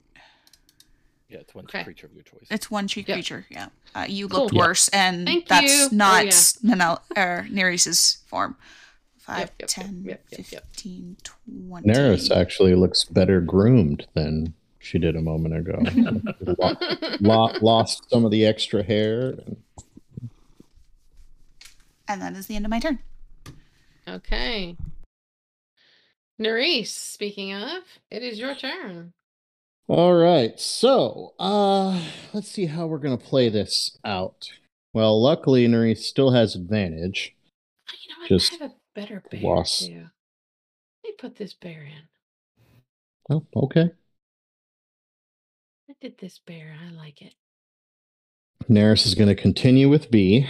Yeah, it's one Okay. creature of your choice. It's one tree Yep. creature. Yeah. Uh, you Cool. looked Yep. worse, and Thank that's you. Oh, not yeah. Nanel or Nerys's form. 5, Yep, yep, yep, 10, yep, yep, yep. 15, 20. Nerys actually looks better groomed than she did a moment ago. Lo- lo- lost some of the extra hair. And that is the end of my turn. okay. Nerys, speaking of, it is your turn. All right, so uh, let's see how we're gonna play this out. Well, luckily, Nerys still has advantage. You know what? Just I have a better bear lost. too. Let me put this bear in. Oh, okay. I did this bear. I like it. Nerys is gonna continue with B.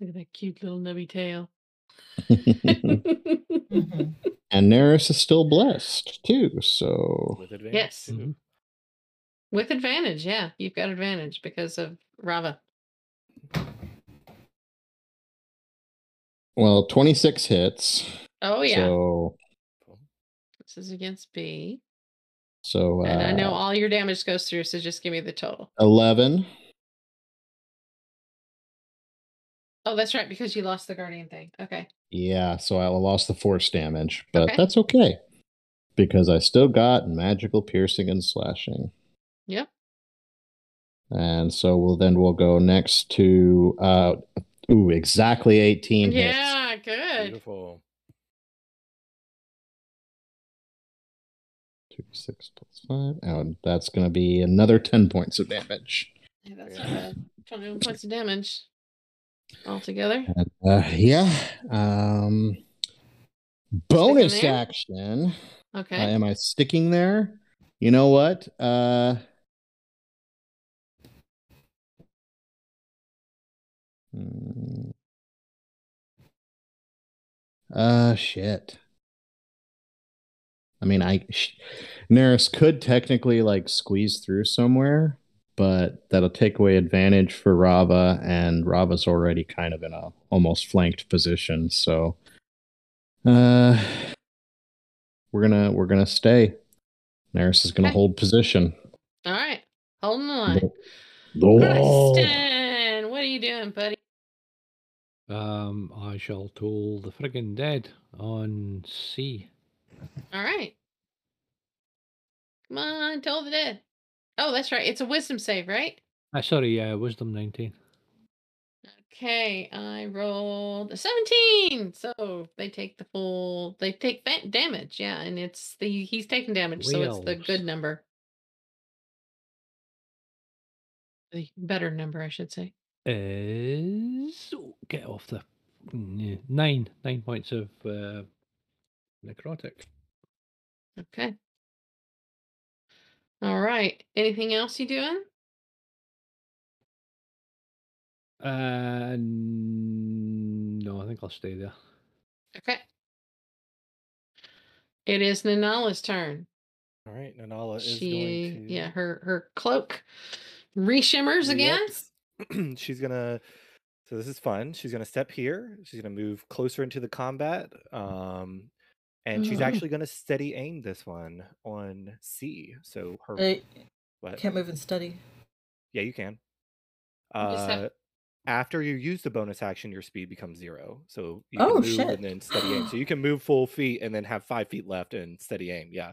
Look at that cute little nubby tail. and Mhm. Nerys is still blessed too. So With advantage. Yes. too. Mhm. With advantage, yeah. You've got advantage because of Rava. Well, twenty six hits. Oh yeah. So This is against B. so uh, And I know all your damage goes through, so just give me the total. eleven. Oh, that's right, because you lost the guardian thing. Okay. Yeah, so I lost the force damage, but Okay. that's okay because I still got magical piercing and slashing. Yep. And so we'll then we'll go next to uh ooh, exactly 18 hits. Yeah, good. Beautiful. Two, six plus five. And that's gonna be another 10 points of damage. Yeah, that's not bad. 21 points of damage altogether. And, uh, yeah. Um bonus there? action. Uh, Okay. am I sticking there? You know what? Uh hmm. Uh shit. I mean, I sh- Nerys could technically like squeeze through somewhere, but that'll take away advantage for Rava, and Rava's already kind of in a almost flanked position. So, uh, we're gonna we're gonna stay. Nerys is gonna Okay. hold position. All right. Hold on. Oh. Preston, what are you doing, buddy? Um, I shall toll the friggin' dead on C. All right. Come on, toll the dead. Oh, that's right. It's a wisdom save, right? Uh, sorry, yeah, wisdom 19. Okay, I rolled a 17. So they take the full they take damage, yeah, and it's the he's taking damage, so it's the good number. The better number, I should say. Is oh, get off the nine nine points of uh, necrotic. Okay. All right. Anything else you doing? Uh, no, I think I'll stay there. Okay. It is Nanala's turn. All right, Nanala is She going to. yeah, her her cloak reshimmers again. Yep. she's gonna. So this is fun. She's gonna step here. She's gonna move closer into the combat. Um, and she's Mhm. actually gonna steady aim this one on C. So her. I what? can't move and steady. Yeah, you can. just have- Uh, after you use the bonus action, your speed becomes zero. So you Oh, can move shit. and then steady aim. So you can move full feet and then have five feet left and steady aim. Yeah.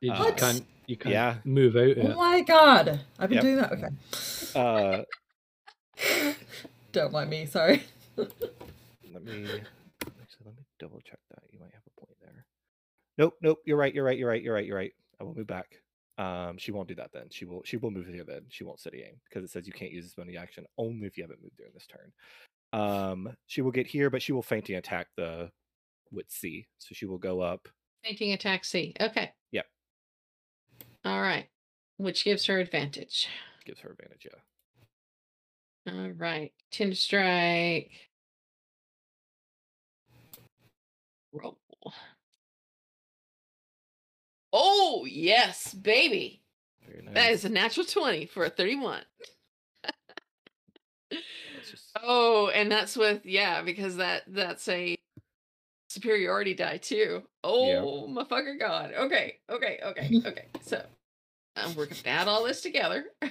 You just What? can't you can't Yeah. move out of Oh my god. I've been Yep. doing that. Okay. Uh, Don't mind me, sorry. let me actually let me double check that. You might have a point there. Nope, nope. You're right. You're right. You're right. You're right. You're right. I will move back. Um, she won't do that then. She will. She will move here then. She won't steady aim because it says you can't use this bonus action only if you haven't moved during this turn. Um, she will get here, but she will feinting attack the with C. So she will go up. Feinting attack C. Okay. Yep. All right. Which gives her advantage. Gives her advantage. Yeah. All right. Tinder strike. Roll. Oh, yes, baby. Nice. That is a natural 20 for a 31. Just- Oh, and that's with yeah, because that that's a superiority die too. Oh my fucking god. Okay, okay, okay, okay. So um, we're gonna add all this together.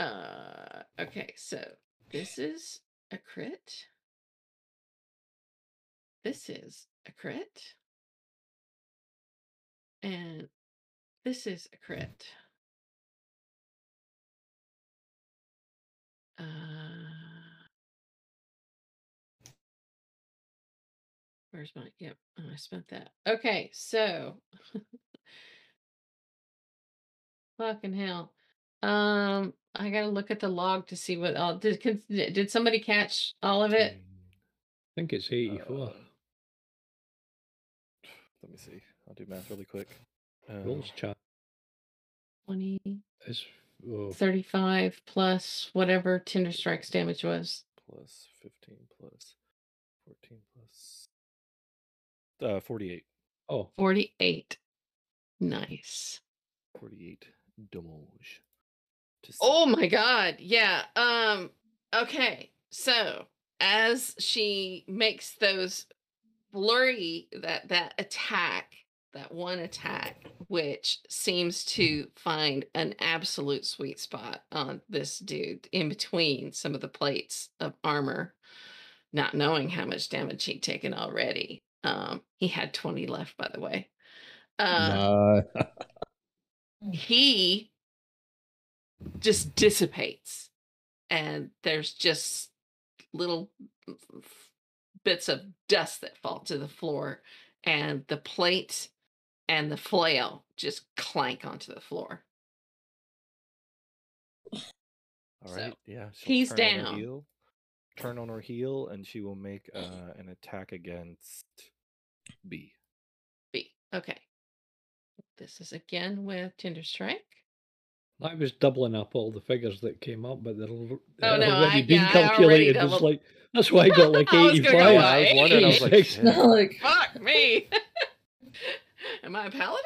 uh okay, so this is a crit. This is a crit. And this is a crit. Uh, where's my? Yep, oh, I spent that. Okay, so fucking hell. Um, I gotta look at the log to see what all did. can- Did somebody catch all of it? I think it's 84. Uh, let me see. I'll do math really quick. Um, Rules chat 20, is oh, 35 plus whatever Tinder Strike's damage was. plus 15 plus 14 plus uh 48 oh 48. Nice. 48 damage to Oh my god. Yeah. Um okay. So, as she makes those blurry that that attack, that one attack which seems to find an absolute sweet spot on this dude in between some of the plates of armor, not knowing how much damage he'd taken already. Um he had 20 left by the way. Uh Uh, he just dissipates and there's just little bits of dust that fall to the floor and the plate and the flail just clank onto the floor all right so, yeah he's turn on her down. heel, turn on her heel and she will make uh an attack against b B. okay this is again with tinder strike I was doubling up all the figures that came up, but they're, Oh, they're no, already I- been yeah, I already calculated. It's like that's why I got like I was gonna go, eighty-five. I was wondering, I was like, 86. shit. like fuck me Am I a paladin?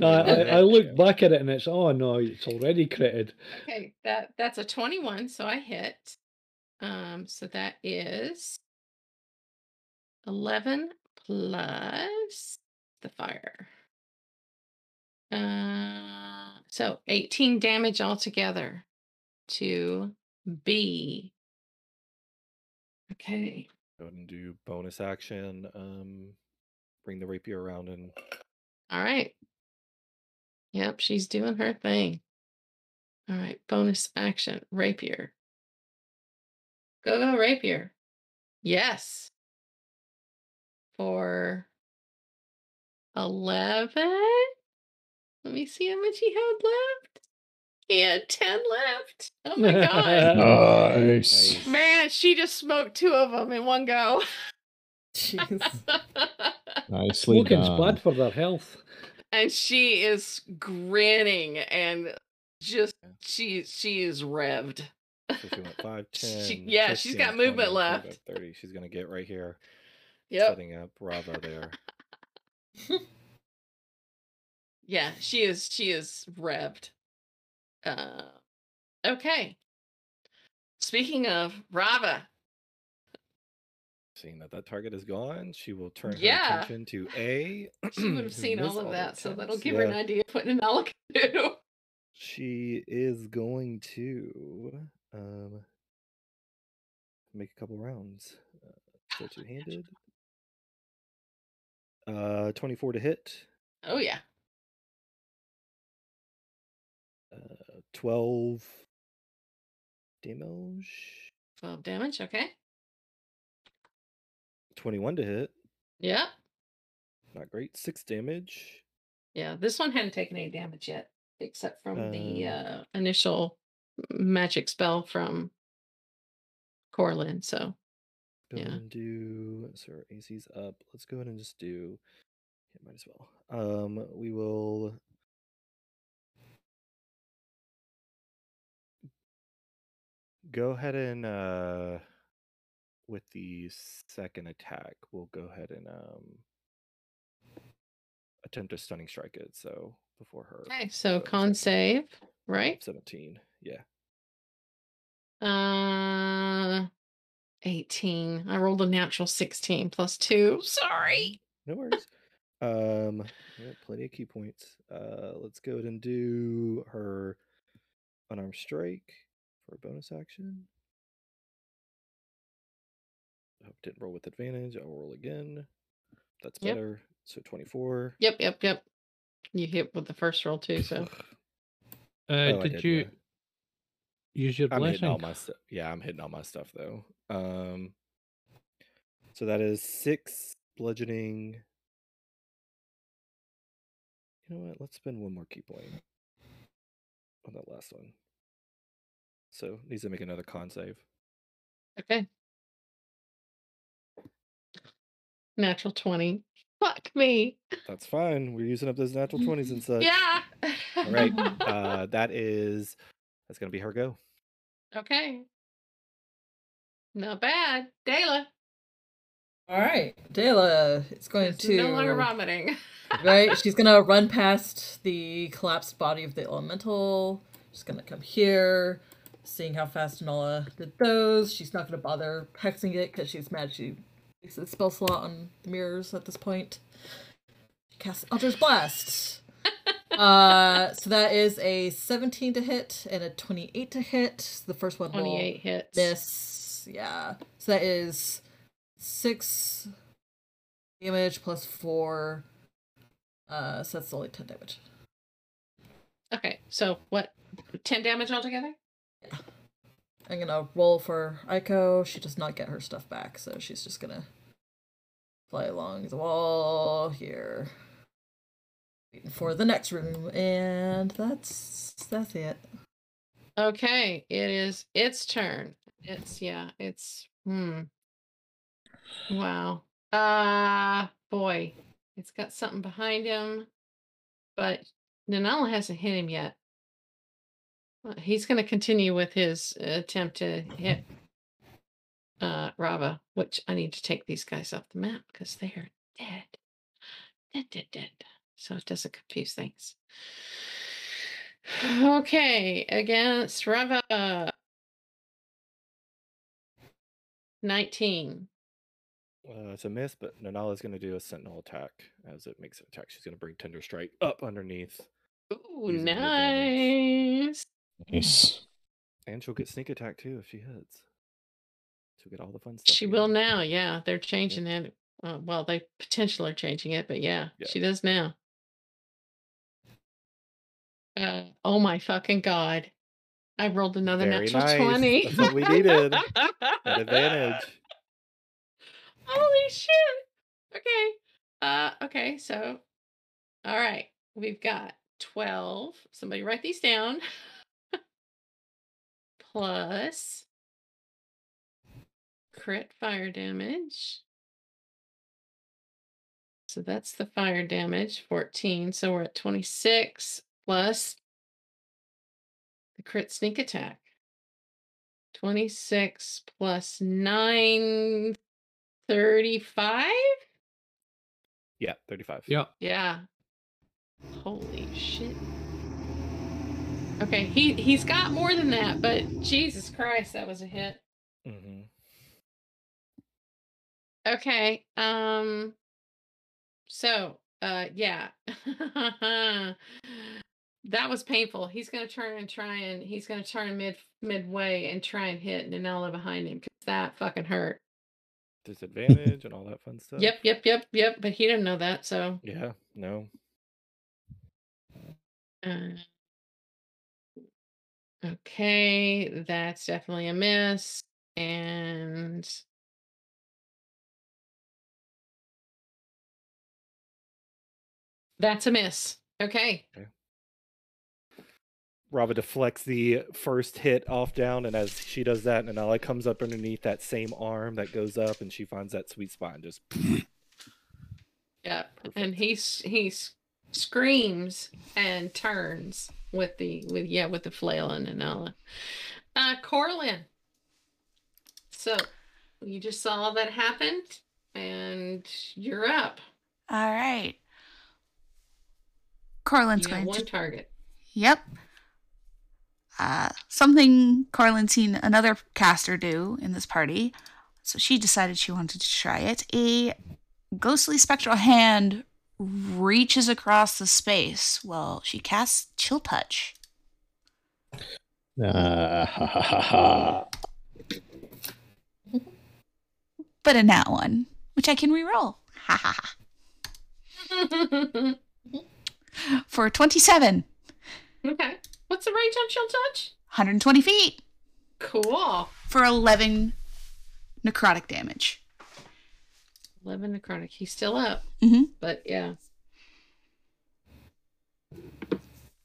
I, I, I look back at it and it's oh no, it's already critted. Okay, that that's a 21, so I hit. Um, so that is 11 plus the fire. Uh, so 18 damage altogether to B. Okay. Go ahead and do bonus action. Um, bring the rapier around and All right. Yep, she's doing her thing. All right, bonus action, rapier. Go, go, rapier. Yes. For 11. Let me see how much he had left. He had 10 left. Oh my god. Nice. Man, she just smoked two of them in one go. Jeez. Nicely Smoking's done. bad for their health. and she is grinning and just she she is revved. so she went 5, 10. She- yeah, she's 15, got movement 20, left. 30. She's going to get right here. Yep. Setting up Rava there. Yeah, she is she is revved. Uh okay. Speaking of Rava, Seeing that that target is gone, she will turn Yeah. her attention to A. she would have seen all of their that, so that'll give her an idea of what Nanala can do. She is going to um, make a couple rounds. Uh, so two handed. Uh, 24 to hit. Oh yeah. Uh, 12 damage. 12 damage, okay. 21 to hit. Yeah. Not great. 6 damage. Yeah, this one hadn't taken any damage yet, except from the Um, uh, initial magic spell from Corlin. So Go Yeah. and do. So our AC's up. Let's go ahead and just do. Yeah, might as well. Um, we will. Go ahead and uh, with the second attack, we'll go ahead and um attempt a stunning strike it. So before her. okay, so uh, con save, right? Seventeen. Yeah. Uh, 18. I rolled a natural 16 plus two. Sorry. No worries. um, plenty of ki points. Uh, let's go ahead and do her unarmed strike for a bonus action. I hope didn't roll with advantage. I'll roll again. That's Yep. better. So 24. Yep, yep, yep. You hit with the first roll too, so Uh, Oh, did did, you yeah. use your I'm hitting all my stuff. Yeah, I'm hitting all my stuff though. Um, so that is six bludgeoning. You know what? Let's spend one more ki point on that last one. So needs to make another con save. okay. Natural 20. Fuck me. That's fine. We're using up those natural twenties and such. Yeah. All right. Uh, that is that's gonna be her go. okay. Not bad. Dayla. All right, Dela is going is to no longer vomiting. right. She's gonna run past the collapsed body of the elemental. She's gonna come here, seeing how fast Nola did those. She's not gonna bother hexing it because she's mad she makes a spell slot on the mirrors at this point. Cast Eldritch Blast. uh, so that is a 17 to hit and a 28 to hit. The first one 28 hits. miss. Yeah. So that is six damage plus four. Uh, so that's only 10 damage. Okay, so what? 10 damage altogether? I'm gonna roll for Aiko. She does not get her stuff back, so she's just gonna fly along the wall here. Waiting for the next room, and that's that's it. Okay, it is its turn. It's yeah, it's hmm. Wow. Uh boy. It's got something behind him. But Nanala hasn't hit him yet. Uh, He's gonna continue with his attempt to hit uh Rava, which I need to take these guys off the map because they are dead. Dead, dead, dead. so it doesn't confuse things. Okay, against Rava. 19. Uh, it's a miss, but Nanala's going to do a sentinel attack as it makes an attack. She's going to bring Tinder Strike up underneath, Ooh, Using the advantage. nice. Nice. and she'll get sneak attack too if she hits. She'll get all the fun stuff. She again. will now. Yeah, they're changing it. Uh, well, they potentially are changing it, but yeah, Yeah. she does now. Uh, oh my fucking god! I rolled another Very natural nice. twenty. That's what we needed. That advantage. Holy shit! Okay. Uh. Okay. So, all right, we've got twelve. Somebody write these down. Plus crit fire damage. So that's the fire damage, 14. So we're at 26 plus the crit sneak attack. 26 plus 9, 35? Yeah, 35. Yeah. Yeah. Holy shit. Okay, he he's got more than that, but Jesus Christ, that was a hit. hmm Okay. Um so uh yeah. that was painful. He's gonna turn and try and he's gonna turn mid midway and try and hit Nanala behind him because that fucking hurt. Disadvantage and all that fun stuff. Yep, yep, yep, yep. But he didn't know that, so Yeah, no. uh, okay, that's definitely a miss. And that's a miss. Okay. Rava deflects the first hit off down, and as she does that, Nanala comes up underneath that same arm that goes up, and she finds that sweet spot and just Yeah, and he he screams and turns with the with yeah with the flail and Anala. Uh, Corlin. So you just saw that happened, and you're up. All right. Corlin's going one to. target. Yep. Uh, something Corlin's seen another caster do in this party, so she decided she wanted to try it. A ghostly spectral hand reaches across the space Well, she casts Chill Touch. Ah, ha, ha, ha, ha. But a nat one, which I can reroll. Ha ha ha. For 27, okay. What's the range on Chill Touch? 120 feet Cool. for 11 necrotic damage. Eleven necrotic. He's still up, Mhm. but yeah.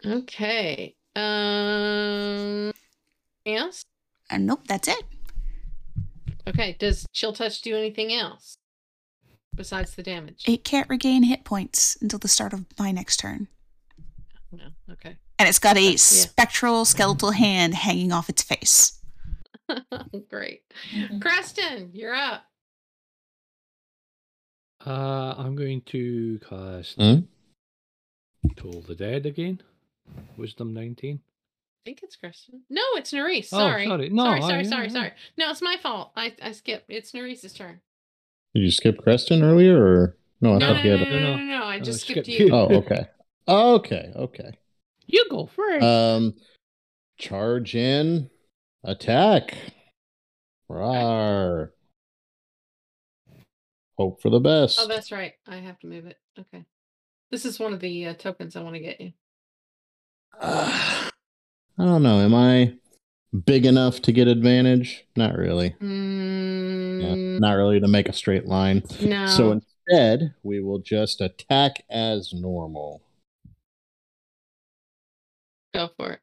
Okay. Um. Yes. And nope, that's it. Okay. Does Chill Touch do anything else besides the damage? It can't regain hit points until the start of my next turn. No. Okay. And it's got a Yeah. spectral skeletal hand hanging off its face. Great. Creston, you're up. Uh, I'm going to cast Hmm? Toll the Dead again. Wisdom 19. I think it's Creston. No, it's Nerys. Oh, Sorry. sorry. No, sorry, I- sorry, yeah, sorry, yeah. sorry. No, it's my fault. I, I skipped. It's Nerys's turn. Did you skip Creston earlier, or no? I No, thought no, he no, had. no, a- no, no, no, no, I Uh, just skip skipped you. you. Oh, okay. Okay, okay. You go first. Um, charge in, attack. Rawr. Hope for the best. Oh, that's right. I have to move it. Okay. This is one of the uh, tokens I want to get you. Uh, I don't know. Am I big enough to get advantage? Not really. Yeah, Mm, not really to make a straight line. no. So instead, we will just attack as normal. Go for it.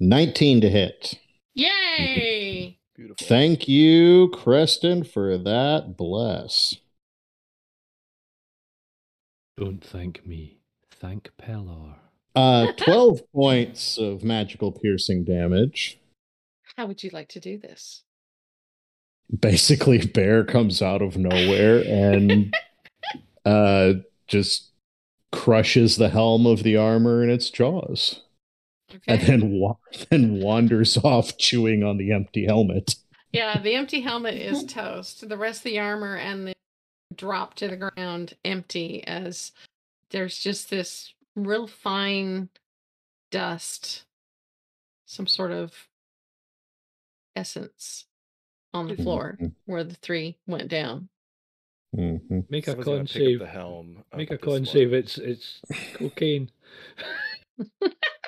Nineteen to hit. Yay! beautiful. Thank you, Creston, for that bless. Don't thank me. Thank Pelor. Uh, 12 points of magical piercing damage. How would you like to do this? basically bear comes out of nowhere and uh just crushes the helm of the armor in its jaws Okay. and then wa- then wanders off chewing on the empty helmet Yeah, the empty helmet is toast. The rest of the armor and the drop to the ground empty as there's just this real fine dust, some sort of essence on the floor Mhm. where the three went down. Mhm. Make a Someone's gonna con save. the helm. Make a at con save. It's it's cocaine.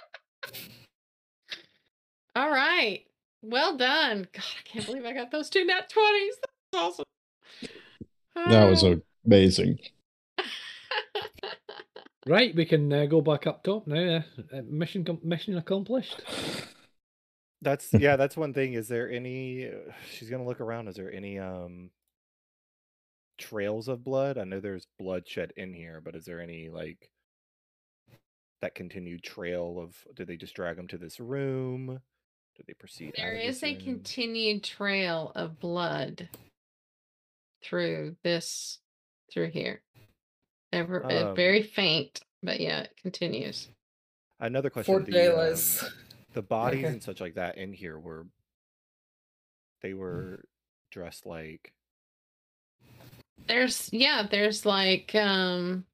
All right. Well done. God, I can't believe I got those two net 20s. That's awesome. that was Oh. amazing Right, we can uh, go back up top now. Uh, uh, mission mission accomplished. That's yeah, that's one thing. Is there any uh, she's gonna look around, is there any um trails of blood? I know there's bloodshed in here, but is there any like that continued trail of did they just drag him to this room? Did they proceed? There out of is this a continued trail of blood through this, through here. Ever, uh, Um, very faint, but yeah, it continues. Another question. For the, Dayla's. um, the bodies Okay. and such like that in here were they were dressed like There's, yeah, there's like, um,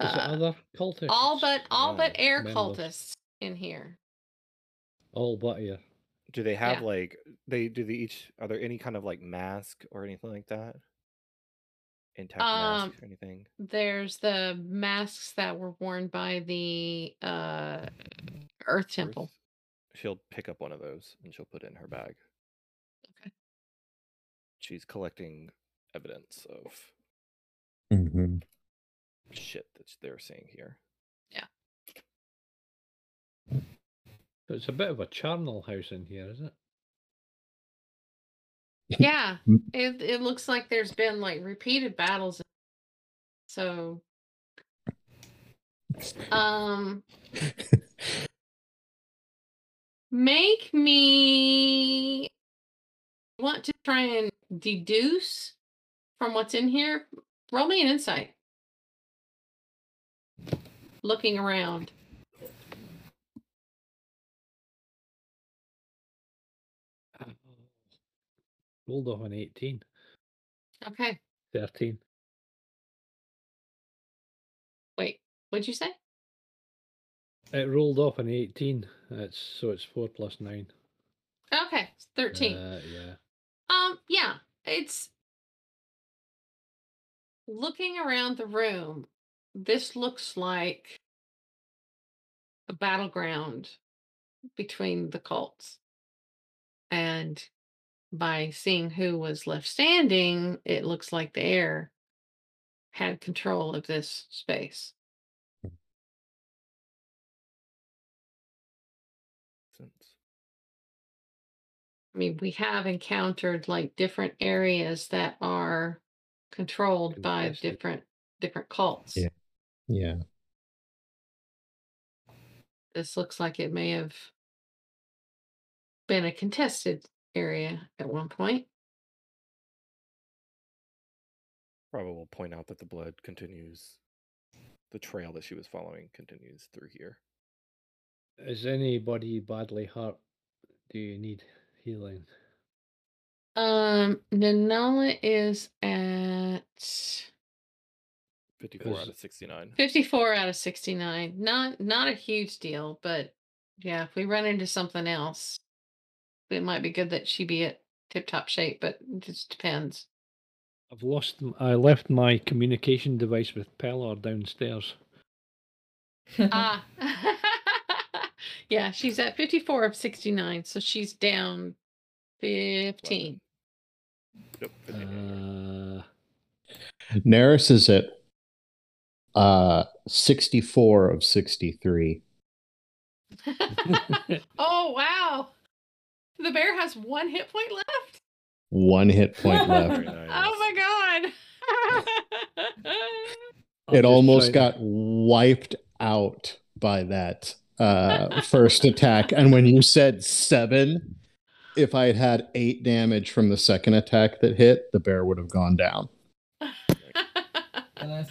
Is it uh, cultists? all but all but Oh, air members. cultists in here. All but yeah. do they have Yeah. like they do they each are there any kind of like mask or anything like that? Intact Um, mask or anything? There's the masks that were worn by the uh Earth Temple. Ruth, She'll pick up one of those and she'll put it in her bag. Okay. She's collecting evidence of Mhm. shit that they're seeing here. So it's a bit of a charnel house in here, isn't it? Yeah, Mm. it it looks like there's been like repeated battles. So, um, make me want to try and deduce from what's in here. Roll me an insight. Looking around. Rolled off an 18. Okay. 13. Wait. What'd you say? It rolled off an 18. It's so it's 4 plus 9. Okay, thirteen. Uh, yeah. Um, yeah, it's looking around the room. This looks like a battleground between the cults. And by seeing who was left standing, it looks like the air had control of this space. Hmm. I mean, we have encountered like different areas that are controlled by different different cults. Yeah. yeah this looks like it may have been a contested area at one point. probably will point out that the blood continues the trail that she was following continues through here. Is anybody badly hurt? Do you need healing? Um, Nanala is at 54 out of 69. 54 out of 69. Not not a huge deal, but yeah, if we run into something else, it might be good that she be at tip top shape, but it just depends. I've lost. I left my communication device with Pellar downstairs. ah, yeah, she's at 54 of 69, so she's down 15. Yep, 59. Uh, Nerys is at uh 64 of 63 oh wow! The bear has one hit point left. one hit point left nice. Oh my god! It almost trying- got wiped out by that uh first attack and when you said seven if I had had eight damage from the second attack that hit, the bear would have gone down. Goodness.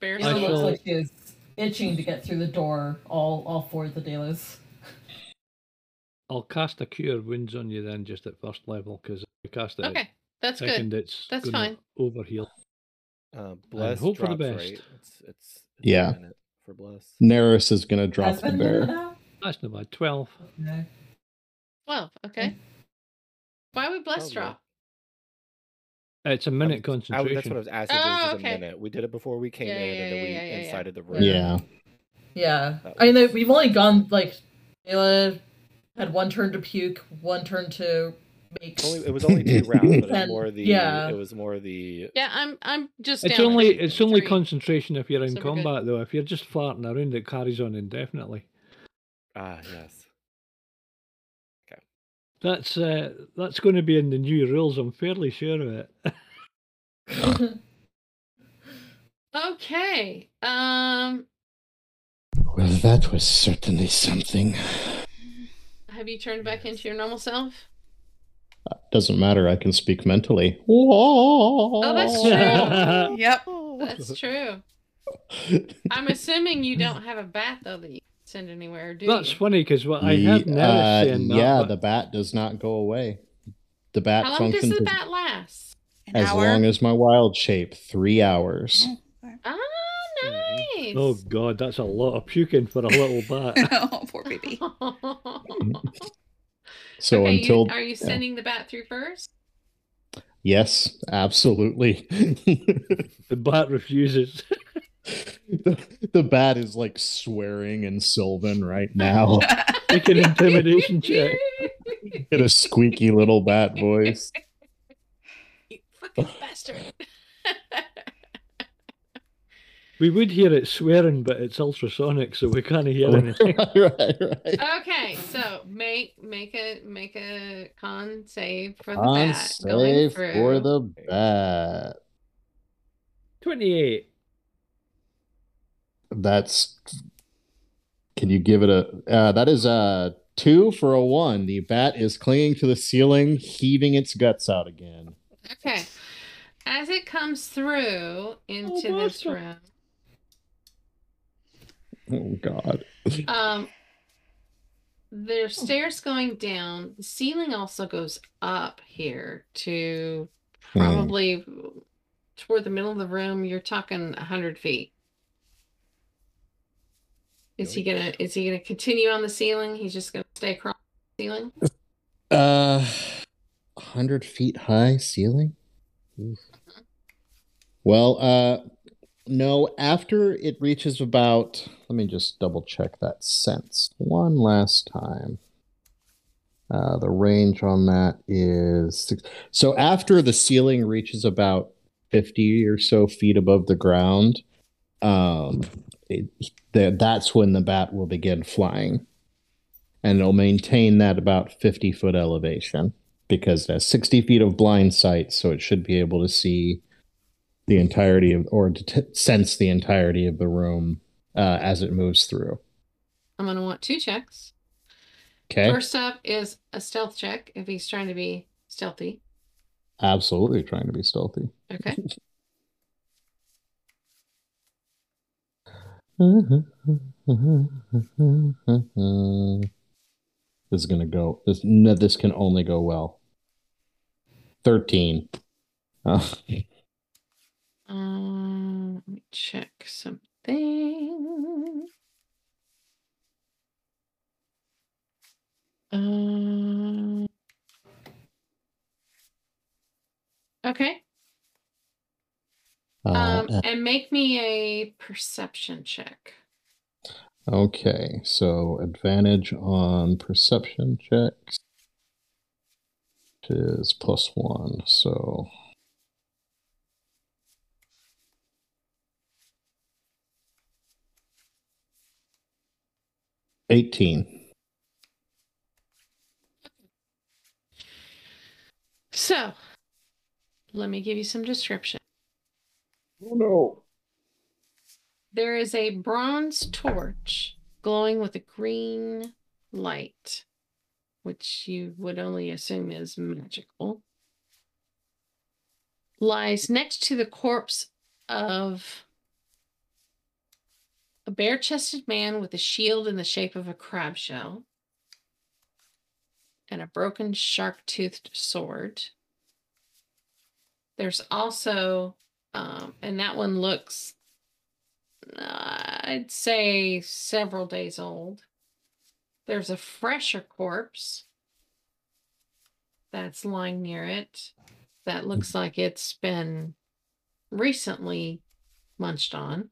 Bear looks like she is itching to get through the door. All all four of the Delas. I'll cast a cure wounds on you then, just at first level, because if you cast it okay, that's at good. second, it's That's gonna fine. overheal. Uh, bless hope for the best. right? It's, it's, it's Yeah. for bless. Nerys is gonna drop Has the bear. That's not bad. Twelve. Okay. Twelve. Okay. Why would bless Probably. drop? It's a minute was- I, concentration. that's what I was asking. if Oh, was okay. a minute. We did it before we came Yeah, in, yeah, and then yeah, we yeah, yeah, yeah. inside of the room. Yeah. Yeah. That I mean, was- we've only gone like Ayla had one turn to puke, one turn to make. Only, it was only two rounds, but it was And- more the. yeah. It was more the. Yeah, I'm. I'm just. It's down only it's only three. concentration if you're in So combat though. If you're just farting around, it carries on indefinitely. Ah, yes. Okay. That's uh, that's going to be in the new rules. I'm fairly sure of it. Okay. Um. Well, that was certainly something. Have you turned back into your normal self? Doesn't matter. I can speak mentally. Oh, that's true. Yep. That's true. I'm assuming you don't have a bat though that you send anywhere, do That's you? funny because what I have heard Nerys uh, saying that. yeah, but the bat does not go away. The bat How long does the bat last? An as hour. long as my wild shape. Three hours. Ah, nice. Oh god, that's a lot of puking for a little bat. oh, poor baby. So Okay, you- until are you sending the bat through first? yes, absolutely. the bat refuses. the, the bat is like swearing in Sylvan right now Make an intimidation check. in a squeaky little bat voice. you fucking bastard. We would hear it swearing, but it's ultrasonic, so we can't hear anything. right, right. okay, so make make a make a con save for the On bat going save through. for the bat. Twenty-eight. That's. Can you give it a? Uh, that is a two for a one. The bat is clinging to the ceiling, heaving its guts out again. Okay. As it comes through into this room, Oh God. um, there's stairs going down. The ceiling also goes up here to Hmm. probably toward the middle of the room. You're talking a hundred feet. Is he gonna? Is he gonna continue on the ceiling? He's just gonna stay across the ceiling. Uh, hundred feet high ceiling. Oof. Well, uh, no. After it reaches about, let me just double check that sense one last time. Uh, the range on that is six. So after the ceiling reaches about fifty or so feet above the ground, um, it, that's when the bat will begin flying and it'll maintain that about 50 foot elevation because it has 60 feet of blind sight so it should be able to see the entirety of or to t- sense the entirety of the room uh, as it moves through I'm gonna want two checks. okay First up is a stealth check if he's trying to be stealthy. absolutely trying to be stealthy Okay. this is gonna go this no, this can only go well 13 Uh, Um, let me check something. Um. Okay. uh, Um, and make me a perception check. Okay, so advantage on perception checks is plus one. So eighteen. So, let me give you some description. Oh no! There is a bronze torch glowing with a green light. which you would only assume is magical, lies next to the corpse of a bare chested man with a shield in the shape of a crab shell and a broken shark toothed sword. There's also, um, and that one looks, uh, I'd say, several days old. There's a fresher corpse that's lying near it that looks like it's been recently munched on.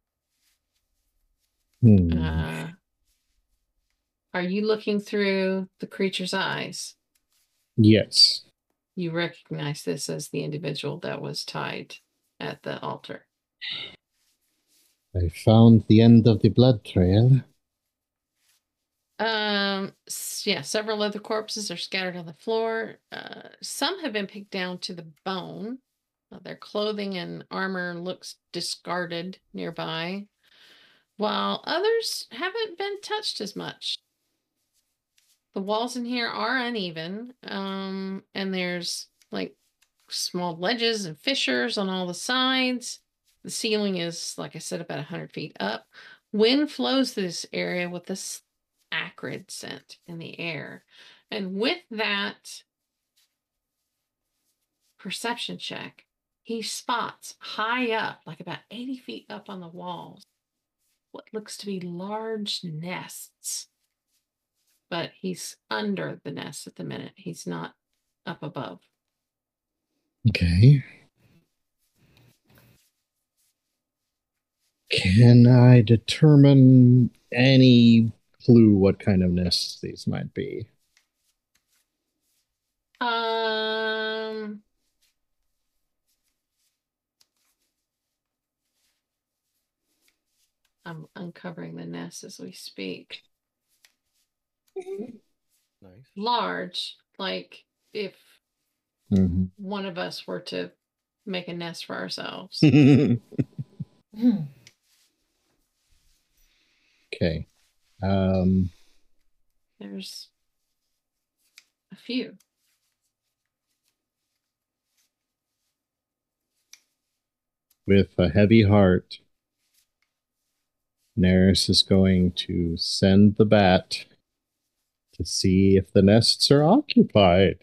Hmm. Uh, are you looking through the creature's eyes? yes. You recognize this as the individual that was tied at the altar. I found the end of the blood trail. Um, yeah, several other corpses are scattered on the floor. Uh, some have been picked down to the bone. Uh, their clothing and armor looks discarded nearby, while others haven't been touched as much. The walls in here are uneven, um, and there's like small ledges and fissures on all the sides. The ceiling is, like I said, about 100 feet up. Wind flows through this area with this acrid scent in the air. And with that perception check, he spots high up, like about 80 feet up on the walls, what looks to be large nests. But he's under the nest at the minute. He's not up above. Okay. Can I determine any clue what kind of nests these might be? Um. I'm uncovering the nest as we speak. Nice. Large, like if Mhm. one of us were to make a nest for ourselves. Hmm. okay. Um, There's a few. with a heavy heart, Nerys is going to send the bat to see if the nests are occupied.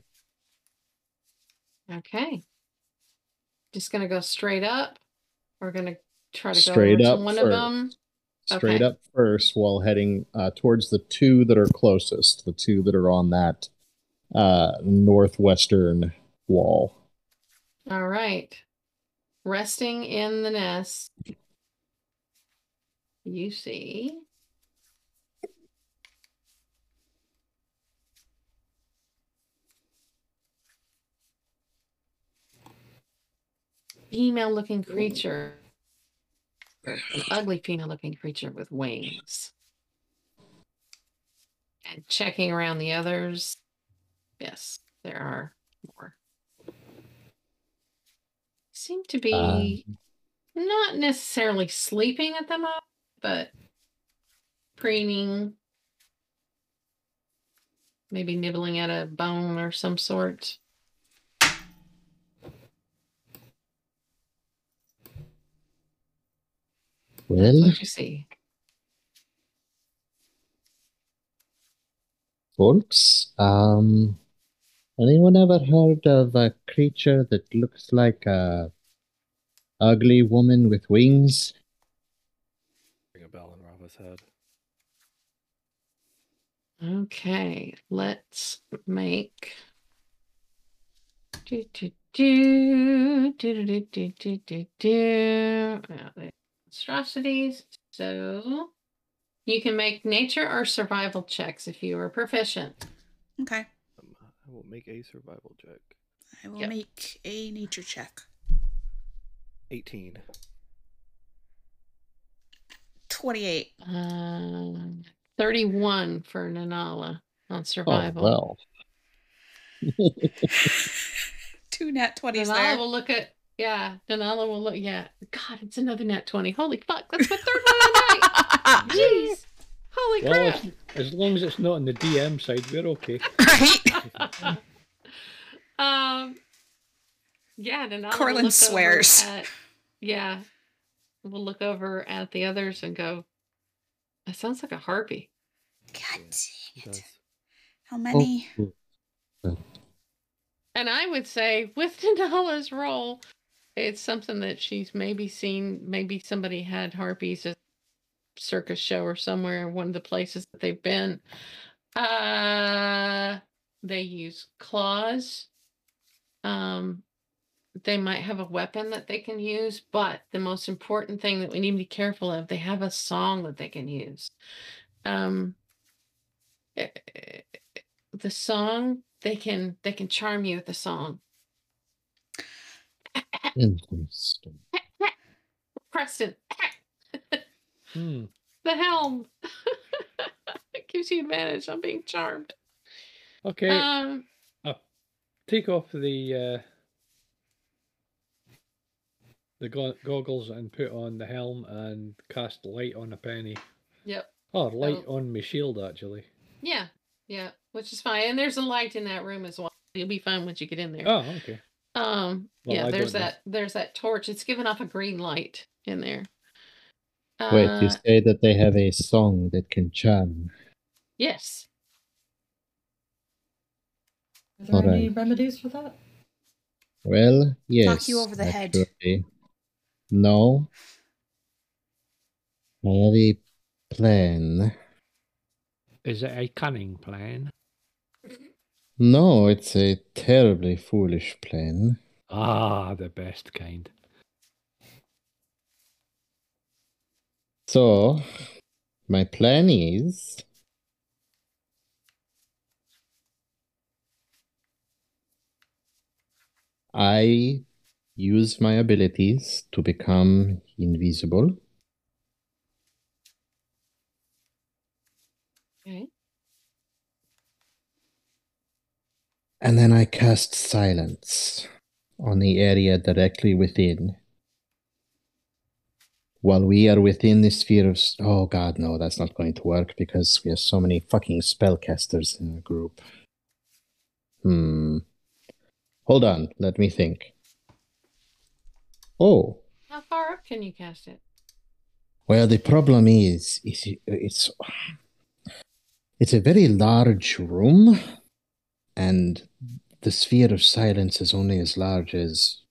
Okay. Just gonna go straight up. We're gonna try to Straight go up to one first. of them. Straight Okay. up first while heading uh, towards the two that are closest, the two that are on that uh, northwestern wall. All right. Resting in the nest. You see. Female looking creature. Ugly female looking creature with wings. And checking around the others. Yes, there are more. Seem to be uh, not necessarily sleeping at the moment, but preening, maybe nibbling at a bone or some sort. Well, what you see. folks, um, anyone ever heard of a creature that looks like a ugly woman with wings? Ring a bell in Rava's head. Okay, let's make. Do, do, do, do, do, do, do, do, do. Now, the monstrosities. So you can make nature or survival checks if you are proficient. Okay. Um, I will make a survival check. I will Yep. make a nature check. 18. 28. Um, 31 for Nanala on survival. Oh, well. Two nat 20s Nanala there. will look at, yeah, Nanala will look, yeah. God, it's another nat 20. Holy fuck, that's my third one of the. Jeez. Holy Well, crap! as, as long as it's not on the DM side, we're okay. Right? um, yeah, and I'll Corlin look swears. Over at, yeah, we'll look over at the others and go. That sounds like a harpy. God It dang it. does. How many? And I would say with Nanala's roll, it's something that she's maybe seen. Maybe somebody had harpies at circus show or somewhere. One of the places that they've been. Uh, they use claws. Um, they might have a weapon that they can use, but the most important thing that we need to be careful of, they have a song that they can use. Um, the song they can they can charm you with the song. Interesting. Creston, Hmm. the helm. it gives you advantage on being charmed. Okay, Um, take off the uh, the go- goggles and put on the helm and cast light on a penny. yep. Oh, light Oh. on my shield actually. Yeah, yeah, which is fine. And there's a light in that room as well. You'll be fine once you get in there. Oh, okay. Um, Well, yeah, I there's don't know. that there's that torch. It's giving off a green light in there. Wait, you Uh, say that they have a song that can charm. yes. Are there any Alright. remedies for that? Well, yes. Knock you over the head. No. I have a plan. Is it a cunning plan? No, it's a terribly foolish plan. Ah, the best kind. So, my plan is I use my abilities to become invisible. Okay. And then I cast silence on the area directly within. While we are within the sphere of. Oh god, no, that's not going to work because we have so many fucking spellcasters in the group. Hmm. Hold on, let me think. Oh, How far up can you cast it? well, the problem is, is it- it's it's a very large room, and the sphere of silence is only as large as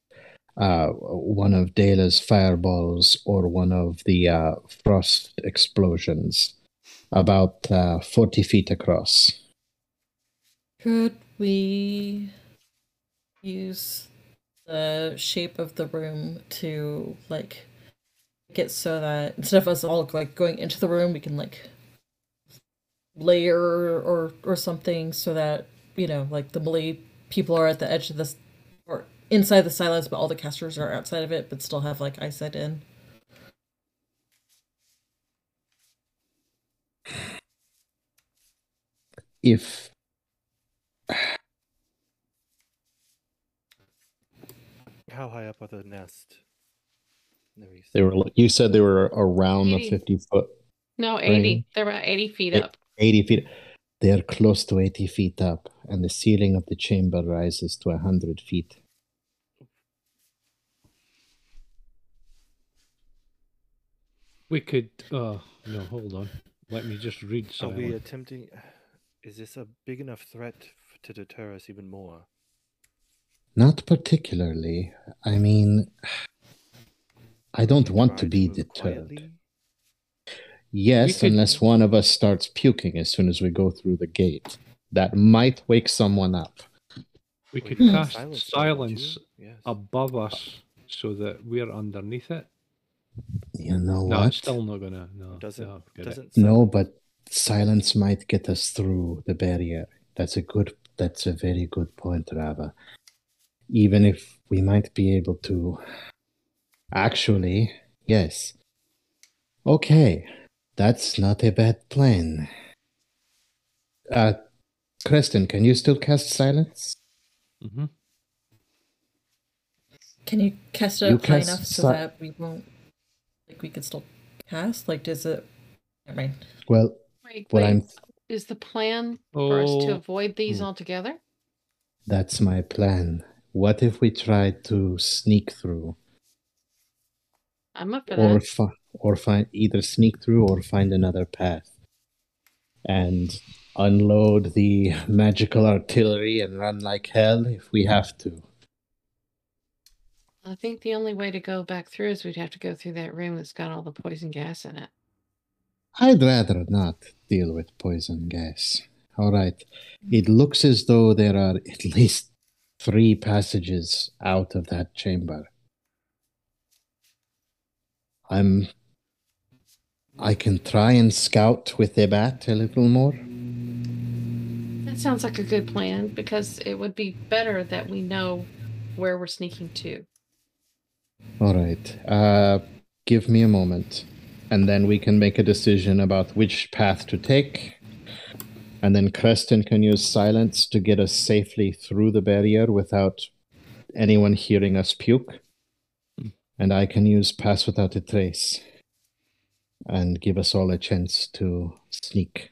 uh, one of Dela's fireballs or one of the uh, frost explosions, about uh, forty feet across. Could we use the shape of the room to like make it so that instead of us all like going into the room, we can like layer or or something so that you know like the melee people are at the edge of this or inside the silence, but all the casters are outside of it, but still have like eyesight in. If How high up are the nest? You they were, you said they were around the fifty foot, No, 80. Range. They're about 80 feet Eight- up. Eighty feet. They are close to eighty feet up, and the ceiling of the chamber rises to a hundred feet. We could. Oh no, hold on. Let me just read Are we silent. attempting? Is this a big enough threat to deter us even more? Not particularly. I mean, I don't want to be deterred. quietly? Yes, could- unless one of us starts puking as soon as we go through the gate. That might wake someone up. We could cast Silence silence. Yes. above us so that we're underneath it. You know No, what? it's still not gonna. No, doesn't no, doesn't No, but silence might get us through the barrier. That's a good. That's a very good point, Rava. Even if we might be able to. Actually, yes. Okay, that's not a bad plan. Uh, Creston, can you still cast silence? hmm Can you cast it You up high enough so si- that we won't like we can still cast? Like does it never mind. Well, Wait, what wait. I'm Is the plan for us to Oh, avoid these Hmm. altogether? that's my plan. What if we try to sneak through I'm up for or that. fi- or find either sneak through or find another path and unload the magical artillery and run like hell if we have to. I think the only way to go back through is we'd have to go through that room that's got all the poison gas in it. I'd rather not deal with poison gas. All right. It looks as though there are at least three passages out of that chamber. I'm. I can try and scout with the bat a little more. That sounds like a good plan because it would be better that we know where we're sneaking to. All right. Uh, give me a moment, and then we can make a decision about which path to take. And then Creston can use silence to get us safely through the barrier without anyone hearing us puke. And I can use pass without a trace and give us all a chance to sneak.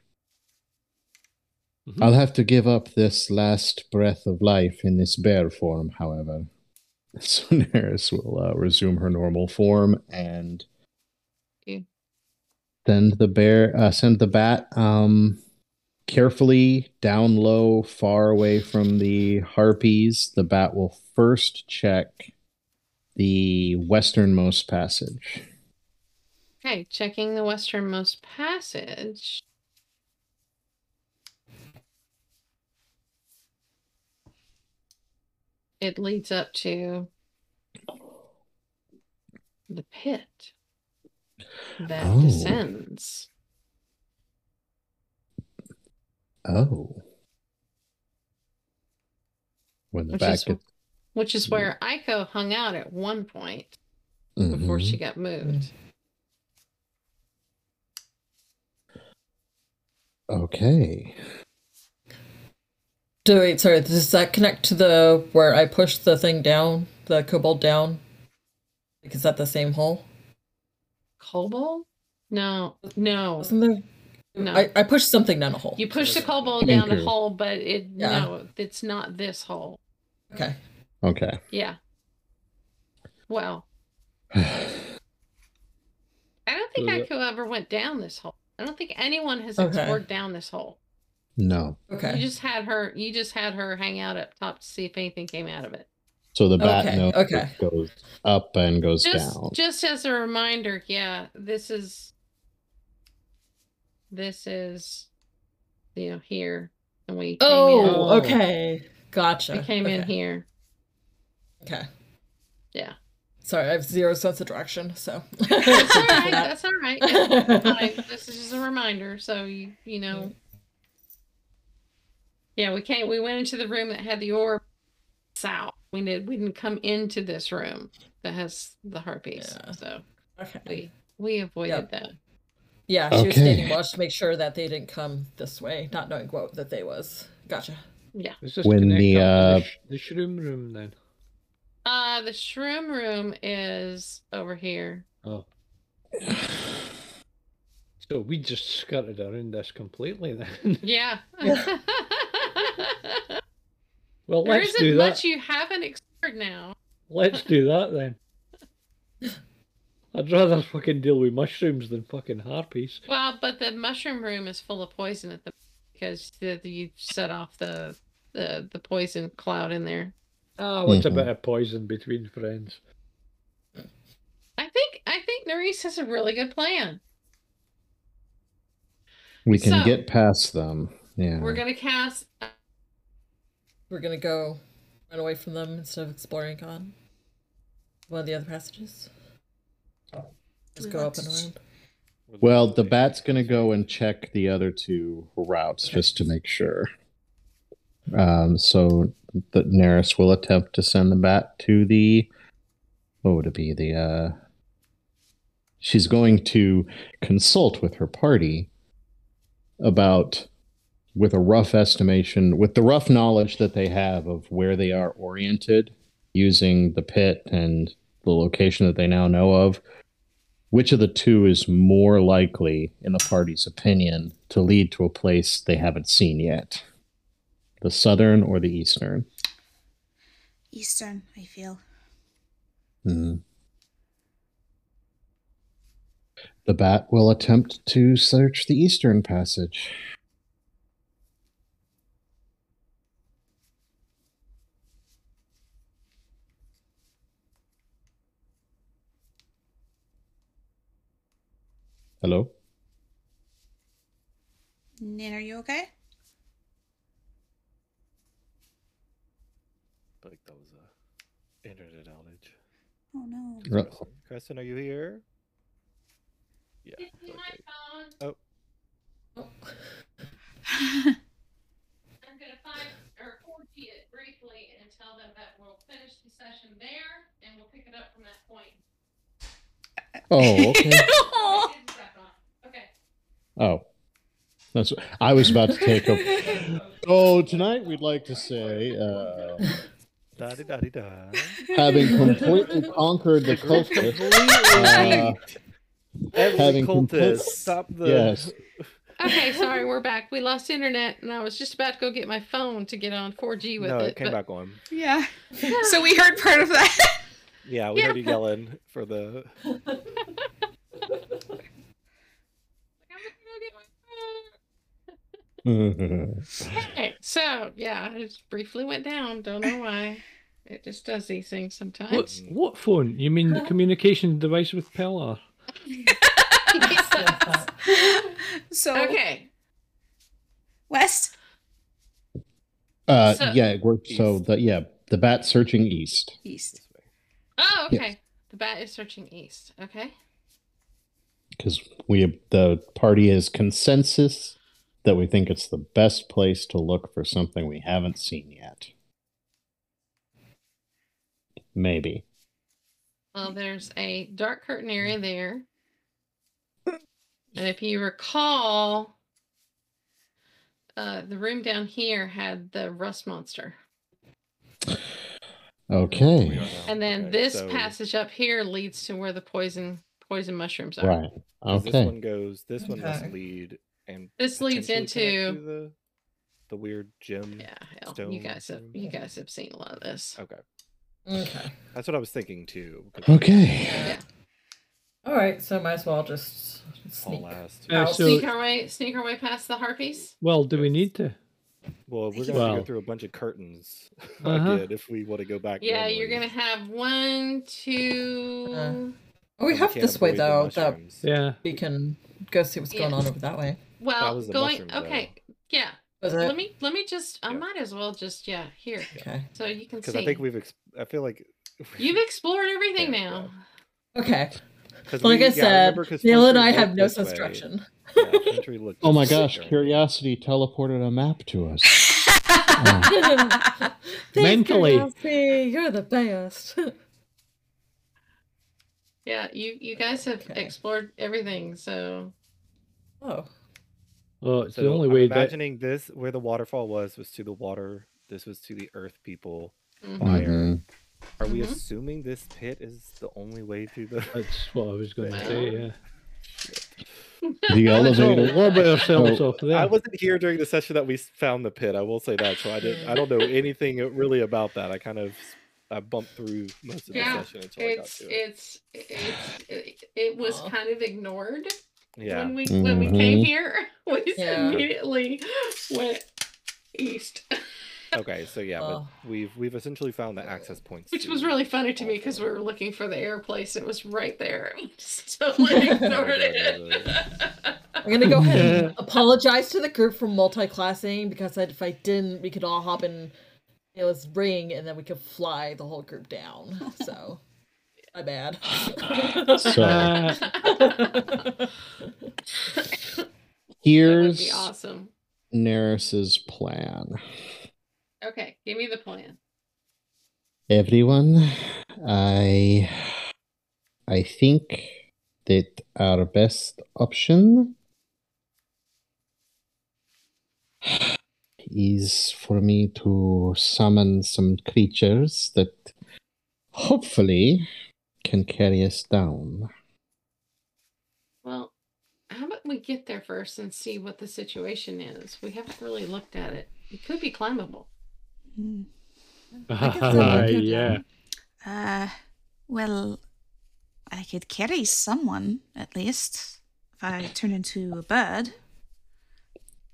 Mhm. I'll have to give up this last breath of life in this bear form, however. So Nerys will uh, resume her normal form and Okay. send the bear, uh, send the bat um, carefully down low, far away from the harpies. The bat will first check the westernmost passage. Okay, checking the westernmost passage. It leads up to the pit that Oh. descends. Oh. When the Which bat is, gets which is where Aiko hung out at one point before Mhm. she got moved. Okay. Do wait, sorry, does that connect to the where I pushed the thing down, the cobalt down? Like, is that the same hole? Cobalt? No, no. Wasn't there? No. I, I pushed something down a hole. You pushed the cobalt down a hole, but it Yeah. no, it's not this hole. Okay. Okay. Yeah. Well, I don't think I could ever went down this hole. I don't think anyone has Okay. explored down this hole. no. Okay. You just had her. You just had her hang out up top to see if anything came out of it. So the bat Okay, knows okay. goes up and goes Just, down. just as a reminder, yeah, this is, this is, you know, here, and we came in. Oh, okay. Gotcha. We came in here. Okay. Yeah. Sorry, I have zero sense of direction, so. That's all right. That's all right. It's fine. This is just a reminder, so you you know. Yeah, we came. We went into the room that had the orb south. We did. We didn't come into this room that has the harpies. Yeah. So Okay. we we avoided Yep. that. Yeah, she was Okay. standing watch to make sure that they didn't come this way, not knowing what that they was. Gotcha. Yeah. Let's just When the, uh, the, sh- the shroom room then. Uh, the shroom room is over here. Oh. So we just skirted around this completely then. Yeah. well, there let's isn't do that. much you haven't explored now. Let's do that then. I'd rather fucking deal with mushrooms than fucking harpies. Well, but the mushroom room is full of poison at the because the, you set off the the the poison cloud in there. Ah, what's Mhm. a bit of poison between friends? I think I think Nerys has a really good plan. we can so- get past them. Yeah. We're gonna cast. We're gonna go run away from them instead of exploring on one of the other passages. Just go up and around. Well, the bat's going to go and check the other two routes just to make sure. Um, so the Nerys will attempt to send the bat to the. What would it be? The. Uh, she's going to consult with her party about, with a rough estimation, with the rough knowledge that they have of where they are oriented using the pit and the location that they now know of which of the two is more likely, in the party's opinion, to lead to a place they haven't seen yet? The southern or the eastern? Eastern, I feel. Hmm. The bat will attempt to search the eastern passage. Hello? Nin, are you okay? Like that was a internet outage. Oh no. Ru- Crescent, Crescent, are you here? Yeah. Give okay. my phone. Oh. I'm gonna find or 4G it briefly and tell them that we'll finish the session there and we'll pick it up from that point. Oh, okay. Aw. Get the stuff on. Okay. Oh. That's I was about to take a Oh, tonight we'd like to say uh Da da da. having completely conquered the cultist. Uh, Every having cultist, complete- stop the. yes. Okay, sorry, we're back. We lost internet, and I was just about to go get my phone to get on 4G with No, it. it came but back on. yeah. So we heard part of that. Yeah, we Yeah. heard you yelling for the. I'm gonna go get my. Okay, so yeah, it just briefly went down. Don't know why. It just does these things What, sometimes. what phone? You mean the communication device with Pelor? so Okay, West. Uh So- yeah, we're so the yeah, the bat searching east. East. This way. Oh, Yes. okay. The bat is searching east. Okay. Because we the party is consensus that we think it's the best place to look for something we haven't seen yet. Maybe. Well, there's a dark curtain area there. And if you recall, uh, the room down here had the rust monster. Okay. And then Okay, this so passage up here leads to where the poison poison mushrooms are. Right. as This one goes. This one must lead and This leads into the the weird gem. Yeah, hell. You guys have room. you guys have seen a lot of this. Okay, Okay. that's what I was thinking too. Okay. Yeah. All right. So might as well just sneak. last. Uh, I'll so, Sneak our way sneak our way past the harpies. well, do we need to? Well, we're gonna Well. go through a bunch of curtains Uh-huh. again if we want to go back. Yeah, you're gonna have one, two Uh, Oh, we have can't this way avoid the though. That. Yeah. we can go see what's going on over that way. Well was the going mushrooms, though. okay. Yeah. Was it? Let me let me just I Yeah. might as well just yeah, here. Okay. So you can because see. I think we've. Ex- I feel like You've explored everything Yeah, now. Okay. Uh, 'cause Like we- I yeah, said, Neil and I have no this way. instruction. Yeah, Oh my gosh, way. curiosity teleported a map to us. Oh. Thanks, Mentally. Curiosity, You're the best. Yeah, you you guys have Okay. explored everything, so oh. Oh, it's So the only I'm way that. imagining this where the waterfall was was to the water. This was to the earth people. mhm. Fire. Are we Mhm. assuming this pit is the only way to the? That's what I was going to say. Yeah. The Let's all elevator. ourselves So- there. I wasn't here during the session that we found the pit. I will say that. So I didn't. I don't know anything really about that. I kind of I bumped through most of the session until I got It's to it. it's it's it, it was Aw. kind of ignored Yeah. when we when we came mm-hmm. here. We Yeah. immediately went east. Okay. So yeah, Oh. but we've we've essentially found the access points. Which to was really funny to me because we were looking for the air place. It was right there. We just totally ignored it. I'm gonna go ahead and apologize to the group for multi-classing because if I didn't, we could all hop in. It was ring, and then we could fly the whole group down. So, my bad. So that would here's be awesome. Nerys's plan. Okay, give me the plan. Everyone, I I think that our best option is for me to summon some creatures that hopefully can carry us down. Well, how about we get there first and see what the situation is? We haven't really looked at it. It could be climbable. Hmm. yeah. Uh, well, I could carry someone at least if I turn into a bird.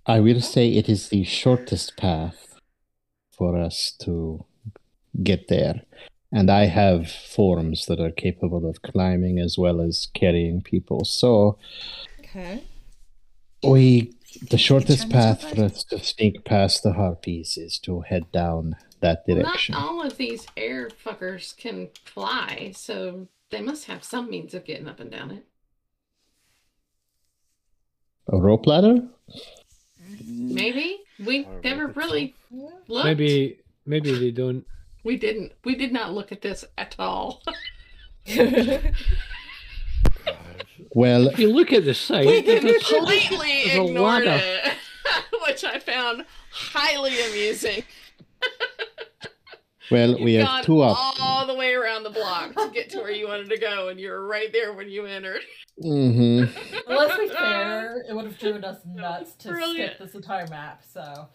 I will say it is the shortest path for us to get there. And I have forms that are capable of climbing as well as carrying people. So Okay. we the shortest turn into a path for us to sneak past the harpies is to head down that Well, direction. not all of these air fuckers can fly, so they must have some means of getting up and down it. A rope ladder? Maybe we Or never really looked. Maybe maybe they don't. We didn't. We did not look at this at all. Well, If you look at the site, we there's completely ignored ladder. it, which I found highly amusing. well, we You've have gone two options. all the way around the block to get to where you wanted to go, and you were right there when you entered. Mm-hmm. Well, let's be fair, it would have driven us nuts to Brilliant. skip this entire map, so.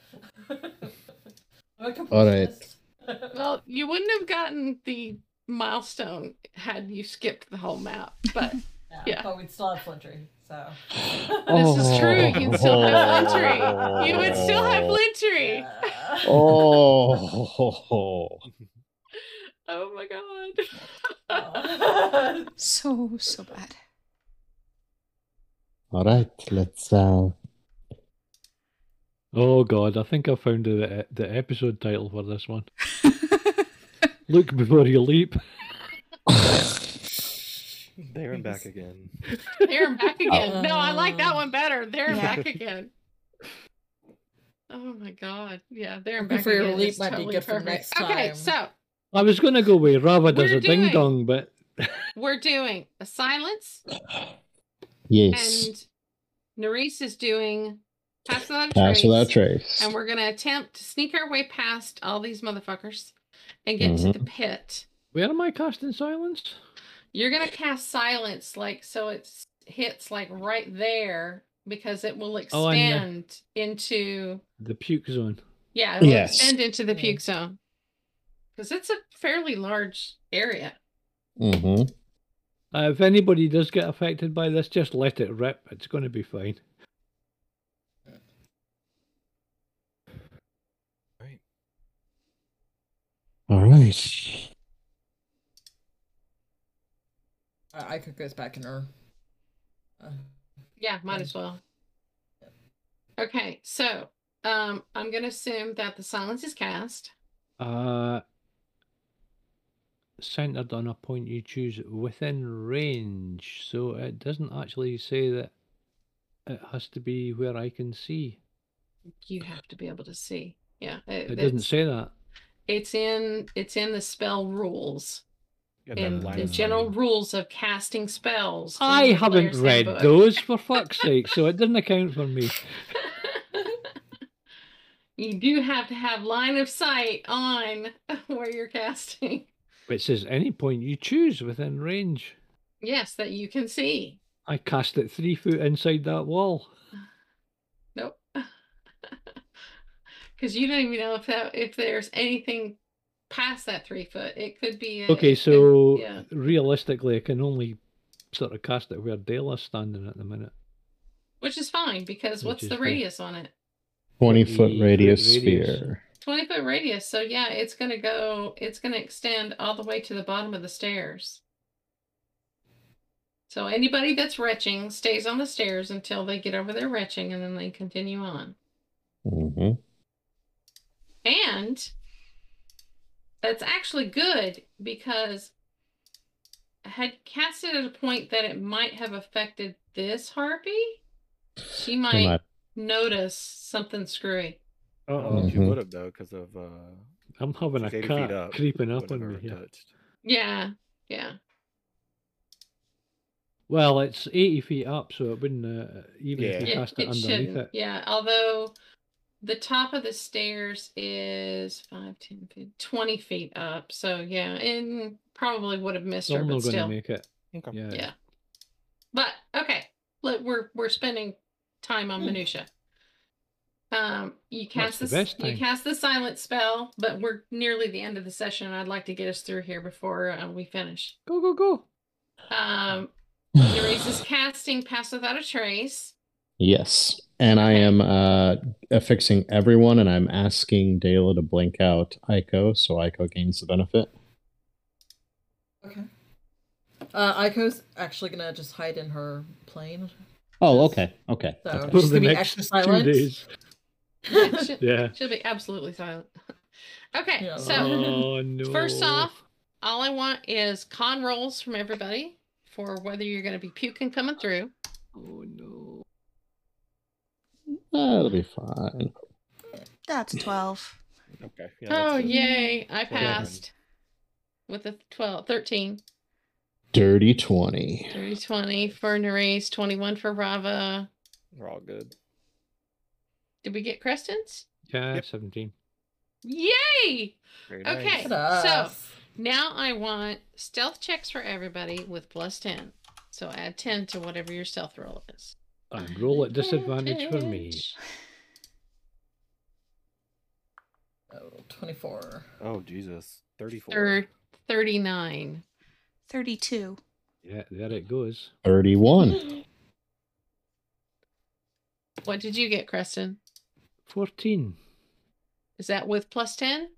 I'm a All right. Completionist. Well, you wouldn't have gotten the milestone had you skipped the whole map, but yeah, yeah. But we'd still have Flintree, so. this is true. You'd still have Flintree. You would still have Flintree. Yeah. Oh, Oh my god. Oh. So, so bad. all right. Let's. Uh, oh god, I think I found the the episode title for this one. Look before you leap. There and back again. There and back again. Oh. No, I like that Oh. one better. There and Yeah. back again. Oh my god. Yeah, there and Looking back for your again. leap is might be totally good for perfect. next Okay, so I was gonna go with Rava does We're a ding dong, but we're doing a silence yes. and Nerys is doing pass without a Pass trace. without trace. And we're gonna attempt to sneak our way past all these motherfuckers and get to the pit. where am I casting silence? You're gonna cast silence, like so it hits like right there because it will Oh, I into The puke zone. yeah, it will Yes. extend into the puke zone because it's a fairly large area. hmm Uh, if anybody does get affected by this, just let it rip. It's going to be fine. All right. I I could goes back in her. Uh, Yeah, might as well. Okay, so um, I'm gonna assume that the silence is cast. Uh, centered on a point you choose within range, so it doesn't actually say that it has to be where I can see. You have to be able to see. Yeah, it, It doesn't say that. It's in it's in the spell rules. In the general sight. rules of casting spells. I haven't read Handbook. those for fuck's sake, so it doesn't account for me. you do have to have line of sight on where you're casting. It says any point you choose within range. Yes, that you can see. I cast it three foot inside that wall. Nope. Because you don't even know if that if there's anything past that three foot. It could be. A, Okay, it could- so yeah. realistically, I can only sort of cast it where Dela's standing at the minute. which is fine because Which what's the good. radius on it? 20 foot radius radius. sphere. 20 foot radius. So yeah, it's gonna go. It's gonna extend all the way to the bottom of the stairs. So anybody that's retching stays on the stairs until they get over their retching, and then they continue on. hmm And that's actually good because I had cast it at a point that it might have affected this harpy. She might, might- notice something screwy. Oh, she Mhm. would have though, because of uh, I'm having a she's 80 feet cat up. creeping up on me have here. ever touched. Yeah, yeah. Well, it's 80 feet up, so it wouldn't, uh, even if you cast it, it underneath shouldn't. it. Yeah, although the top of the stairs is 5, 10, 15, 20 feet up. So yeah, and probably would have missed her, I'm but not going to still. make it. Okay. Yeah. Yeah. But okay, let- we're we're spending time on minutia. Um, you cast the this. best You cast the silent spell, but we're nearly the end of the session. I'd like to get us through here before uh, we finish. Go, go, go. Um, Nerys is casting Pass Without a Trace. Yes. And I am uh, affixing everyone, and I'm asking Dela to blink out Aiko so Aiko gains the benefit. Okay. Uh, Aiko's actually gonna just hide in her plane. Oh, okay. Okay. So okay. She's gonna be next extra two silent. days. Yeah, she'll, Yeah. she'll be absolutely silent. okay, Yeah. so oh no. first off, all I want is con rolls from everybody for whether you're going to be puking coming through. Oh no. That'll be fine. That's 12. Okay. Yeah, oh, that's good. yay. I Yeah. passed with a 12, 13. Dirty 20. 30, 20 for Nerys, 21 for Rava. We're all good. Did we get Creston's? Yeah, Yep. 17. Yay! Very Okay. nice. So- Now I want stealth checks for everybody with plus 10. So add 10 to whatever your stealth roll is. And roll at disadvantage for me. Advantage. Oh, 24. Oh Jesus. Thirty-four. Thir- 39. 32. Yeah, there it goes. 31. What did you get, Creston? 14. Is that with plus 10?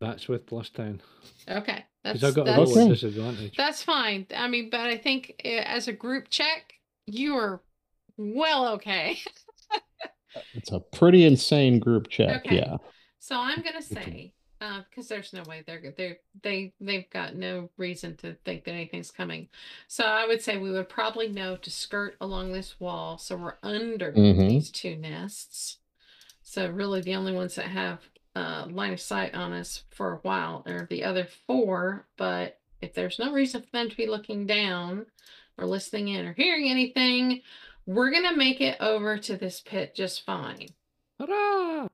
That's with plus 10. Okay. That's, Because I got a that's, roll Okay. at disadvantage. that's fine. I mean, but I think uh, as a group check, you are well okay. It's a pretty insane group check. Okay. Yeah. So I'm gonna say, because there's no way they're they they they've got no reason to think that anything's coming. So I would say we would probably know to skirt along this wall, so we're under Mhm. these two nests. So really, the only ones that have uh, line of sight on us for a while are the other four. But if there's no reason for them to be looking down or listening in or hearing anything, we're gonna make it over to this pit just fine. Hurrah!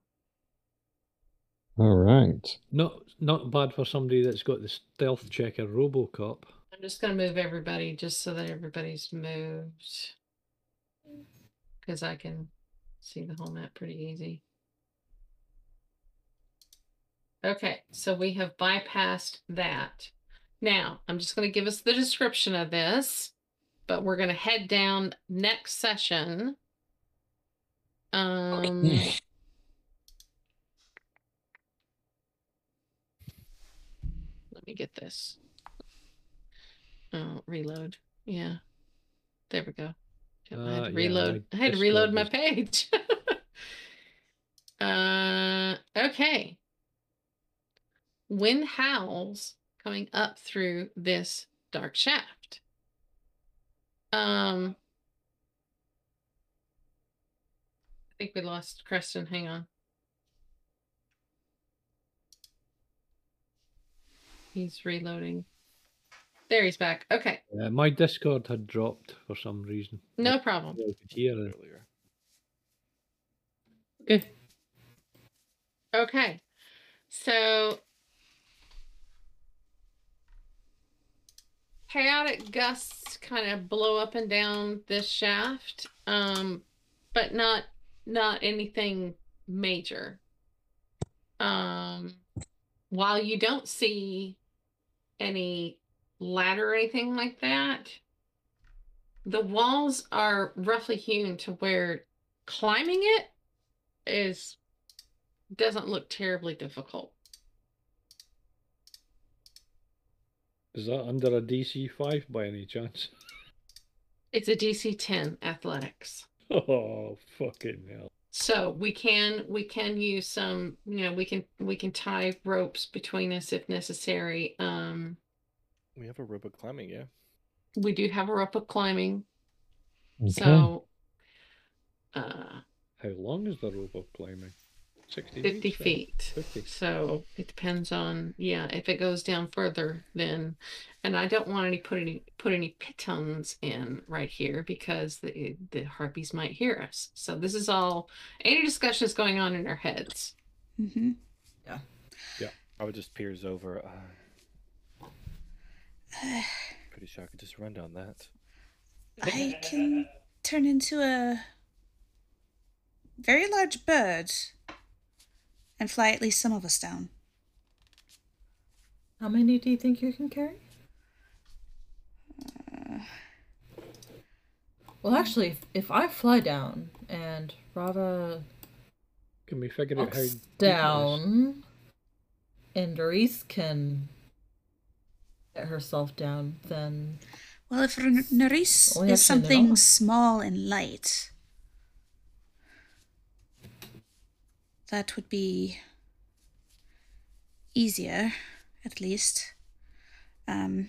All right. Not not bad for somebody that's got the stealth checker Robocop. I'm just gonna move everybody just so that everybody's moved. Because I can see the whole map pretty easy. Okay, so we have bypassed that. Now, I'm just gonna give us the description of this, but we're gonna head down next session. Um let me get this. Oh, reload. Yeah. There we go. Yep, I had Uh, to reload. my I had to reload my page. uh okay. Wind howls coming up through this dark shaft. Um I think we lost Creston. Hang on. He's reloading. There he's back. Okay. Uh, my Discord had dropped for some reason. No problem. I could hear it. earlier. Good. Okay. So chaotic gusts kind of blow up and down this shaft. Um but not not anything major. Um while you don't see any ladder or anything like that, the walls are roughly hewn to where climbing it is doesn't look terribly difficult. Is that under a DC 5 by any chance? It's a DC 10 athletics. Oh, fucking hell. So we can we can use some, you know, we can we can tie ropes between us if necessary. Um We have a rope of climbing, yeah. we do have a rope of climbing. Okay. So uh How long is the rope of climbing? 60 50 then? feet. 50. So it depends on yeah, if it goes down further then and I don't want any put any put any pitons in right here because the the harpies might hear us. So this is all any discussion is going on in our heads. Mm-hmm. Yeah. Yeah. I would just peers over. Uh, pretty sure I could just run down that. I can turn into a very large bird and fly at least some of us down. How many do you think you can carry? Uh, well, hmm. actually, if, if I fly down and Rava Can we figure out how walks deep it is? down, and Doris can get herself down, then Well, if N- Nerys is something small and light, that would be easier, at least. Um,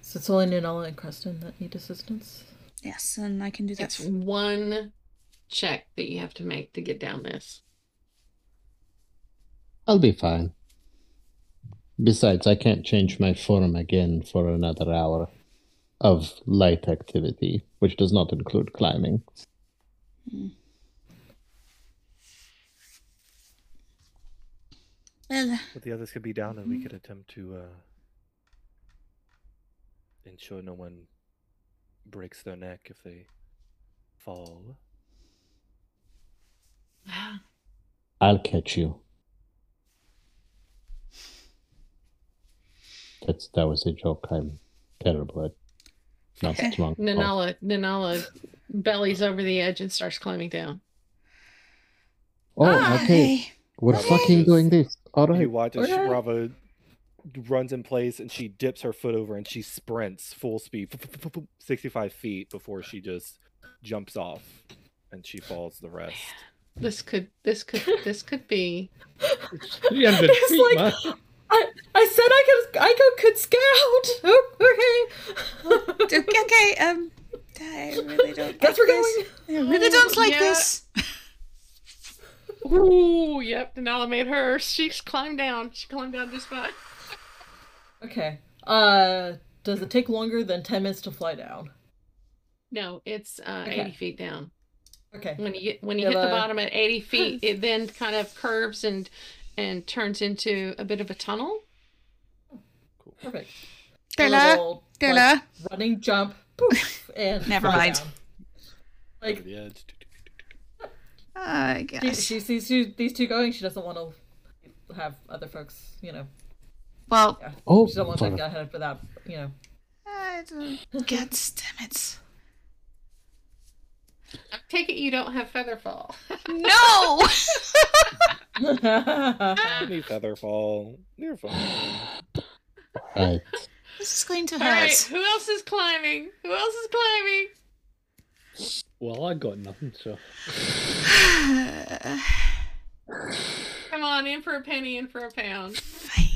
so it's only Nanala and Creston that need assistance. yes, and I can do that. It's one check that you have to make to get down this. I'll be fine. Besides, I can't change my form again for another hour of light activity, which does not include climbing. Well, But the others could be down, and we could attempt to uh, ensure no one breaks their neck if they fall. I'll catch you. That's that was a joke. I'm terrible at not Okay. strong. Nanala, Nanala bellies over the edge and starts climbing down. Oh, ah, okay. hey. We're Rava fucking doing this. All right. You watch as she- Okay. Rava runs in place, and she dips her foot over, and she sprints full speed, 65 feet before she just jumps off, and she falls the rest. This could, this could, this could be. 300 It's like- I I said I could I could, could scout. Oh, okay. D- okay, um, I really don't Guess like we're this. going. I really don't like Yeah. this. Ooh, yep. Nanala made her. She's climbed down. She climbed down just fine. Okay. Uh, does it take longer than ten minutes to fly down? No, it's uh, Okay. 80 feet down. Okay. When you get when you Yeah, hit the the- bottom at 80 feet, it then kind of curves and and turns into a bit of a tunnel. Cool. Perfect. Della, Little, like, running jump. Poof, and Never fly mind. down. Like the edge. I she, guess. she sees two, these two going. She doesn't want to have other folks. You know. Well, Yeah. Oh, She doesn't want to get ahead for that. You know. I don't get damn it. I take it you don't have featherfall. No! Any feather fall. You're fine. right. this is going to All right, hurt. who else is climbing? Who else is climbing? Well, I got nothing, so. Come on, in for a penny, in for a pound.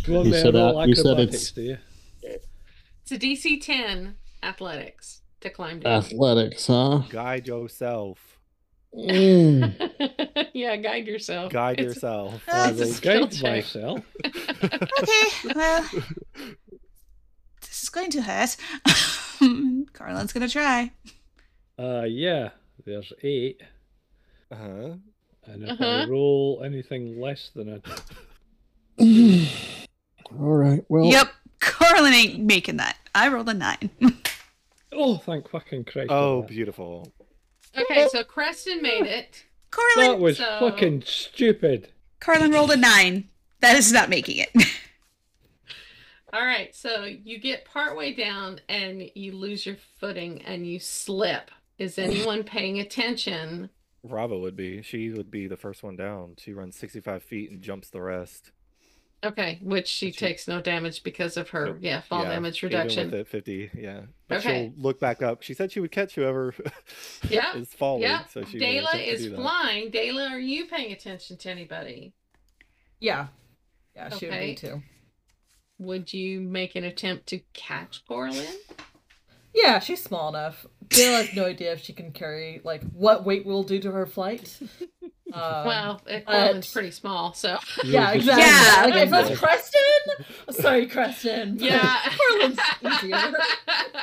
Go on You there, said, roll uh, you said it's-. It's a DC 10 athletics to climb down. Athletics, huh? Guide yourself. Mm. yeah, guide yourself. Guide It's- yourself. Uh, I It's a will guide check. myself. okay, well, this is going to hurt. Corlin's gonna try. Uh, yeah, there's eight. Uh huh. And if Uh-huh. I roll anything less than a. All right. Well, Yep, Corlin ain't making that. I rolled a nine. Oh, thank fucking Christ. Oh, that. beautiful. Okay, so Creston made it. Corlin, That was So- fucking stupid. Corlin rolled a nine. That is not making it. All right, so you get partway down and you lose your footing and you slip. Is anyone paying attention? Rava would be. She would be the first one down. She runs 65 feet and jumps the rest. Okay, which she She- takes no damage because of her Nope. yeah fall Yeah, damage even reduction. With it 50, yeah. But Okay. she'll look back up. She said she would catch whoever Yeah, is falling. Yeah, So she Dayla is flying. Dayla, are you paying attention to anybody? Yeah. Yeah, she would be too. Would you make an attempt to catch Corlin? Yeah, she's small enough. Dale has no idea if she can carry like what weight will do to her flight. Um, well, uh, Corlin's but- pretty small, so yeah, exactly. Yeah. Like, if that's Preston, sorry, Preston. yeah. Corlin's easier.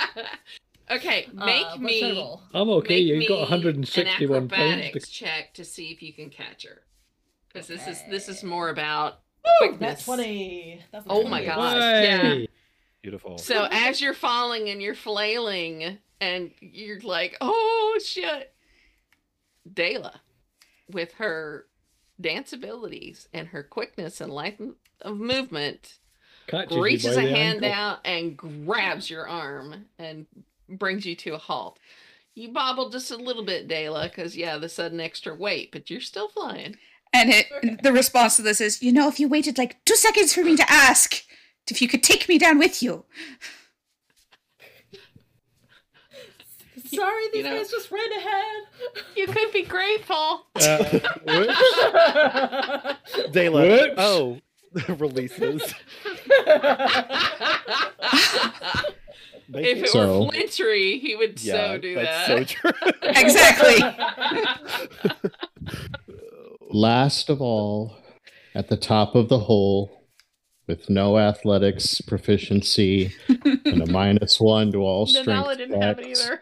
okay, make Uh, me? I'm okay. You've got 161 an pounds. acrobatics check to see if you can catch her. Because this is this is more about Ooh, quickness. That's twenty. That's a Oh my 20. God. yeah. Way. Beautiful. So as you're falling and you're flailing and you're like, oh shit. Dayla, with her dance abilities and her quickness and light of movement, Catches reaches a hand ankle. out and grabs your arm and brings you to a halt. You bobble just a little bit, Dayla, because yeah, the sudden extra weight, but you're still flying. And it, the response to this is, you know, if you waited like two seconds for me to ask if you could take me down with you. Sorry, these you know- guys just ran ahead. You could be grateful. Uh, whoops. Dayla. Whoops. Oh, releases. If it- it So- were Flintree, he would yeah, so do that's that. so true. Exactly. Last of all, at the top of the hole, with no athletics proficiency and a minus one to all strength Denala didn't have it either.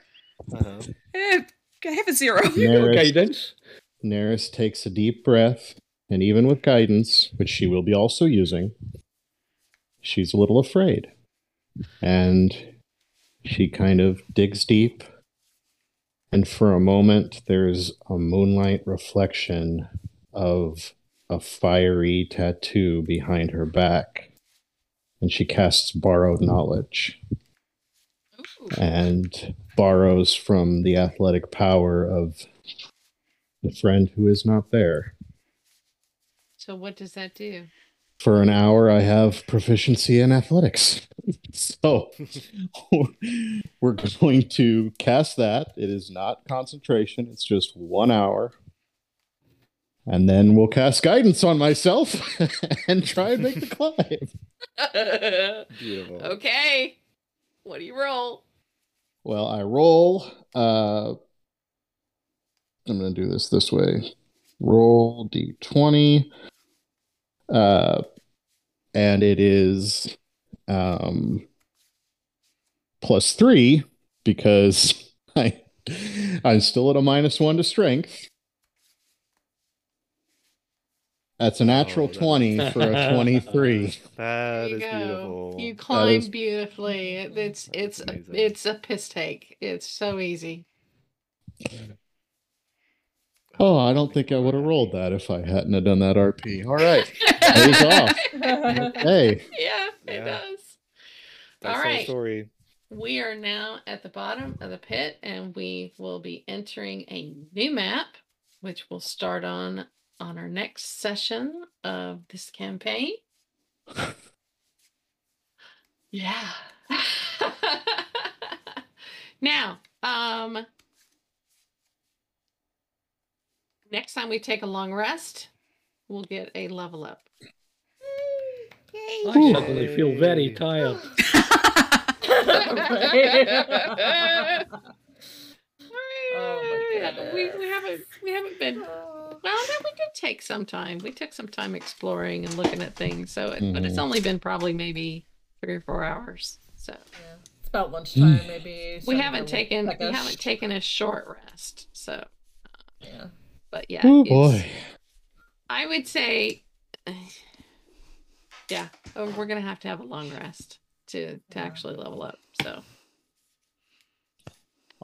Uh-huh. Eh, I have a zero. Nerys, Guidance. Nerys takes a deep breath, and even with guidance, which she will be also using, she's a little afraid. And she kind of digs deep, and for a moment, there's a moonlight reflection of a fiery tattoo behind her back. And she casts Borrowed Knowledge Ooh. and borrows from the athletic power of the friend who is not there. So what does that do? For an hour, I have proficiency in athletics. so we're going to cast that. It is not concentration, it's just one hour. And then we'll cast guidance on myself and try and make the climb. Beautiful. okay. What do you roll? Well, I roll. Uh, I'm going to do this this way. Roll d20. Uh, and it is um, plus three because I, I'm still at a minus one to strength. That's a natural Oh, that is- 20 for a 23. That There you go. beautiful. You climb is- beautifully. It's it's That's amazing. it's a piss take. It's so easy. Oh, I don't think I would have rolled that if I hadn't have done that RP. All right. Pays off. Hey. Yeah, it Yeah. does. Nice All little right. story. We are now at the bottom of the pit and we will be entering a new map, which will start on on our next session of this campaign. yeah. now, um next time we take a long rest, we'll get a level up. I suddenly feel very tired. Oh my Yeah, we, we haven't we haven't been well no, we did take some time we took some time exploring and looking at things so it, but it's Mhm. only been probably maybe three or four hours so It's about lunchtime, maybe. we haven't taken like we a- haven't taken a short rest so Yeah. but yeah Oh boy. i would say yeah oh, we're gonna have to have a long rest to to Yeah. actually level up so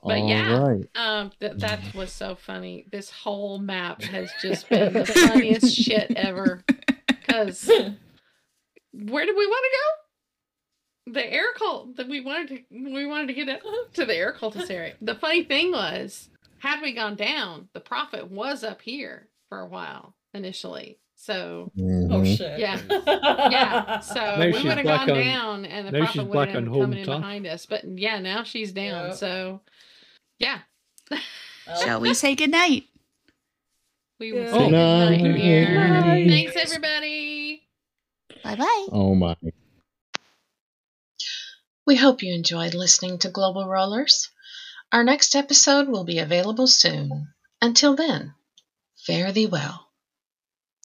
But yeah. All right. Um, that that was so funny. This whole map has just been the funniest shit ever. Because where did we want to go? The air cult that we wanted to we wanted to get up to the air cultist area. The funny thing was, had we gone down, the prophet was up here for a while initially. So Oh Mhm. shit. Yeah. yeah, so Now we would have gone on- down, and the now prophet would back have on coming in turf. behind us. But yeah, now she's down. Yeah. So yeah, Well, Shall we say goodnight? we will Yeah. say Good goodnight night. here. Good. Thanks, everybody. Bye bye. Oh my. We hope you enjoyed listening to Global Rollers. Our next episode will be available soon. Until then, fare thee well.